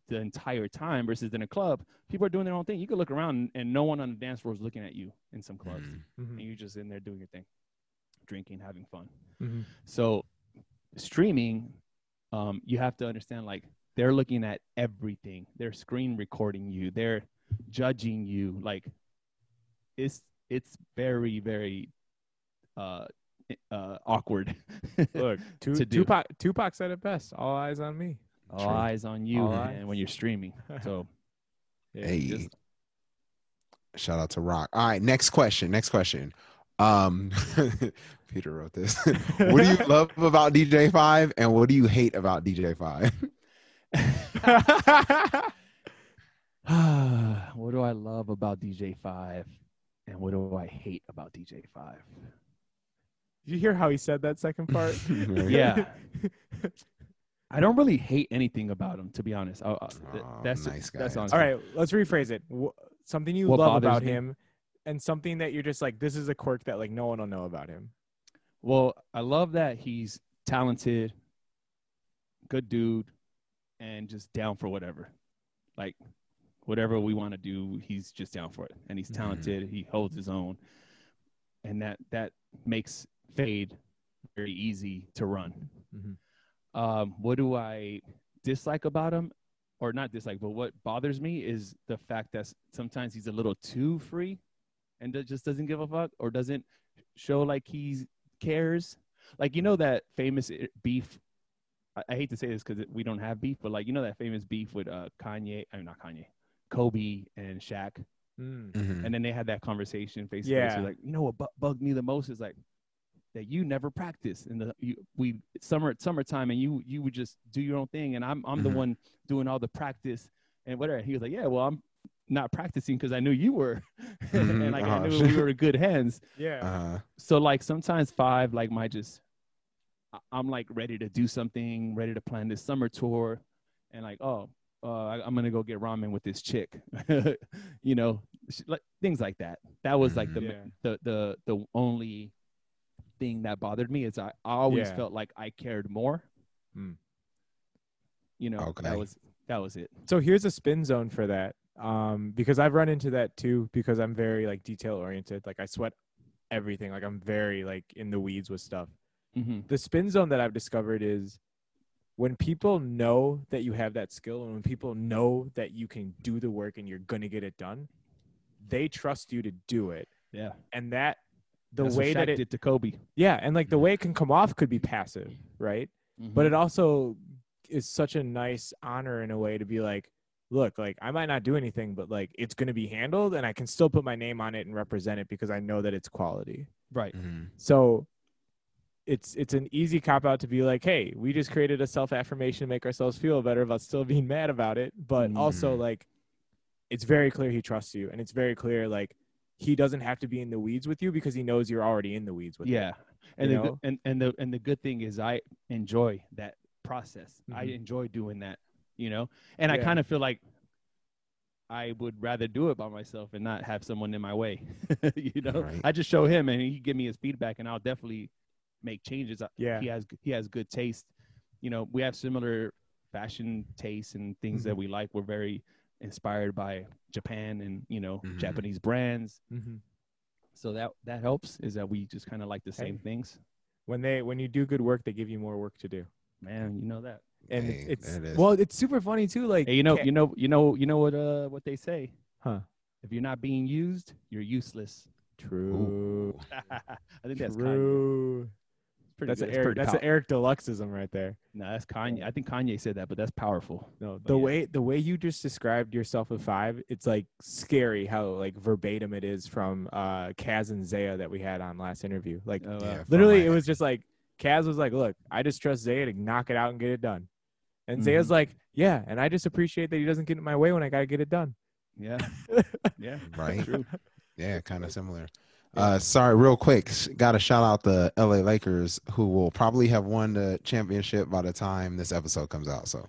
the entire time versus in a club people are doing their own thing you could look around and, and no one on the dance floor is looking at you in some clubs Mhm. Mhm. and you're just in there doing your thing drinking having fun Mhm. so streaming um you have to understand like they're looking at everything they're screen recording you they're judging you like it's it's very very uh uh awkward <laughs> Look, Tu- to do. Tupac Tupac said it best. All eyes on me. all True. eyes on you All man eyes. when you're streaming <laughs> so Yeah, Hey, just- shout out to Rock. All right, next question. Next question. Um, <laughs> Peter wrote this. what do you love about DJ Five, and what do you hate about DJ Five? <sighs> what do I love about DJ Five, and what do I hate about DJ Five? Did you hear how he said that second part? <laughs> <laughs> Yeah, I don't really hate anything about him, to be honest. I, I, th- Aw, that's nice guy. That's on. All right, let's rephrase it. Wh- something you What love bothers about me? him, and something that you're just like, this is a quirk that like no one will know about him. Well, I love that he's talented, good dude, and just down for whatever. Like whatever we want to do, he's just down for it. And he's Mhm. talented. He holds his own, and that that makes Fade very easy to run. Mhm. Um, what do I dislike about him, or not dislike, but what bothers me is the fact that sometimes he's a little too free, and just doesn't give a fuck, or doesn't show like he cares. Like you know that famous beef. I, I hate to say this because we don't have beef, but like you know that famous beef with uh Kanye. I mean not Kanye, Kobe and Shaq, Mm. Mhm. and then they had that conversation face to face. Like you know what bu- bugged me the most is like that you never practice in the you, we summer summertime and you you would just do your own thing and I'm I'm the Mhm. one doing all the practice and whatever. He was like, yeah, well I'm not practicing because I knew you were, <laughs> Mhm. and like Uh-huh. I knew we were in good hands Yeah. Uh, so like sometimes five like might just I- i'm like ready to do something ready to plan this summer tour and like oh uh, I- i'm gonna go get ramen with this chick <laughs> you know sh- like things like that that was like the Mhm. Yeah. the the the only thing that bothered me is i, I always Yeah. felt like i cared more Mm. you know Okay. that was that was it So here's a spin zone for that. Um, because I've run into that too, because I'm very like detail oriented. Like I sweat everything. Like I'm very like in the weeds with stuff. hmm The spin zone that I've discovered is when people know that you have that skill and when people know that you can do the work and you're gonna get it done, they trust you to do it. yeah And that the That's way what that it did to kobe yeah, and like the way it can come off could be passive, right? but it also is such a nice honor in a way to be like look like i might not do anything but like it's going to be handled and i can still put my name on it and represent it because i know that it's quality right mhm. so it's it's an easy cop out to be like hey we just created a self affirmation to make ourselves feel better about still being mad about it but also Mhm. like it's very clear he trusts you and it's very clear like he doesn't have to be in the weeds with you because he knows you're already in the weeds with him. yeah and the, know? and and the and the good thing is i enjoy that process i Mhm. enjoy doing that you know and i kind of feel like i would rather do it by myself and not have someone in my way <laughs> you know Right. i just show him and he give me his feedback and i'll definitely make changes Yeah. he has he has good taste you know we have similar fashion tastes and things that Mhm. we like we're very inspired by japan and you know Mhm. japanese brands Mhm. so that that helps is that we just kind of like the same Hey. things When they when you do good work, they give you more work to do. man you know that And Hey, it's, there it's well, it's super funny too. Like hey you know you know you know you know what uh what they say huh? if you're not being used you're useless True. <laughs> i think that's Kanye. True. It's pretty That's good. an It's Eric. pretty That's pow- an Eric Deluxeism right there. no that's kanye i think kanye said that but that's powerful No, But the yeah. way the way you just described yourself with five, it's like scary how like verbatim it is from uh Kaz and Zaya that we had on last interview. Like Oh, wow. Yeah, literally, my it was just like Kaz was like, "Look, I just trust Zaya to knock it out and get it done," and Mhm. Zaya's like, "Yeah, and I just appreciate that he doesn't get in my way when I gotta get it done." yeah <laughs> yeah right. True. <laughs> Yeah, kind of similar. Uh, sorry, real quick. Got to shout out the LA Lakers, who will probably have won the championship by the time this episode comes out. So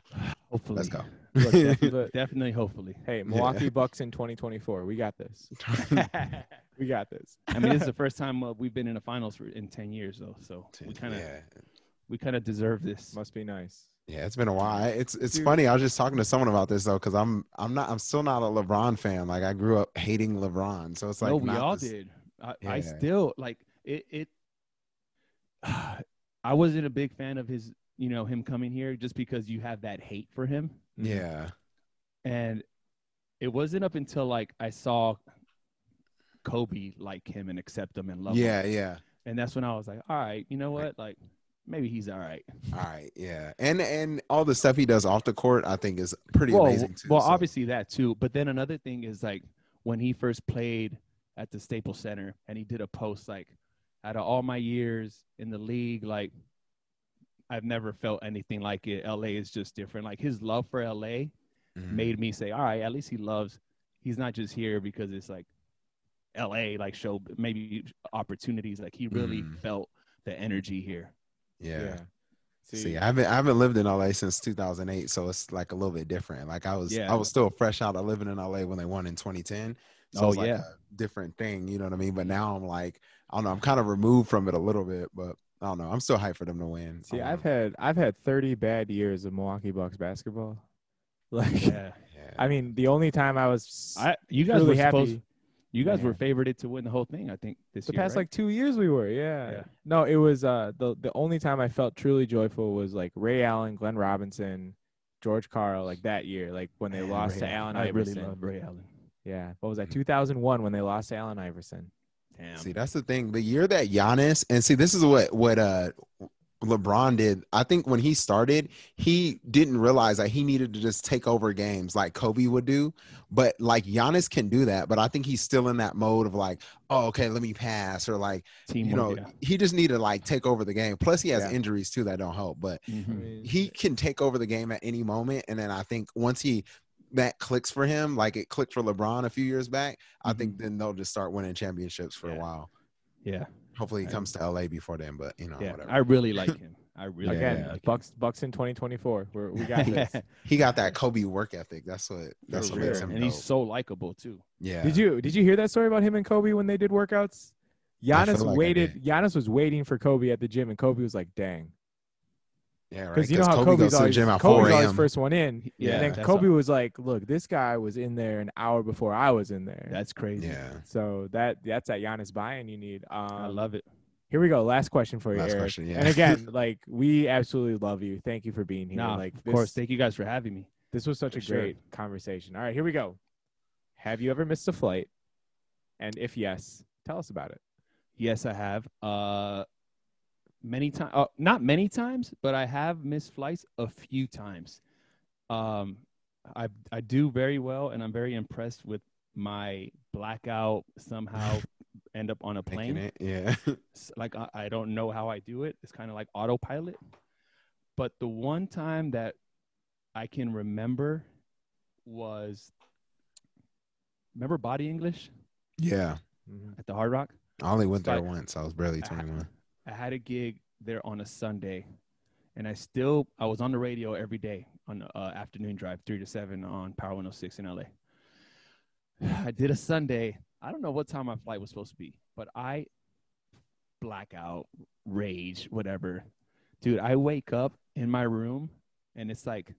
hopefully let's go. Look, <laughs> def- look, definitely hopefully hey, Milwaukee Bucks in 2024, we got this. <laughs> <laughs> we got this. i mean this is the first time uh, we've been in the finals for in 10 years though so we kind of yeah, we kind of deserve this Must be nice. yeah, it's been a while. It's it's Dude. funny. I was just talking to someone about this though, because I'm I'm not I'm still not a LeBron fan. Like I grew up hating LeBron, so it's like no, we not all this- did. I, I still like it. It. <sighs> I wasn't a big fan of his, you know, him coming here just because you have that hate for him, Mhm. Yeah, and it wasn't up until like I saw Kobe like him and accept him and love him, yeah, yeah. and that's when I was like, all right, you know what, like maybe he's all right. All right, yeah, and and all the stuff he does off the court, I think is pretty well, amazing too. well, so- obviously that too, but then another thing is like when he first played at the Staples Center and he did a post like, out of all my years in the league, like I've never felt anything like it. LA is just different. Like his love for LA Mhm. made me say, all right, at least he loves. He's not just here because it's like LA, like show maybe opportunities. Like he really Mhm. felt the energy here. yeah. See, See, I haven't I haven't lived in LA since 2008, so it's like a little bit different. Like I was Yeah. I was still fresh out of living in LA when they won in 2010. So Oh, it's like yeah. a different thing, you know what I mean? But now I'm like I don't know, I'm kind of removed from it a little bit, but I don't know. I'm still hyped for them to win. see, I I've know. had I've had 30 bad years of Milwaukee Bucks basketball. <laughs> Like, Yeah, yeah. I mean, the only time I was I you guys really were happy. supposed. You guys were Man. favored to win the whole thing. I think this the year. past right? like two years we were yeah. Yeah. no it was uh the the only time i felt truly joyful was like ray allen glenn robinson george karl like that year like when they Man, lost Ray to Allen. allen I iverson really love Ray Allen. Yeah what was that Mhm. 2001 when they lost to allen iverson Damn. See, that's the thing. The year that Giannis and see, this is what what uh LeBron did. I think when he started, he didn't realize that he needed to just take over games like Kobe would do. But like Giannis can do that. But I think he's still in that mode of like, oh, okay, let me pass, or like, Teamwork. you know, he just need to like take over the game. Plus, he has Yeah. injuries too that don't help. But yeah. I Mhm. he can take over the game at any moment. And then I think once he that clicks for him, like it clicked for LeBron a few years back, I think mm-hmm. then they'll just start winning championships for Yeah. a while. Yeah, Hopefully he I- comes to LA before then, but you know, yeah. whatever. I really like <laughs> him. I really again really like him. bucks bucks in 2024 we're, we got this <laughs> he got that Kobe work ethic. That's what that's For what makes him and he's so likable too. yeah. did you did you hear that story about him and kobe when they did workouts Giannis like waited. Giannis was waiting for Kobe at the gym, and Kobe was like, "Dang," Yeah, right. because you know how Kobe Kobe's goes to the gym at Kobe's 4 always first one in. Yeah, and then Kobe a- was like, "Look, this guy was in there an hour before I was in there." That's crazy. Yeah. so that that's that Giannis buy-in you need. Um, I love it. Here we go. Last question for you, Last Eric. question, yeah. And again, <laughs> like we absolutely love you. Thank you for being here. Nah, like of this, course. Thank you guys for having me. this was such for a sure. great conversation. All right, here we go. Have you ever missed a flight? And if yes, tell us about it. Yes, I have. Uh, many times, uh, not many times, but I have missed flights a few times. Um, I I do very well, and I'm very impressed with my blackout. Somehow, <laughs> end up on a plane. it. Yeah. <laughs> like I, I don't know how I do it. It's kind of like autopilot. But the one time that I can remember was remember body English? yeah. Mhm. at the Hard Rock. I only went there But- once. I was barely I- 21. I had a gig there on a Sunday, and I still I was on the radio every day on the uh, afternoon drive, three to seven on Power 106 in LA. <sighs> I did a Sunday. I don't know what time my flight was supposed to be, but I blackout, rage, whatever. Dude, I wake up in my room and it's like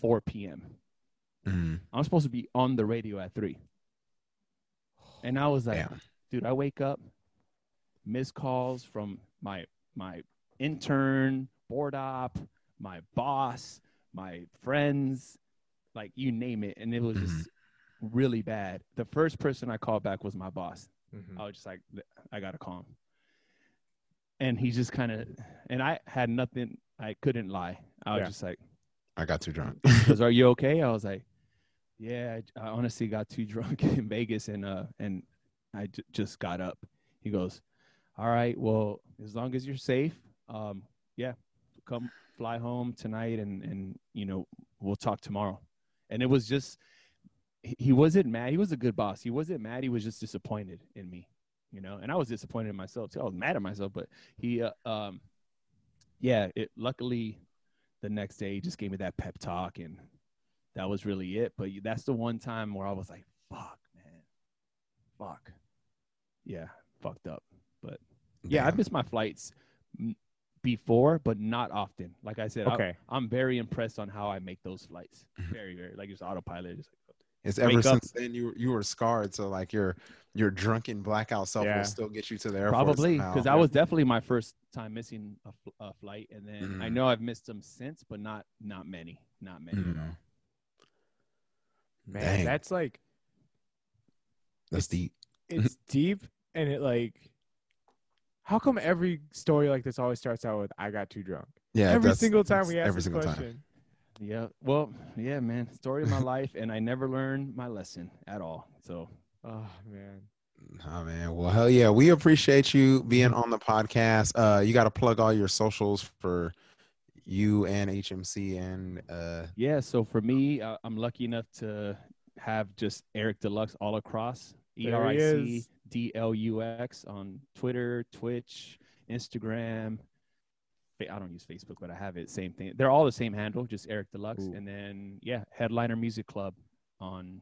4 p.m. Mhm. I'm supposed to be on the radio at three. And I was like, Damn. dude, I wake up, missed calls from my my intern, board op, my boss, my friends, like you name it. And it was just really bad. The first person I called back was my boss. Mhm. I was just like, I gotta call him. And he just kind of, and I had nothing. I couldn't lie. I was Yeah. just like, I got too drunk. he goes, "Are <laughs> you okay?" I was like, "Yeah, I, I honestly got too <laughs> drunk in Vegas and uh and I j- just got up." He goes, "All right, well, as long as you're safe, um, yeah, come fly home tonight and and you know we'll talk tomorrow." And it was just he- wasn't mad. He was a good boss. He wasn't mad. He was just disappointed in me, you know. And I was disappointed in myself too. I was mad at myself, but he, uh, um, yeah. It luckily the next day he just gave me that pep talk and that was really it but that's the one time where i was like fuck man fuck yeah fucked up but yeah i Damn. missed my flights before but not often like i said I- Okay. i'm very impressed on how i make those flights very very like just autopilot just like, It's ever wake up- since then you you were scarred. So like your your drunken blackout self Yeah. will still get you to the airport. Probably because that was definitely my first time missing a, fl- a flight, and then I Mhm. know I've missed them since, but not not many, not many at Mhm. Man, Dang. that's like That's deep. it's <laughs> deep and it like how come every story like this always starts out with I got too drunk? Yeah. every single time we ask every this single question. time. Yeah, well, yeah, man, story of my life, and I never learned my lesson at all. So Oh man. Oh man. Well hell yeah. We appreciate you being on the podcast. Uh you gotta plug all your socials for you and HMC and uh yeah, so for me, uh, I'm lucky enough to have just Eric D-Lux all across. E There R I he C is. D L U X on Twitter, Twitch, Instagram. I don't use Facebook, but I have it. Same thing. They're all the same handle, just Eric D-Lux. Ooh. And then yeah, Headliner Music Club on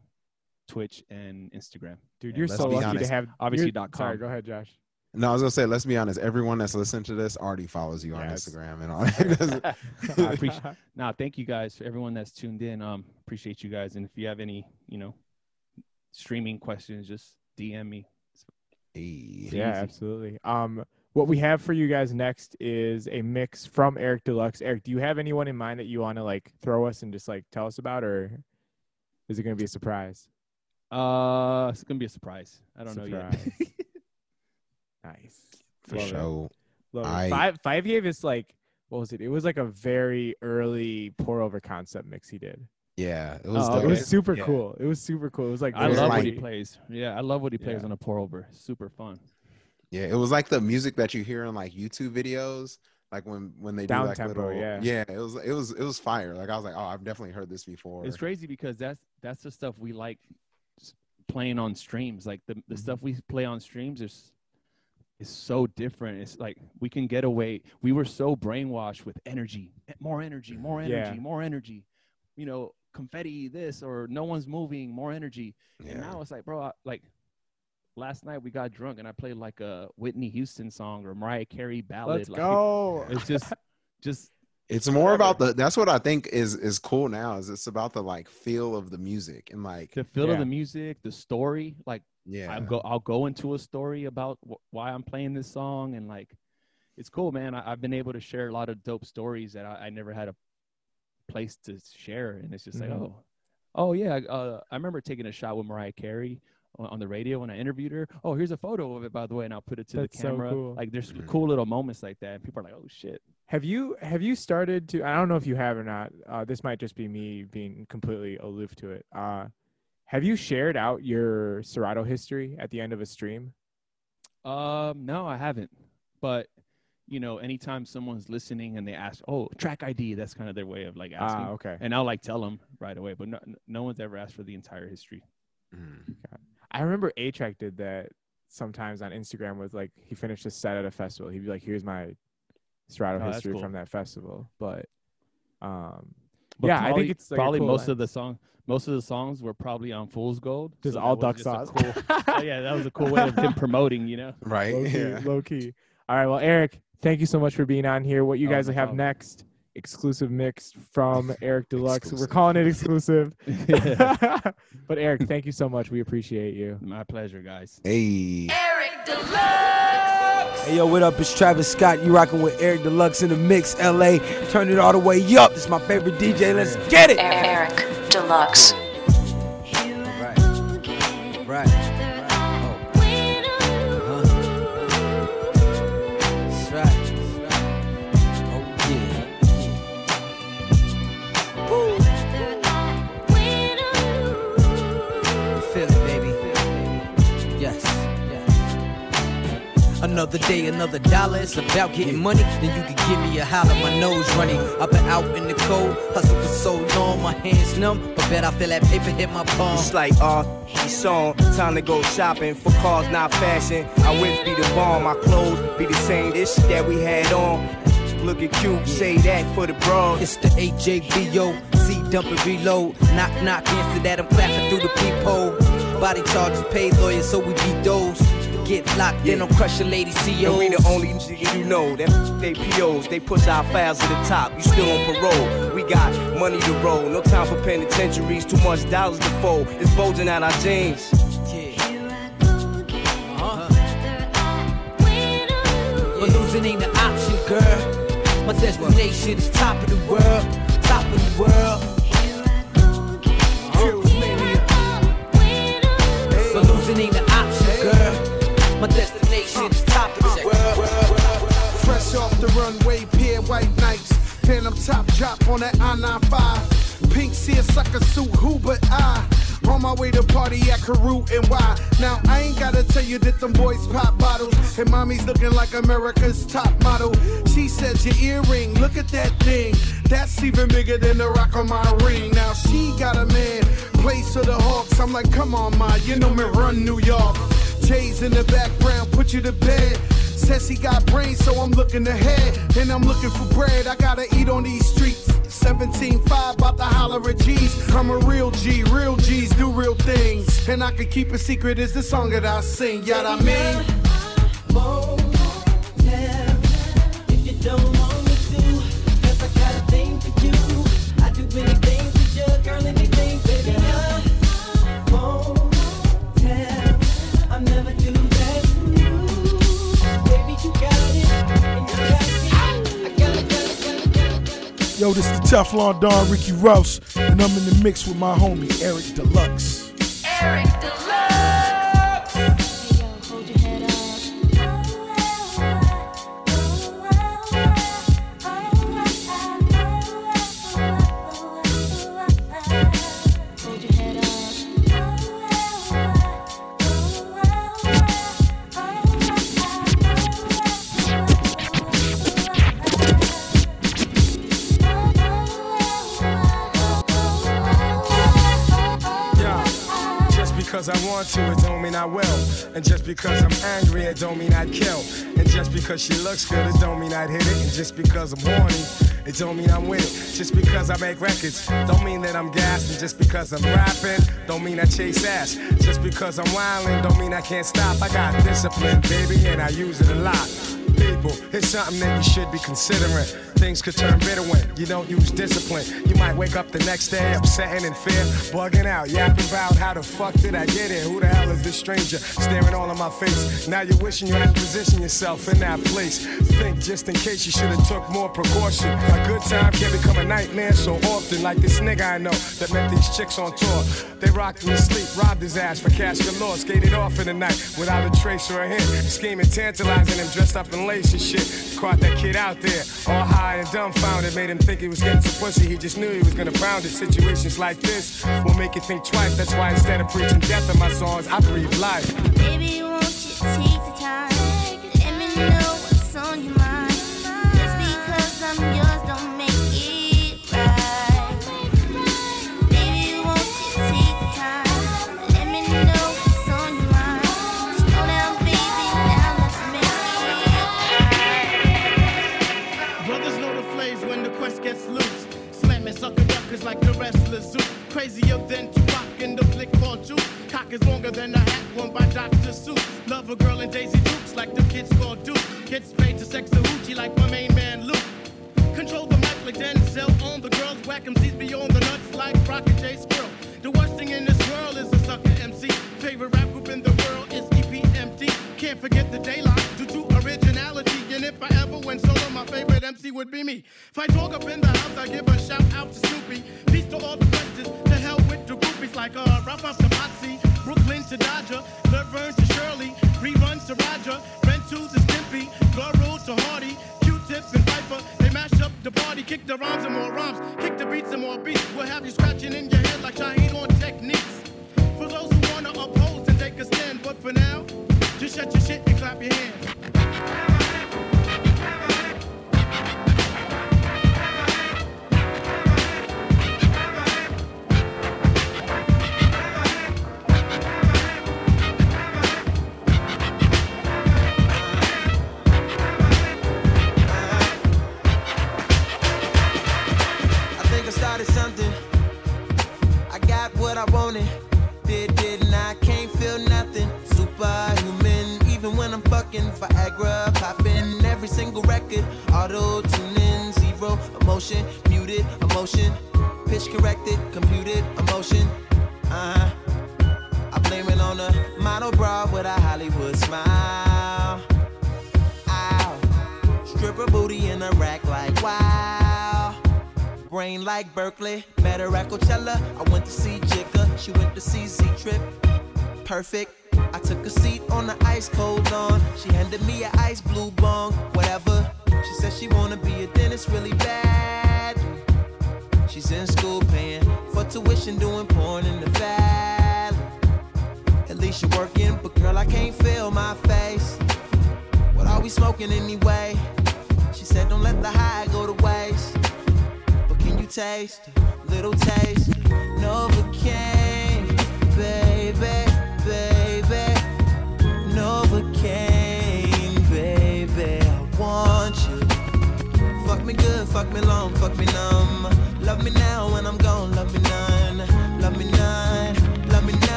Twitch and Instagram. Dude, And you're so lucky honest, to have obviously you're- dot Sorry, com. go ahead, Josh. no, I was gonna say, let's be honest, everyone that's listening to this already follows you on Yeah, it's- Instagram and all that. <laughs> <laughs> I appreciate <laughs> Now, thank you guys for everyone that's tuned in. Um, appreciate you guys. And if you have any, you know, streaming questions, just DM me. Hey. Yeah, easy. absolutely. Um, what we have for you guys next is a mix from Eric D-Lux. Eric, do you have anyone in mind that you want to like throw us and just like tell us about, or is it going to be a surprise? Uh, it's gonna be a surprise. I don't know Surprise. yet. <laughs> Nice. For Love it. sure. Love it. I- Five Five gave us like what was it? It was like a very early pour over concept mix he did. Yeah. It was Oh, dope. It was super Yeah. cool. It was super cool. It was like I love very- what he plays. Yeah, I love what he plays Yeah. on a pour over. Super fun. Yeah, it was like the music that you hear in like YouTube videos, like when when they do like Down-tempo, little yeah. yeah. It was it was it was fire. Like I was like, oh, I've definitely heard this before. It's crazy because that's that's the stuff we like playing on streams. Like the the Mm-hmm. stuff we play on streams is is so different. It's like we can get away. We were so brainwashed with energy, eh, more energy, more energy, Yeah. more energy. You know, confetti this or no one's moving, more energy. And now it's like, bro, I, like last night we got drunk and I played like a Whitney Houston song or Mariah Carey ballad. Let's like, go. <laughs> It's just, just It's more about the that's what I think is is cool now is it's about the like feel of the music and like the feel of the music, the story. Like yeah. I'll go, I'll go into a story about wh- why I'm playing this song and like, it's cool, man. I, I've been able to share a lot of dope stories that I, I never had a place to share, and it's just Mhm. like, oh, oh yeah. Uh, I remember taking a shot with Mariah Carey on, on the radio when I interviewed her. Oh, here's a photo of it, by the way, and I'll put it to That's the so camera. cool. Like, there's cool little moments like that, and people are like, oh shit. Have you have you started to? I don't know if you have or not. Uh, this might just be me being completely aloof to it. Uh, have you shared out your Serato history at the end of a stream? Um, no, I haven't. But you know, anytime someone's listening and they ask, "Oh, track ID," that's kind of their way of like asking. Ah, okay. And I'll like tell them right away. But no, no one's ever asked for the entire history. Mhm. I remember A-Trak did that sometimes on Instagram with like he finished a set at a festival. He'd be like, "Here's my Serato Oh, history cool. from that festival." But um, But yeah, I think it's like probably cool most of the song. Most of the songs were probably on Fool's Gold. Just so all that duck was sauce. Cool, oh, yeah, that was a cool way of him <laughs> promoting. You know. Right? low key, Yeah. low key. All right, well, Eric, thank you so much for being on here. What you Oh, guys no have problem. next? Exclusive mix from <laughs> Eric D-Lux. We're calling it exclusive. <laughs> <laughs> but Eric, thank you so much. We appreciate you. My pleasure, guys. Hey. Eric D-Lux. Hey yo, what up? It's Travis Scott. You rocking with Eric D-Lux in the mix, LA. Turn it all the way up. It's my favorite DJ. Let's get it. Eric D-Lux. Another day, another dollar. It's about getting money. Then you can give me a holler. My nose running. I've been out in the cold, hustle for so long. My hands numb, but bet I feel that paper hit my palm. It's like uh, the on. Time to go shopping for cars, not fashion. I whip be the bomb, my clothes be the same. This shit that we had on. Looking cute, say that for the bros. It's the AJBO, C dump and reload. Knock, knock, answer that, I'm clapping through the peephole. Body charges, paid lawyers, so we beat those. Get locked in, I'm crushing lady And CEOs. we the only nigga you know that they POs. They push our files to the top. You still on parole. We got money to roll. No time for penitentiaries. Too much dollars to fold. It's bulging out our jeans. Yeah. But losing ain't an option, girl. My destination is top of the world, top of the world. My destination is top of the. Fresh off the runway, pair white nights. Phantom top drop on that I-95. Pink seersucker suit, who but I? On my way to party at Carew and why? Now I ain't gotta tell you that them boys pop bottles. And mommy's looking like America's top model. She says your earring, look at that thing. That's even bigger than the rock on my ring. Now she got a man, place for the Hawks. I'm like, come on, ma, you know me run New York. Jay's in the background, put you to bed. Says he got brains, so I'm looking ahead. And I'm looking for bread, I gotta eat on these streets. 17.5, about to holler at G's. I'm a real G, real G's do real things. And I can keep a secret, is the song that I sing. Yada I mean. Yo, this the Teflon Don Ricky Rouse, and I'm in the mix with my homie Eric D-Lux. Yeah. To, it don't mean I will. And just because I'm angry, it don't mean I'd kill. And just because she looks good, it don't mean I'd hit it. And just because I'm horny, it don't mean I'm with it. Just because I make records, don't mean that I'm gassed. And just because I'm rapping, don't mean I chase ass. Just because I'm wildin', don't mean I can't stop. I got discipline, baby, and I use it a lot. People, it's something that you should be considering. Things could turn bitter when you don't use discipline. You might wake up the next day upset and in fear, bugging out, yapping about how the fuck did I get here? Who the hell is this stranger staring all in my face? Now you're wishing you had positioned yourself in that place. Think just in case you should have took more precaution. A good time can become a nightmare so often, like this nigga I know that met these chicks on tour. They rocked him to sleep, robbed his ass for cash galore, skated off in the night without a trace or a hint. Scheming, tantalizing him, dressed up in lace and shit. Caught that kid out there, all high and dumbfounded. Made him think he was getting some pussy, he just knew he was gonna pound it. Situations like this will make you think twice. That's why instead of preaching death in my songs, I breathe life. Baby, won't you take the time? Let me know Crazier than Tupac in the flick called Juice. Cock is longer than a hat worn by Dr. Seuss. Love a girl in Daisy Dukes like the kids called Duke. Kids paid to sex a hoochie like my main man Luke. Control the mic like Denzel on the girls. Whack MCs beyond the nuts like Rocket J Squirrel. The worst thing in this world is a sucker MC. Favorite rap group in the world is EPMD. Can't forget the daylight due to originality. And if I ever went solo, my favorite MC would be me. If I talk up in the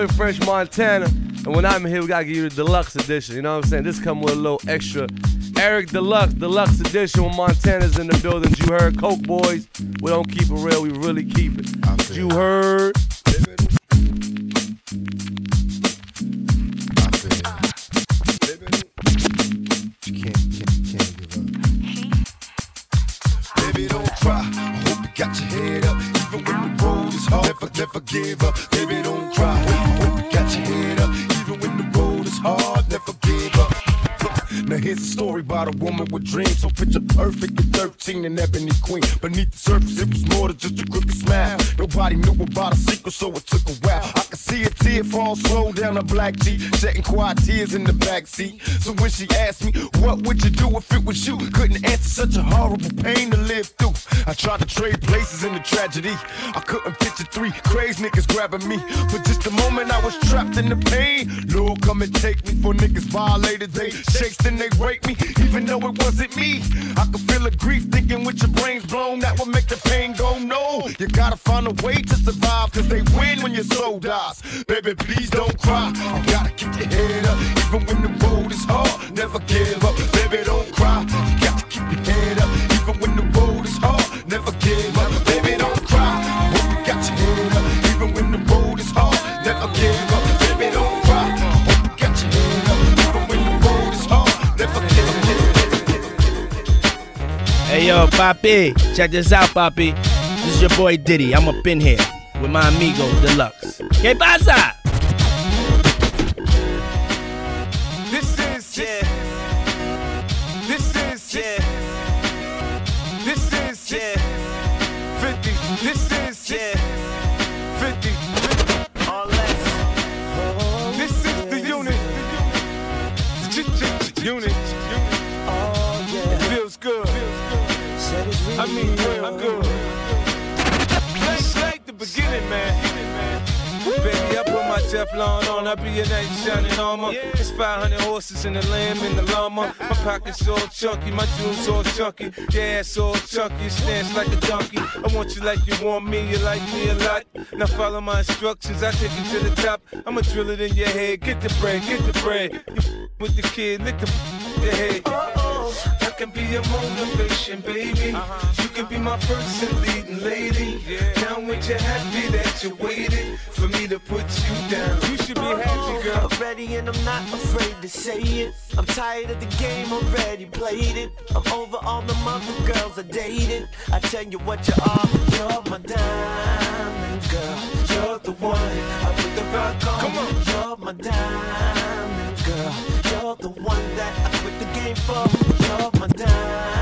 boy French Montana. And when I'm here, we gotta give you the deluxe edition. You know what I'm saying? This come with a little extra. Eric D-Lux, deluxe edition when Montana's in the building. You heard Coke Boys. We don't keep it real, we really keep it. You heard. Black G, shedding quiet tears in the back seat. So when she asked me, what would you do if it was you? Couldn't answer such a horrible pain to live through. I tried to trade places in the tragedy. I couldn't picture three crazy niggas grabbing me. For just a moment, I was trapped in the pain. Lord, come and take me for niggas violated. They shakes, and they rape me, even though it wasn't me. Find a way to survive, cause they win when your soul dies. Baby, please don't cry. You gotta keep your head up, even when the road is hard. Never give up. Baby, don't cry. You got to keep your head up, even when the road is hard. Never give up. Baby, don't cry. When the road is hard. Never give up. Baby, don't cry. Hope you got your head up, even when the road is hard. Never give up. Hey yo, Papi, check this out, Papi. This is your boy Diddy. I'm up in here with my amigo D-Lux. ¿Qué pasa? 500 horses in the lamb in the llama. My pockets all chunky, my jewels all chunky. Your ass all chunky, stance like a donkey. I want you like you want me, you like me a lot. Now follow my instructions, I take you to the top. I'ma drill it in your head, get the bread, get the bread. You with the kid, lick the the head. I can be your motivation, baby. Uh-huh. You can be my first and leading lady. Now ain't you happy that you waited for me to put you down? You should be happy, girl. I'm ready and I'm not afraid to say it. I'm tired of the game, already played it. I'm over all the mother girls I dated. I tell you what you are, you're my diamond girl. You're the one I put the rock on. Come on. You're my diamond girl. You're the one that I quit the game for. You're my diamond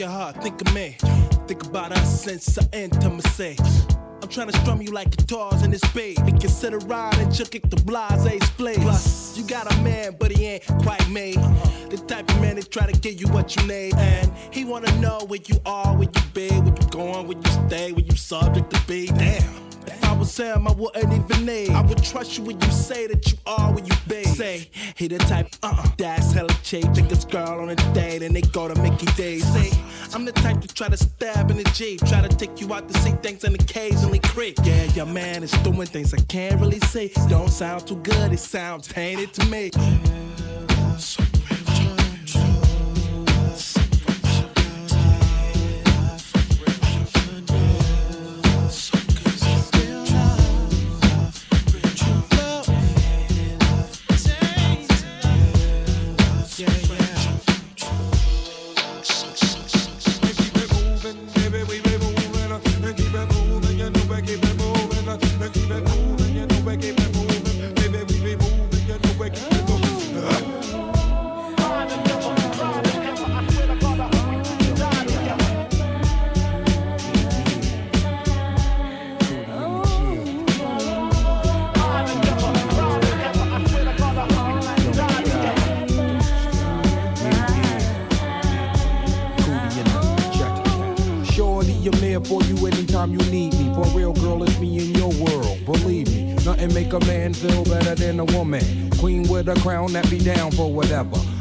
Think of her, think of me. Think about us since our intimacy. I'm trying to strum you like guitars in this beat. And consider riding and chuck it the blase split. Plus, you got a man, but he ain't quite me. Uh-huh. The type of man that try to give you what you need. And he wanna know where you are, where you be, where you going, where you stay, where you subject to be. Damn. If I was him, I wouldn't even need. I would trust you when you say that you are where you be. Say, he the type, uh-uh, that's hella cheap. Take this girl on a date and they go to Mickey D's. Say, I'm the type to try to stab in the Jeep. Try to take you out to see things and occasionally creep. Yeah, your man is doing things I can't really say. Don't sound too good, it sounds tainted to me. Shorty,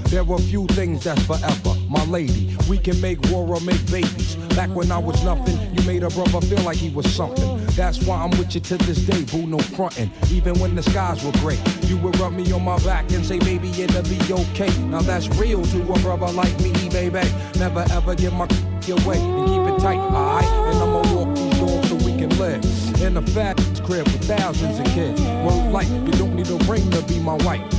There are few things that's forever. My lady, we can make war or make babies. Back when I was nothing, you made a brother feel like he was something. That's why I'm with you to this day, boo, no frontin'. Even when the skies were gray, you would rub me on my back and say, baby, it'll be okay. Now that's real to a brother like me, baby. Never ever give my away and keep it tight, alright? And I'ma walk these doors so we can live in a fat crib with thousands of kids. Well, like you don't need a ring to be my wife.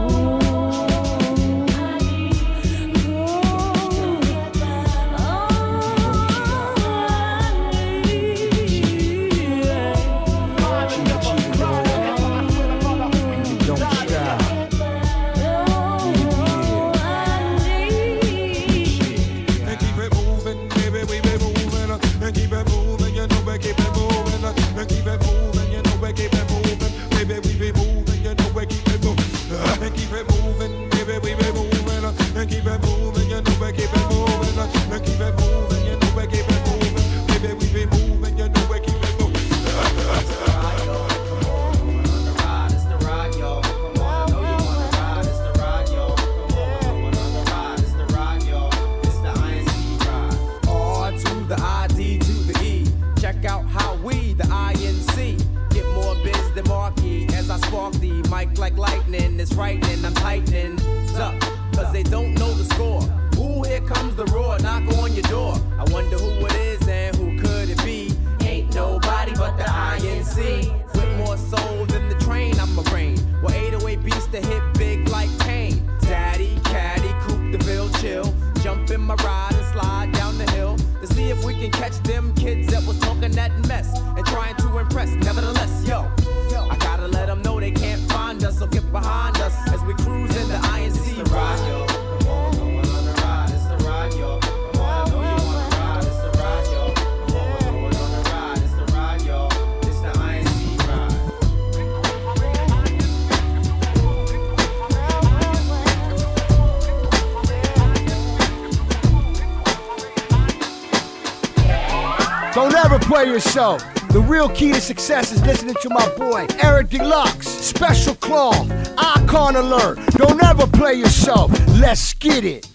yourself. The real key to success is listening to my boy, Eric D-Lux, Special Claw, Icon Alert. Don't ever play yourself. Let's get it.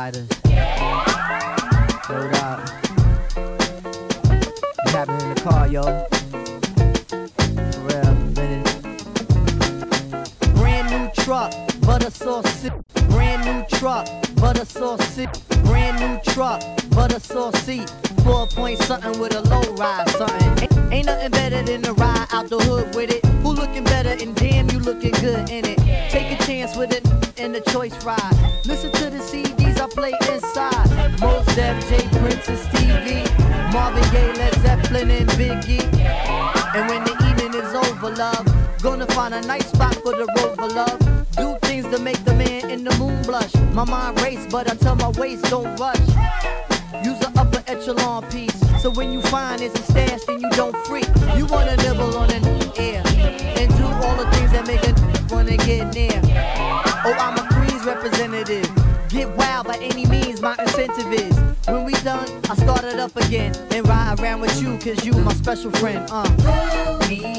Riders. Nice spot for the rover, love. Do things to make the man in the moon blush. My mind race, but I tell my waist don't rush. Use an upper echelon piece. So when you find it's a stash, then you don't freak. You wanna nibble on an air and do all the things that make a wanna get near. Oh, I'm a Queens representative. Get wild by any means, my incentive is. When we done, I start it up again and ride around with you, cause you my special friend. Uh.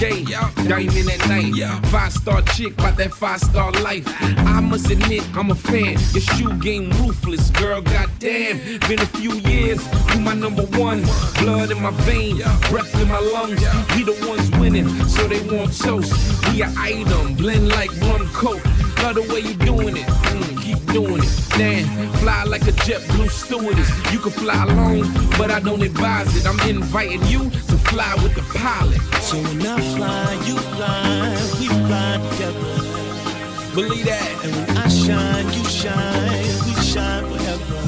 Day, diamond at night. Five star chick, about that five star life. I must admit, I'm a fan. Your shoe game ruthless, girl, goddamn. Been a few years, you my number one. Blood in my vein, breath in my lungs. We the ones winning, so they want toast. We a item, blend like rum coke. Love the way you doing it, mm, keep doing it. Damn, fly like a jet blue stewardess. You can fly alone, but I don't advise it. I'm inviting you fly with the pilot. So when I fly, you fly, we fly together. Believe that. And when I shine, you shine, we shine forever.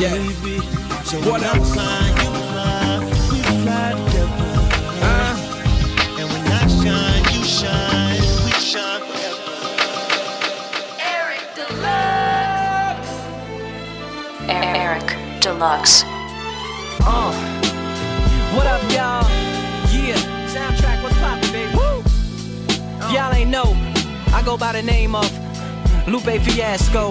Yeah. Baby. So What when I else? fly, you fly, we fly together. Uh, And when I shine, you shine, we shine forever. Eric D-Lux. Uh, what go by the name of Lupe Fiasco,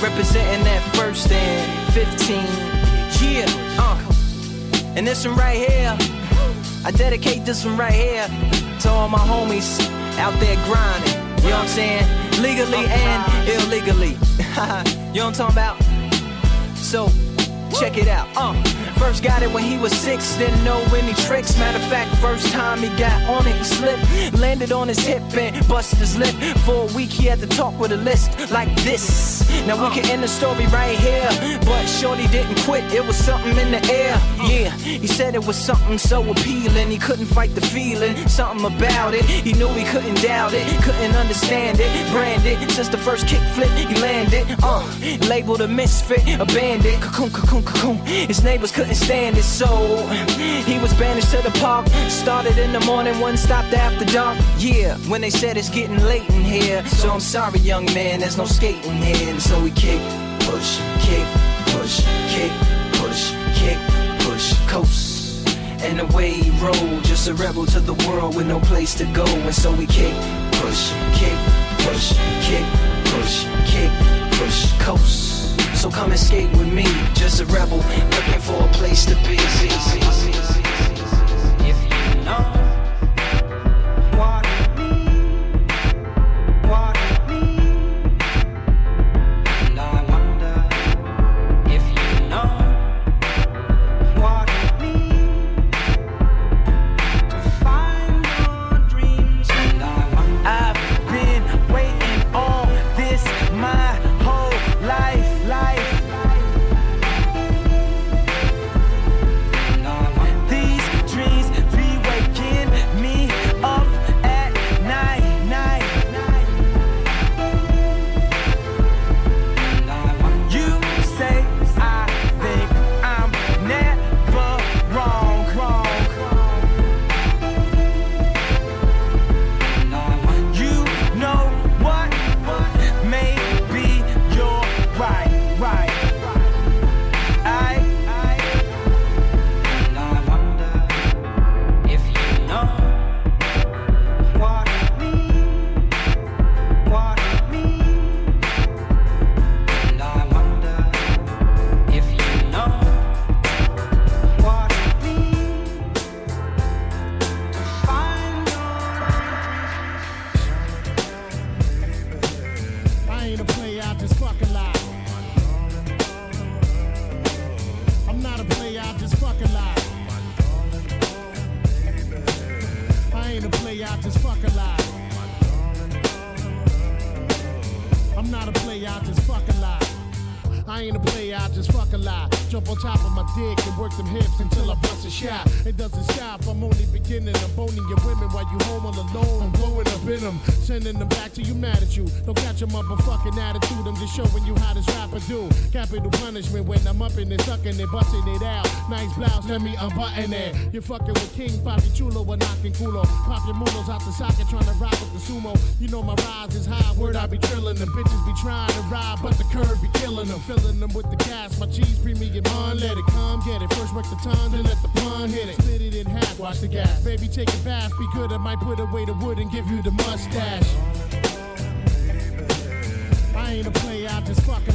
representing that first and 15. Yeah, uh, and this one right here, I dedicate this one right here to all my homies out there grinding. You know what I'm saying? Legally and illegally. <laughs> you know what I'm talking about? So, check it out. Uh, first got it when he was six, didn't know any tricks. Matter of fact, first time he got on it, he slipped. Landed on his hip and busted his lip. For a week, he had to talk with a list like this. Now we can end the story right here. But Shorty didn't quit, it was something in the air. Yeah, he said it was something so appealing. He couldn't fight the feeling, something about it. He knew he couldn't doubt it, couldn't understand it. Branded since the first kick flip, he landed. Uh, labeled a misfit, a bandit. Cocoon, cocoon, cocoon. His neighbors couldn't stand it, so he was banished to the park. Started in the morning, one stopped after dark. Yeah, when they said it's getting late in here. So I'm sorry, young man, there's no skating here. And so we kick, push, kick, push, kick, push, kick, push, coast. And away he rolled, just a rebel to the world with no place to go. And so we kick, push, kick, push, kick, push, kick, push, coast. So come and skate with me, just a rebel, looking for a place to be. Let me unbutton it. You're fucking with King Papi Chulo or knocking culo. Pop your mulos out the socket, trying to rock with the sumo. You know my rise is high, word I be trillin' them. Bitches be trying to ride, but the curve be killing them. Filling them with the gas, my cheese premium on, let it come, get it. First work the tongue, then let the pun hit it. Split it in half, watch the gas. Baby, take a bath, be good, I might put away the wood and give you the mustache. I ain't a player, I just fucking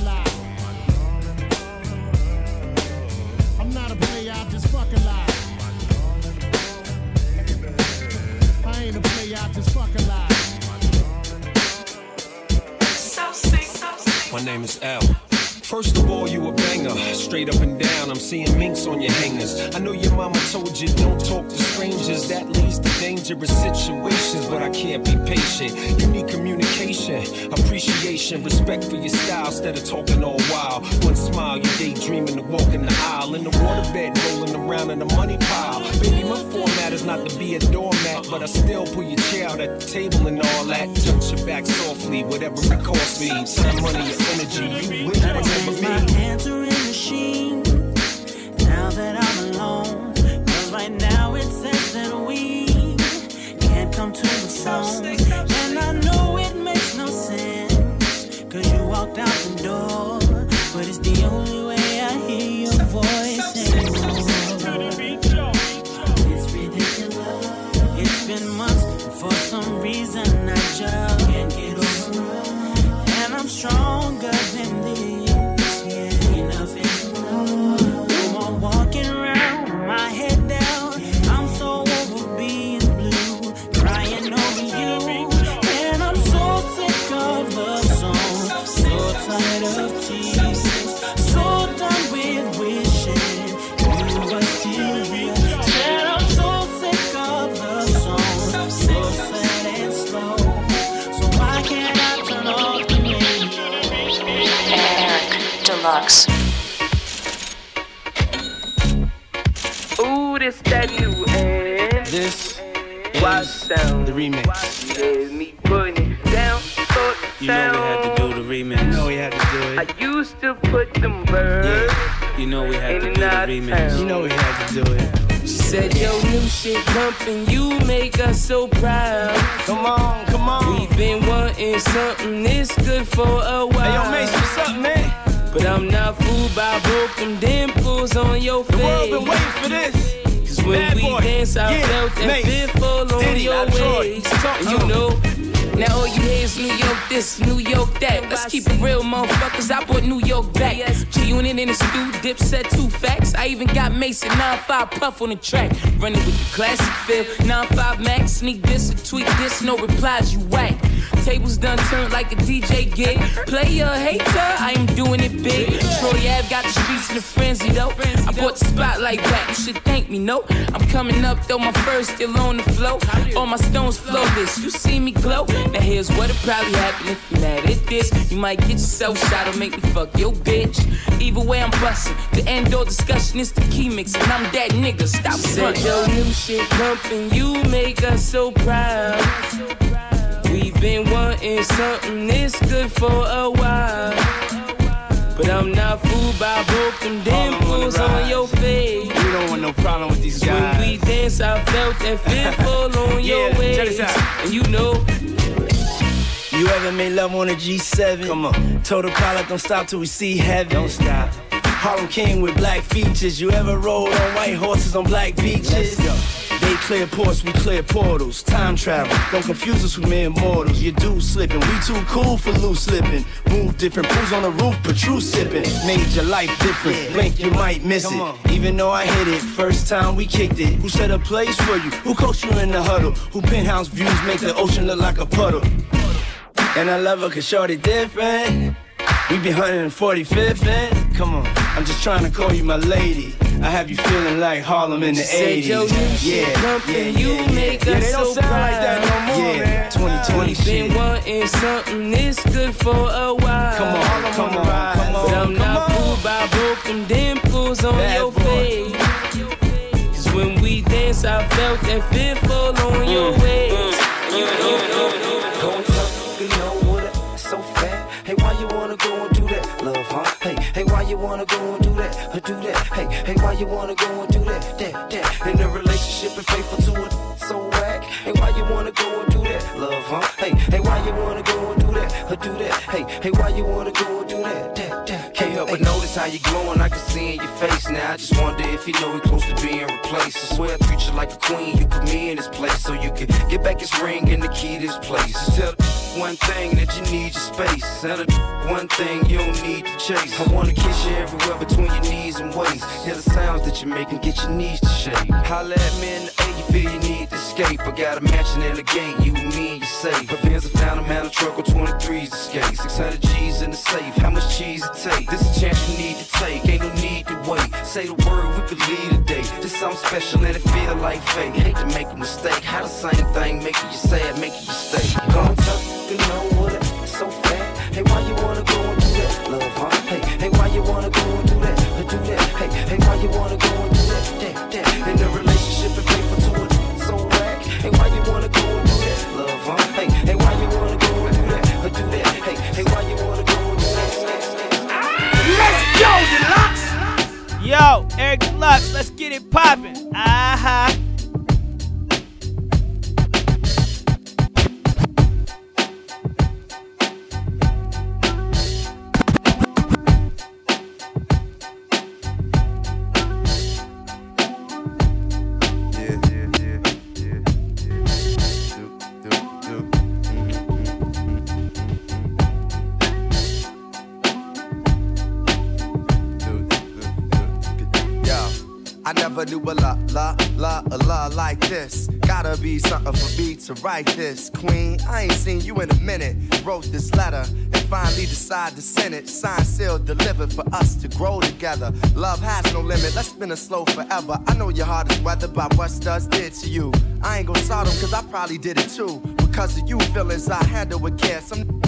seeing minks on your hangers. I know your mama told you don't talk to strangers. That leads to dangerous situations, but I can't be patient. You need communication, appreciation, respect for your style instead of talking all wild. One smile, you daydreaming to walk in the aisle. In the waterbed, rolling around in the money pile. Baby, my format is not to be a doormat, but I still pull your chair out at the table and all that. Touch your back softly, whatever it costs me. Time, money, or energy, you will remember Change my me. answering machine. That I'm alone, 'Cause right now it says that we can't come to the phone, and I know it makes no sense. Cause you walked out the door, but it's the only way I hear your voice anymore. D-Lux. Ooh, this that new and This Watch is down. the remix. Yeah, me putting it down. Thought You know we had to do the remix. You know we had to do it. I used to put them birds. Yeah. You know we had to do the remix. town. You know we had to do it. She said, Yo, new shit pumping, you make us so proud. Come on, come on. We've been wanting something this good for a while. Hey, yo, Mace, what's up, man? But I'm not fooled by both them dimples on your face. The world been waiting for this. Cause when Bad we boy. dance, I Yeah, felt that Mace. fearful on Diddy, your waist. And you know, Now all you hear is New York this, New York that. Let's keep it real, motherfuckers. I brought New York back. G Unit in the stew, dip said two facts. I even got Mason 9-5 puff on the track. Running with the classic feel. 9-5 max, sneak this or tweak this, no replies, you whack. Tables done turned like a DJ gig. Player hater, I am doing it big. Troy Ave got the streets in a frenzy though. I brought the spotlight back, you should thank me, no. I'm coming up though, my first still on the flow. All my stones flow this, you see me glow. Now here's what'll probably happen if you mad at this. You might get yourself shot or make me fuck your bitch. Either way, I'm busting. The end door discussion is the key mix, and I'm that nigga. Stop Said frontin'. your new shit pumping, you make us so proud. We've been wanting something this good for a while. But I'm not fooled by both them dimples on your face. We don't want no problem with these guys. When we dance, I felt that fearful <laughs> on your Yeah, check waist. And you know, You ever made love on a G7? Come on. Told the pilot don't stop till we see heaven. Don't stop. Harlem King with black features. You ever rode on white horses on black beaches? They clear ports, we clear portals. Time travel, don't confuse us with mere mortals. You do slipping, we too cool for loose slipping. Move different, pools on the roof, but true sipping. Made your life different, blink you might miss it. Even though I hit it, first time we kicked it. Who set a place for you? Who coached you in the huddle? Who penthouse views make the ocean look like a puddle? And I love her cause shorty different. We be 145th and come on, I'm just trying to call you my lady. I have you feeling like Harlem in the Said 80s. your new yeah, yeah, yeah, you yeah. make yeah, us they don't so sound like that no proud. more, Yeah. man. 2020 We've shit. been wanting something this good for a while. Come on, come on, come on, I'm come not on. fooled by both them dimples on Bad your boy. face. Cause when we dance, I felt that fearful on your mm. waist. Go and talk, love, huh? Hey, hey, why you wanna go and do that, or do that? Hey, hey, why you wanna go and do that, that, that? In a relationship and faithful to it, so whack. Hey, why you wanna go and do that, love, huh? Hey, hey, why you wanna go and do that, or do that? Hey, hey, why you wanna go and do how you glowing, I can see in your face now. I just wonder if you know we close to being replaced. I swear I treat you like a queen, you put me in this place so you can get back his ring and the key to this place. Tell one thing that you need your space. Tell one thing you don't need to chase. I wanna kiss you everywhere between your knees and waist. Hear the sounds that you make and get your knees to shake. Holla at me in the A, you feel you need to escape. I got a mansion in the gate, you and me, you safe. My Benz, I found a man, a truck with 23s to skate. 600 G's in the safe, how much cheese it take? This a chance you need to take, ain't no need to wait. Say the word, we could lead a day. This something special and it feel like fate. Hate to make a mistake, how the same thing making you sad, making you stay. Go and talk, you know what? It's so fat. Hey, why you wanna go and do that, love, huh? Hey, hey, why you wanna go and do that, do that? Hey, hey, why you wanna go Let's D-Lux! Yo, Eric D-Lux, let's get it poppin'. Uh-huh. A la like this. Gotta be something for me to write this. Queen, I ain't seen you in a minute. Wrote this letter and finally decided to send it. Signed, sealed, delivered for us to grow together. Love has no limit. Let's spin a slow forever. I know your heart is weathered by what studs did to you. I ain't gonna start 'em cause I probably did it too. Because of you, feelings I handle with care. Some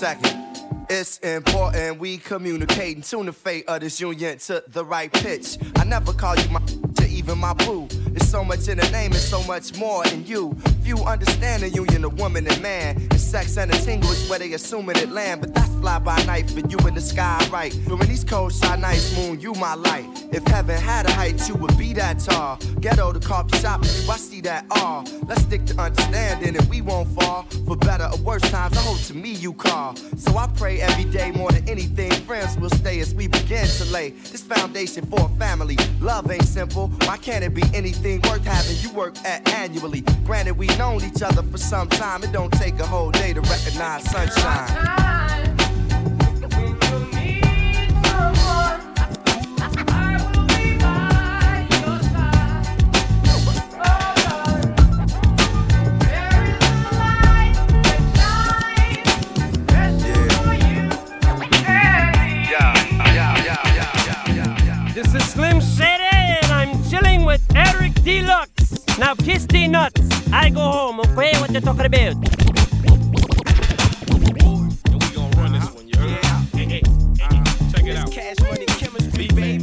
Second. It's important we communicate and tune the fate of this union to the right pitch. I never call you my to even my boo. There's so much in the name and so much more in you. Few understand the union of woman and man. And sex and a tingle is where they assuming it land. But that's fly by night for you in the sky, right? During these cold shy nights, moon, you my light. If heaven had a height, you would be that tall. Ghetto the coffee shop, you, I see that all. Let's stick to understanding and we won't fall. For better or worse times, I hope to me you call. So I pray every day more than anything, friends will stay as we begin to lay this foundation for a family. Love ain't simple. Why can't it be anything worth having you work at annually? Granted, we've known each other for some time. It don't take a whole day to recognize sunshine. D-Lux. Now kiss the nuts. I go home, okay? What you talking about? Check it out. Cash money chemistry, baby.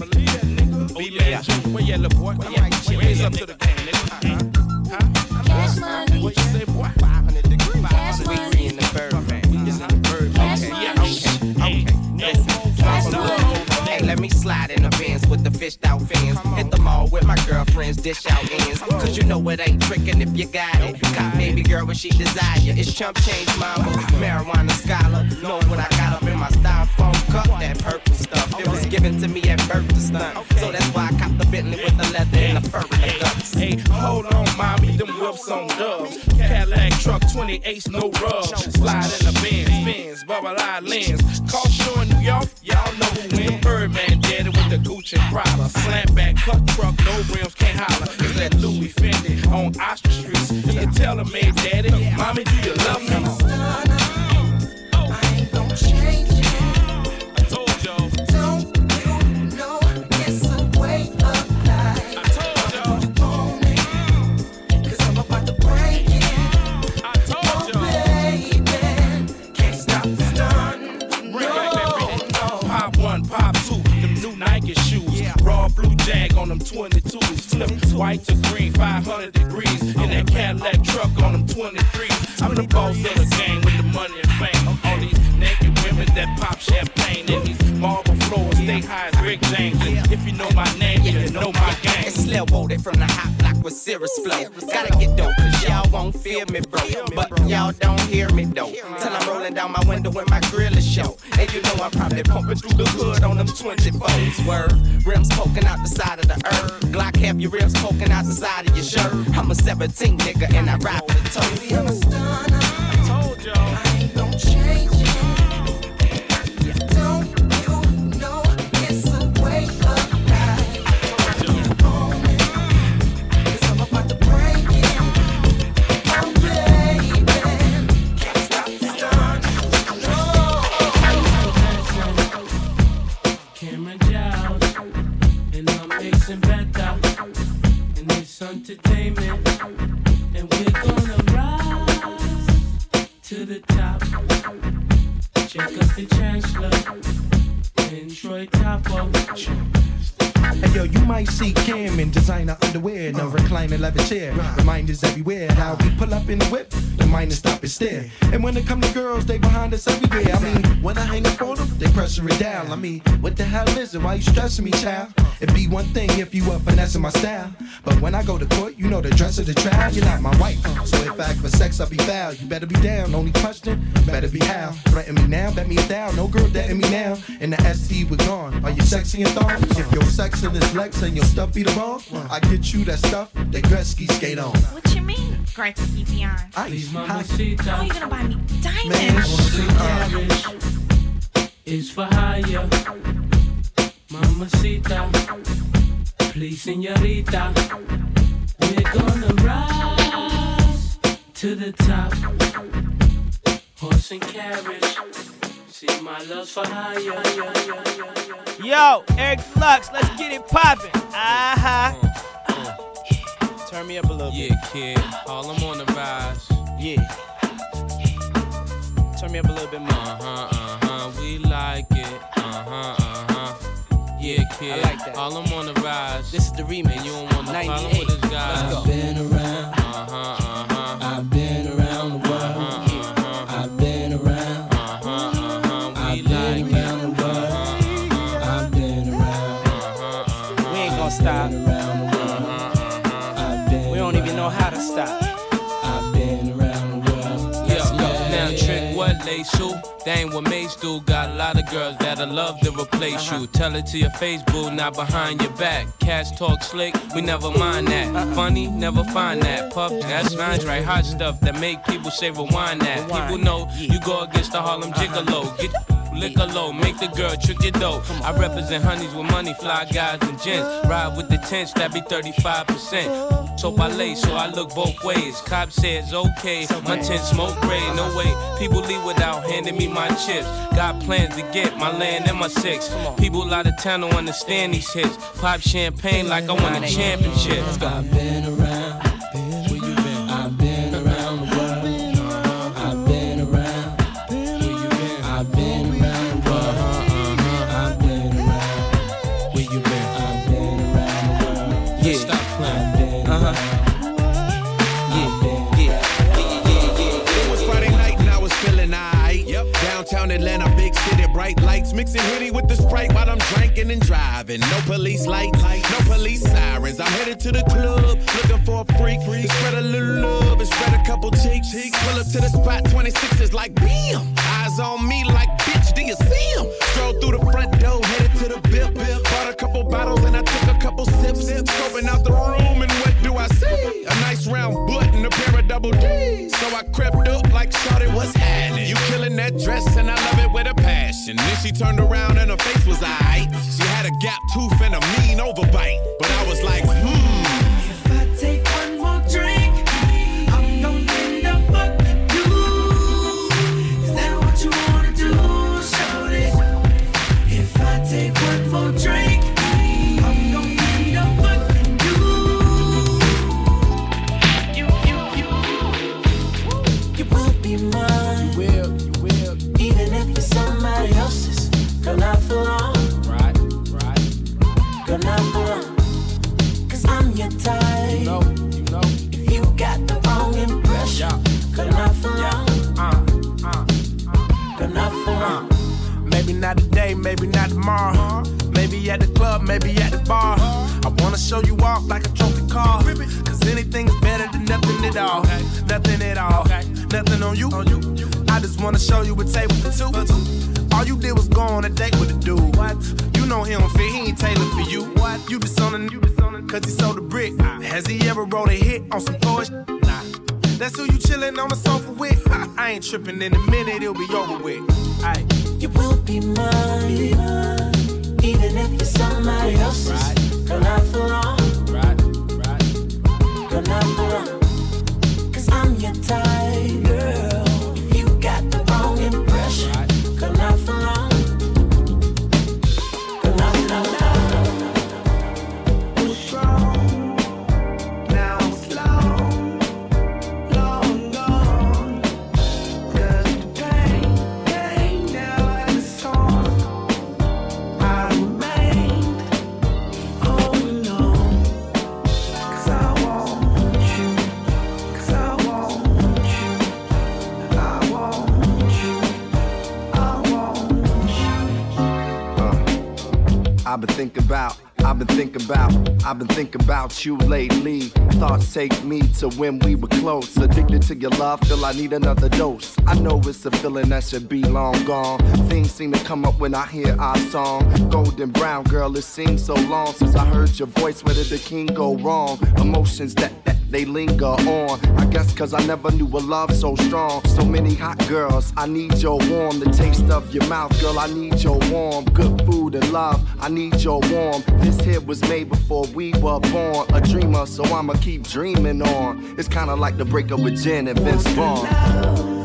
Yeah, where you at, little boy? Where you at? Raise up to the game, nigga. Cash money. What you say, boy? 500 degrees. Cash money. We in the bird, man. We in the bird. Okay, yeah, okay, okay. Listen. Hey, let me slide in the bins with the fished out fans. Hit the mall with my girlfriends, dish out ends. Cause you know it ain't tricking if you got it. Got baby girl what she desire. It's chump change mama, marijuana scholar. Know what I got up in my styrofoam cup, that purple stuff. It was given to me at birth to stunt. So that's why I cop the Bentley with the leather and the fur and the guts. Hey, hold on, mommy, them whips on dubs. Cadillac truck 28, no rubs. Slide in the Benz, Benz, bubble eye lens. In New York, y'all know who win. Birdman the Gucci Prada. Slant back, cut truck, no rims, can't holler. It's that Louis Fendi on Oxford Streets. It's the tailor-made daddy. Mommy, do you love I'm a the hell is it? Why you stressing me, child? It'd be one thing if you were finessing my style. But when I go to court, you know the dress of the trial. You're not my wife, so if I act for sex, I'll be foul. You better be down. Only question, better be how. Threaten me now, bet me down. No girl dating me now. In the SC, we're gone. Are you sexy and thong? If your sex in this Lex and your stuff be the bomb, I get you that stuff that Gretzky skate on. What you mean, Gretzky Beyond? Ice. How you gonna buy me Cherish diamonds? is for hire. grita. Tell it to your face, boo, not behind your back. Cash talk slick, we never mind that. Funny, never find that. Puff, that's mine, right? Hot stuff that make people say rewind that. People know you go against the Harlem Gigolo. Get Liquor low, make the girl trick your dough. I represent honeys with money, fly guys and gents. Ride with the tents, that be 35%. So I lay, so I look both ways. Cop says okay, my tent smoke gray, no way. People leave without handing me my chips. Got plans to get my land and my six. People out of town don't understand these hits. Pop champagne like I won a championship. I've been around. City, bright lights, mixing Henny with the Sprite while I'm drinking and driving. No police lights, no police sirens. I'm headed to the club, looking for a freak. To spread a little love and spread a couple cheeks. Pull up to the spot, 26 is like bam. Eyes on me like bitch, do you see him? Stroll through the front door, headed to the VIP. Couple bottles and I took a couple sips. Scoping out the room and what do I see? A nice round butt and a pair of double D's. So I crept up like shawty, what's happening? You killing that dress and I love it with a passion. Then she turned around and her face was aight. She had a gap tooth and a mean overbite. But I was like, hmm. Not tomorrow. Maybe at the club, maybe at the bar. I wanna show you off like a trophy car. Cause anything's better than nothing at all. Nothing at all. Nothing on you. I just wanna show you a table for two. All you did was go on a date with a dude. What? You know he don't fit, he ain't tailored for you. What? You just on you just on cause he sold a brick. Has he ever wrote a hit on some poetry? Nah. That's who you chillin' on the sofa with. I ain't trippin' in a minute, it'll be over with. Aight. You will be mine. Even if it's somebody else's. Girl, not for long. Right, right. Girl, not for long. Cause I'm your type, I've been thinking about, I've been thinking about, I've been thinking about you lately. Thoughts take me to when we were close. Addicted to your love, feel I need another dose. I know it's a feeling that should be long gone. Things seem to come up when I hear our song. Golden brown girl, it seems so long since I heard your voice. Where did the king go wrong? Emotions that, that they linger on. I guess cause I never knew a love so strong. So many hot girls, I need your warm. The taste of your mouth, girl, I need your warm. Good food and love, I need your warm. This hit was made before we were born. A dreamer, so I'ma keep dreaming on. It's kinda like the breakup with Jen and Vince Vaughn.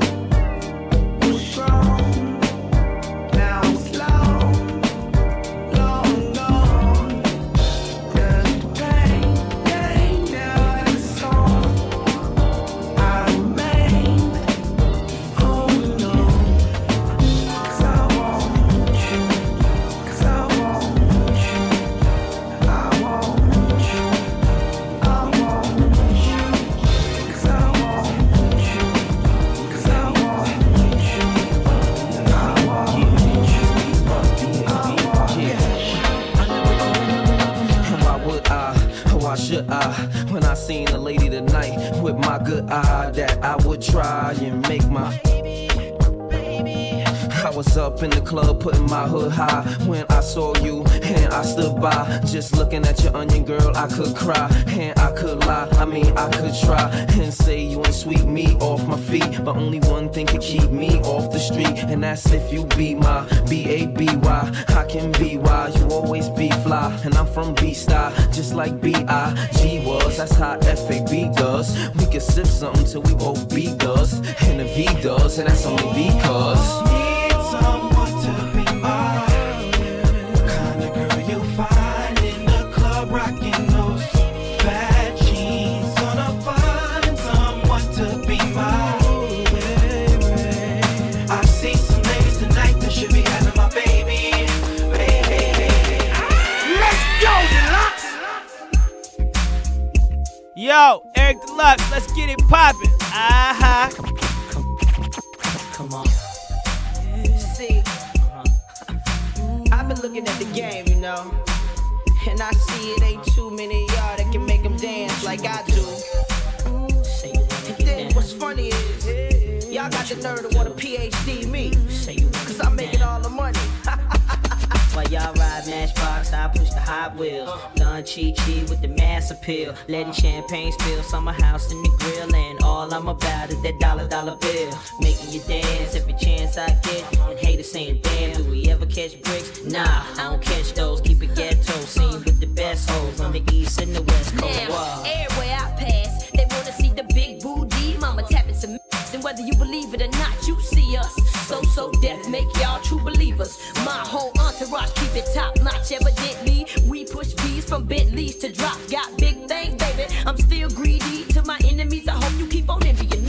In the club putting my hood high when I saw you and I stood by just looking at your onion girl. I could cry and I could lie. I mean, I could try and say you ain't sweep me off my feet, but only one thing could keep me off the street, and that's if you be my B A B Y. I can be why you always be fly, and I'm from Bed-Stuy, just like B I G was. That's how F A B does. We can sip something till we both be does, and the V does, and that's only because. Yo, Eric D-Lux, let's get it poppin'. Uh huh. Come on. See, I've been looking at the game, you know, and I see it ain't too many of y'all that can make them dance like I do. And then what's funny is, y'all got the nerve to want a PhD me, cause I'm While y'all ride Matchbox, I push the Hot Wheels. Done Chi Chi with the mass appeal. Letting champagne spill, summer house in the grill. And all I'm about is that dollar dollar bill. Making you dance every chance I get. And haters saying, damn, do we ever catch bricks? Nah, I don't catch those. Keep it ghetto. Seen with the best hoes on the east and the west coast. Now, everywhere I pass, they wanna see the big booty Whether you believe it or not, you see us. So So Def, make y'all true believers. My whole entourage keep it top notch. Evidently, we push B's from Bentleys to drop. Got big things, baby. I'm still greedy. To my enemies, I hope you keep on envying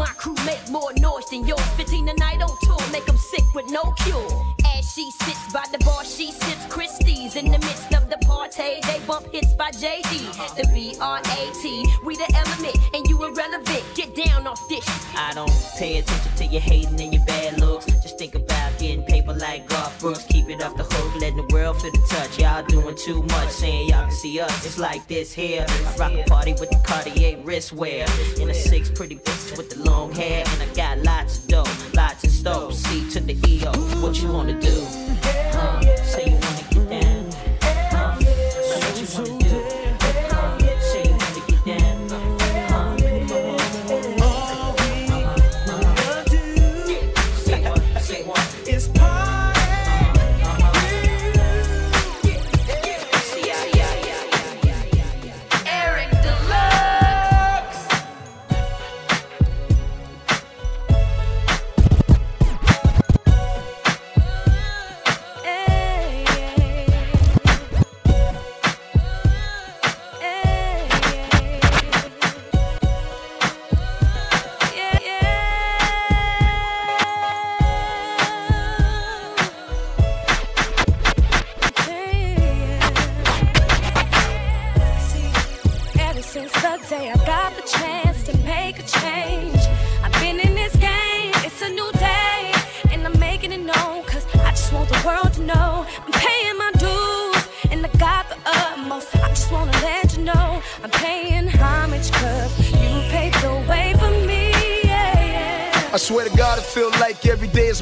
my crew make more noise than yours. 15 a night on tour, make them sick with no cure. As she sits by the bar, she sips Christie's. In the midst of the party, they bump hits by JD. The B R A T, we the element, and you irrelevant. Get down off this. I don't pay attention to your hating and your bad looks. Just think about getting paper like Garth Brooks. Keep it off the hook, letting the world feel the touch. Y'all too much, saying y'all can see us. It's like this here. I rock a party with the Cartier wristwear. In a six pretty bitches with the long hair. And I got lots of dough, lots of stove. C to the EO. What you wanna do?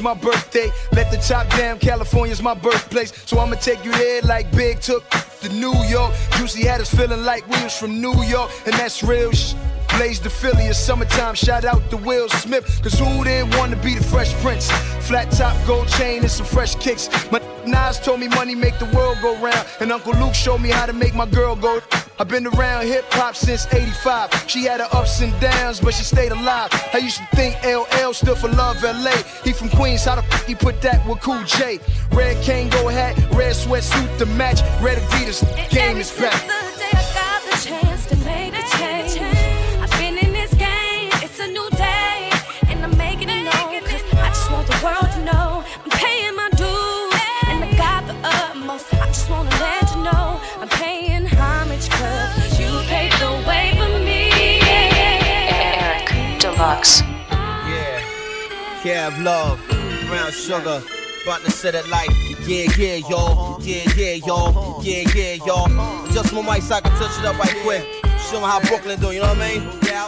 My birthday. Let the top down, California's my birthplace. So I'ma take you there like Big took to New York. Juicy had us feeling like we was from New York, and that's real sh- Blaze the Philly, it's summertime. Shout out to Will Smith, cause who didn't want to be the Fresh Prince? Flat top, gold chain, and some fresh kicks. My Nas told me money make the world go round, and Uncle Luke showed me how to make my girl go. I've been around hip hop since 85. She had her ups and downs, but she stayed alive. I used to think LL stood for Love LA. He from Queens, how the f he put that with Cool J? Red Kangol hat, red sweatsuit to match, red Adidas, game is back. Cav Love, Brown Sugar. About to set it like, yeah, yeah, y'all. Yeah, yeah, y'all. Yeah, yeah, y'all. Just my mic so I can touch it up right quick. Show 'em how Brooklyn do, you know what I mean? Yeah.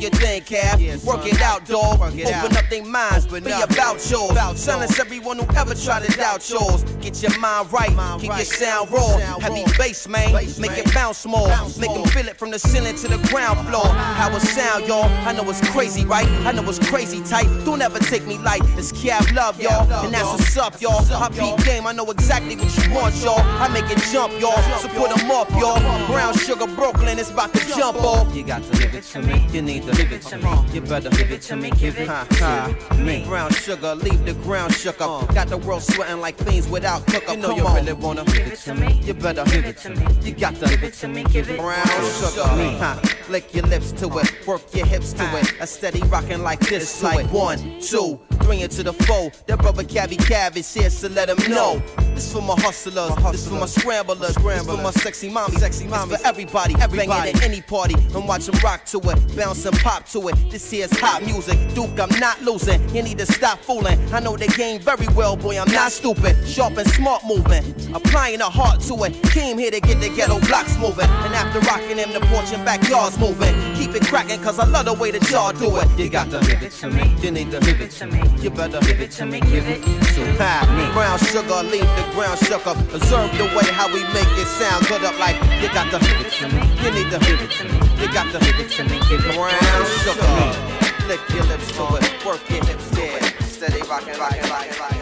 your thing, Cav. Work it out, dog. Open up their minds. But be about yours. Silence everyone who ever tried to doubt yours. Get your mind right. Keep your sound raw. Heavy bass, man. Make it bounce more. Make them feel it from the ceiling to the ground floor. How it sound, y'all. I know it's crazy, right? I know it's crazy tight. Don't ever take me light. It's Cav Love, y'all. And that's what's up, y'all. I beat game. I know exactly what you want, y'all. I make it jump, y'all. So put 'em up, y'all. Brown Sugar Brooklyn is about to jump off. You got to give it to me. You need to give it to me. You better give it to me. Give it to me. Brown Sugar, leave the ground shook up. Uh. Got the world sweating like fiends without cook up. You know you really wanna give it to me. You better give it to me. You got to give it to me. Give it Brown Sugar. Lick your lips to it. Uh. Work your hips to it. A steady rocking like this to it. One, two, three into the four. That brother Cavi Cav is here, so let him know. This for my hustlers. This for my scramblers. This for my sexy mommy. Sexy mommy. For everybody. Everybody. at any party and watch them rock to it. Bounce and pop to it. This here's hot music. Duke, I'm not losing. You need to stop fooling. I know the game very well, boy. I'm not stupid. Sharp and smart moving. Applying a heart to it. Came here to get the ghetto blocks moving. And after rocking them, the porch and backyards moving. Keep it cracking, cause I love the way that y'all do it. You got to give it to me. You need to give it to me. You better give it to me. Give it to me. Brown sugar, leave the ground shook up. Observe the way how we make it sound good up like you got to give it to me. You need to give it to me. You got to give it to me. Give it brown sugar. Lick your lips to it. Work your hips, yeah. Steady rockin', rockin', rockin', rockin'.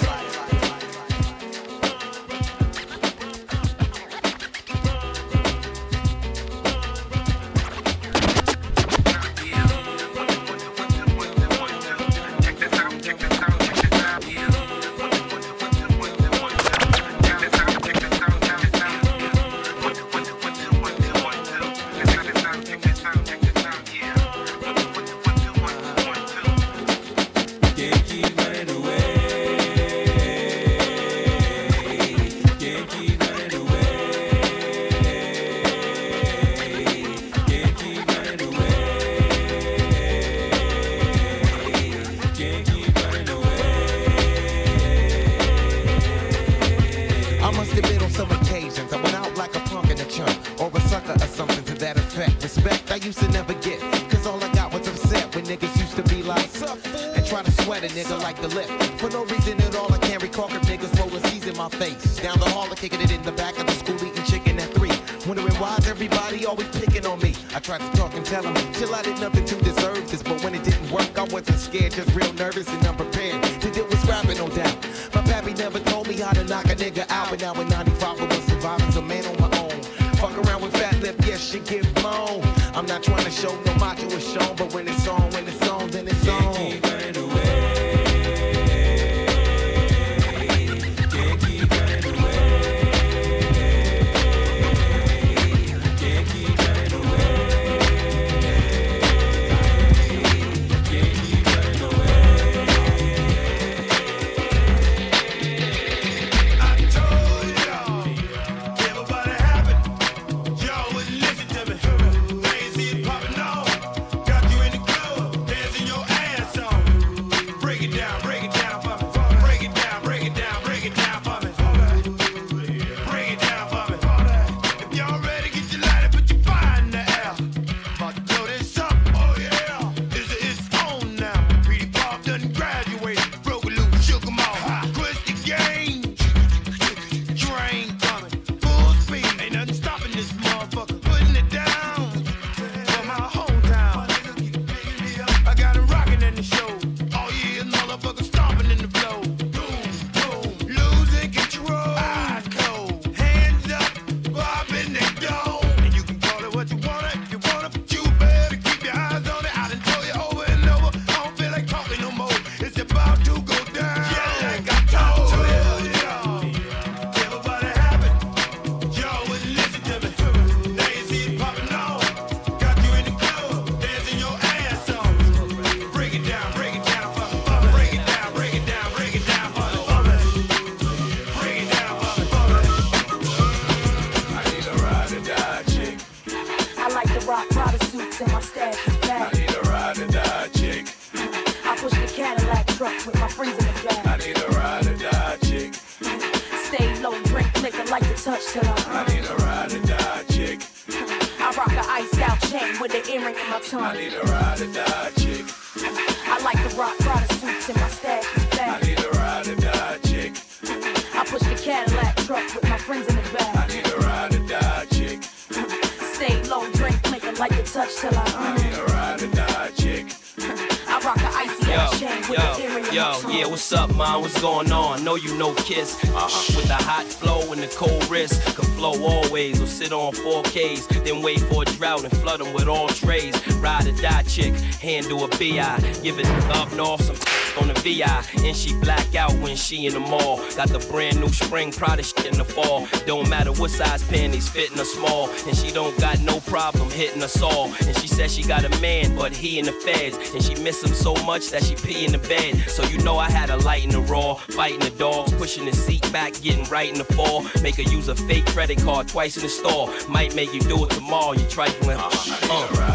A BI. Give it up north some on the VI. And she black out when she in the mall. Got the brand new spring Prada shit in the fall. Don't matter what size panties fitting her small. And she don't got no problem hitting us all. And she says she got a man, but he in the feds. And she miss him so much that she pee in the bed. So you know I had a light in the raw, fighting the dogs, pushing the seat back, getting right in the fall. Make her use a fake credit card twice in the store. Might make you do it tomorrow, you trifling. Uh.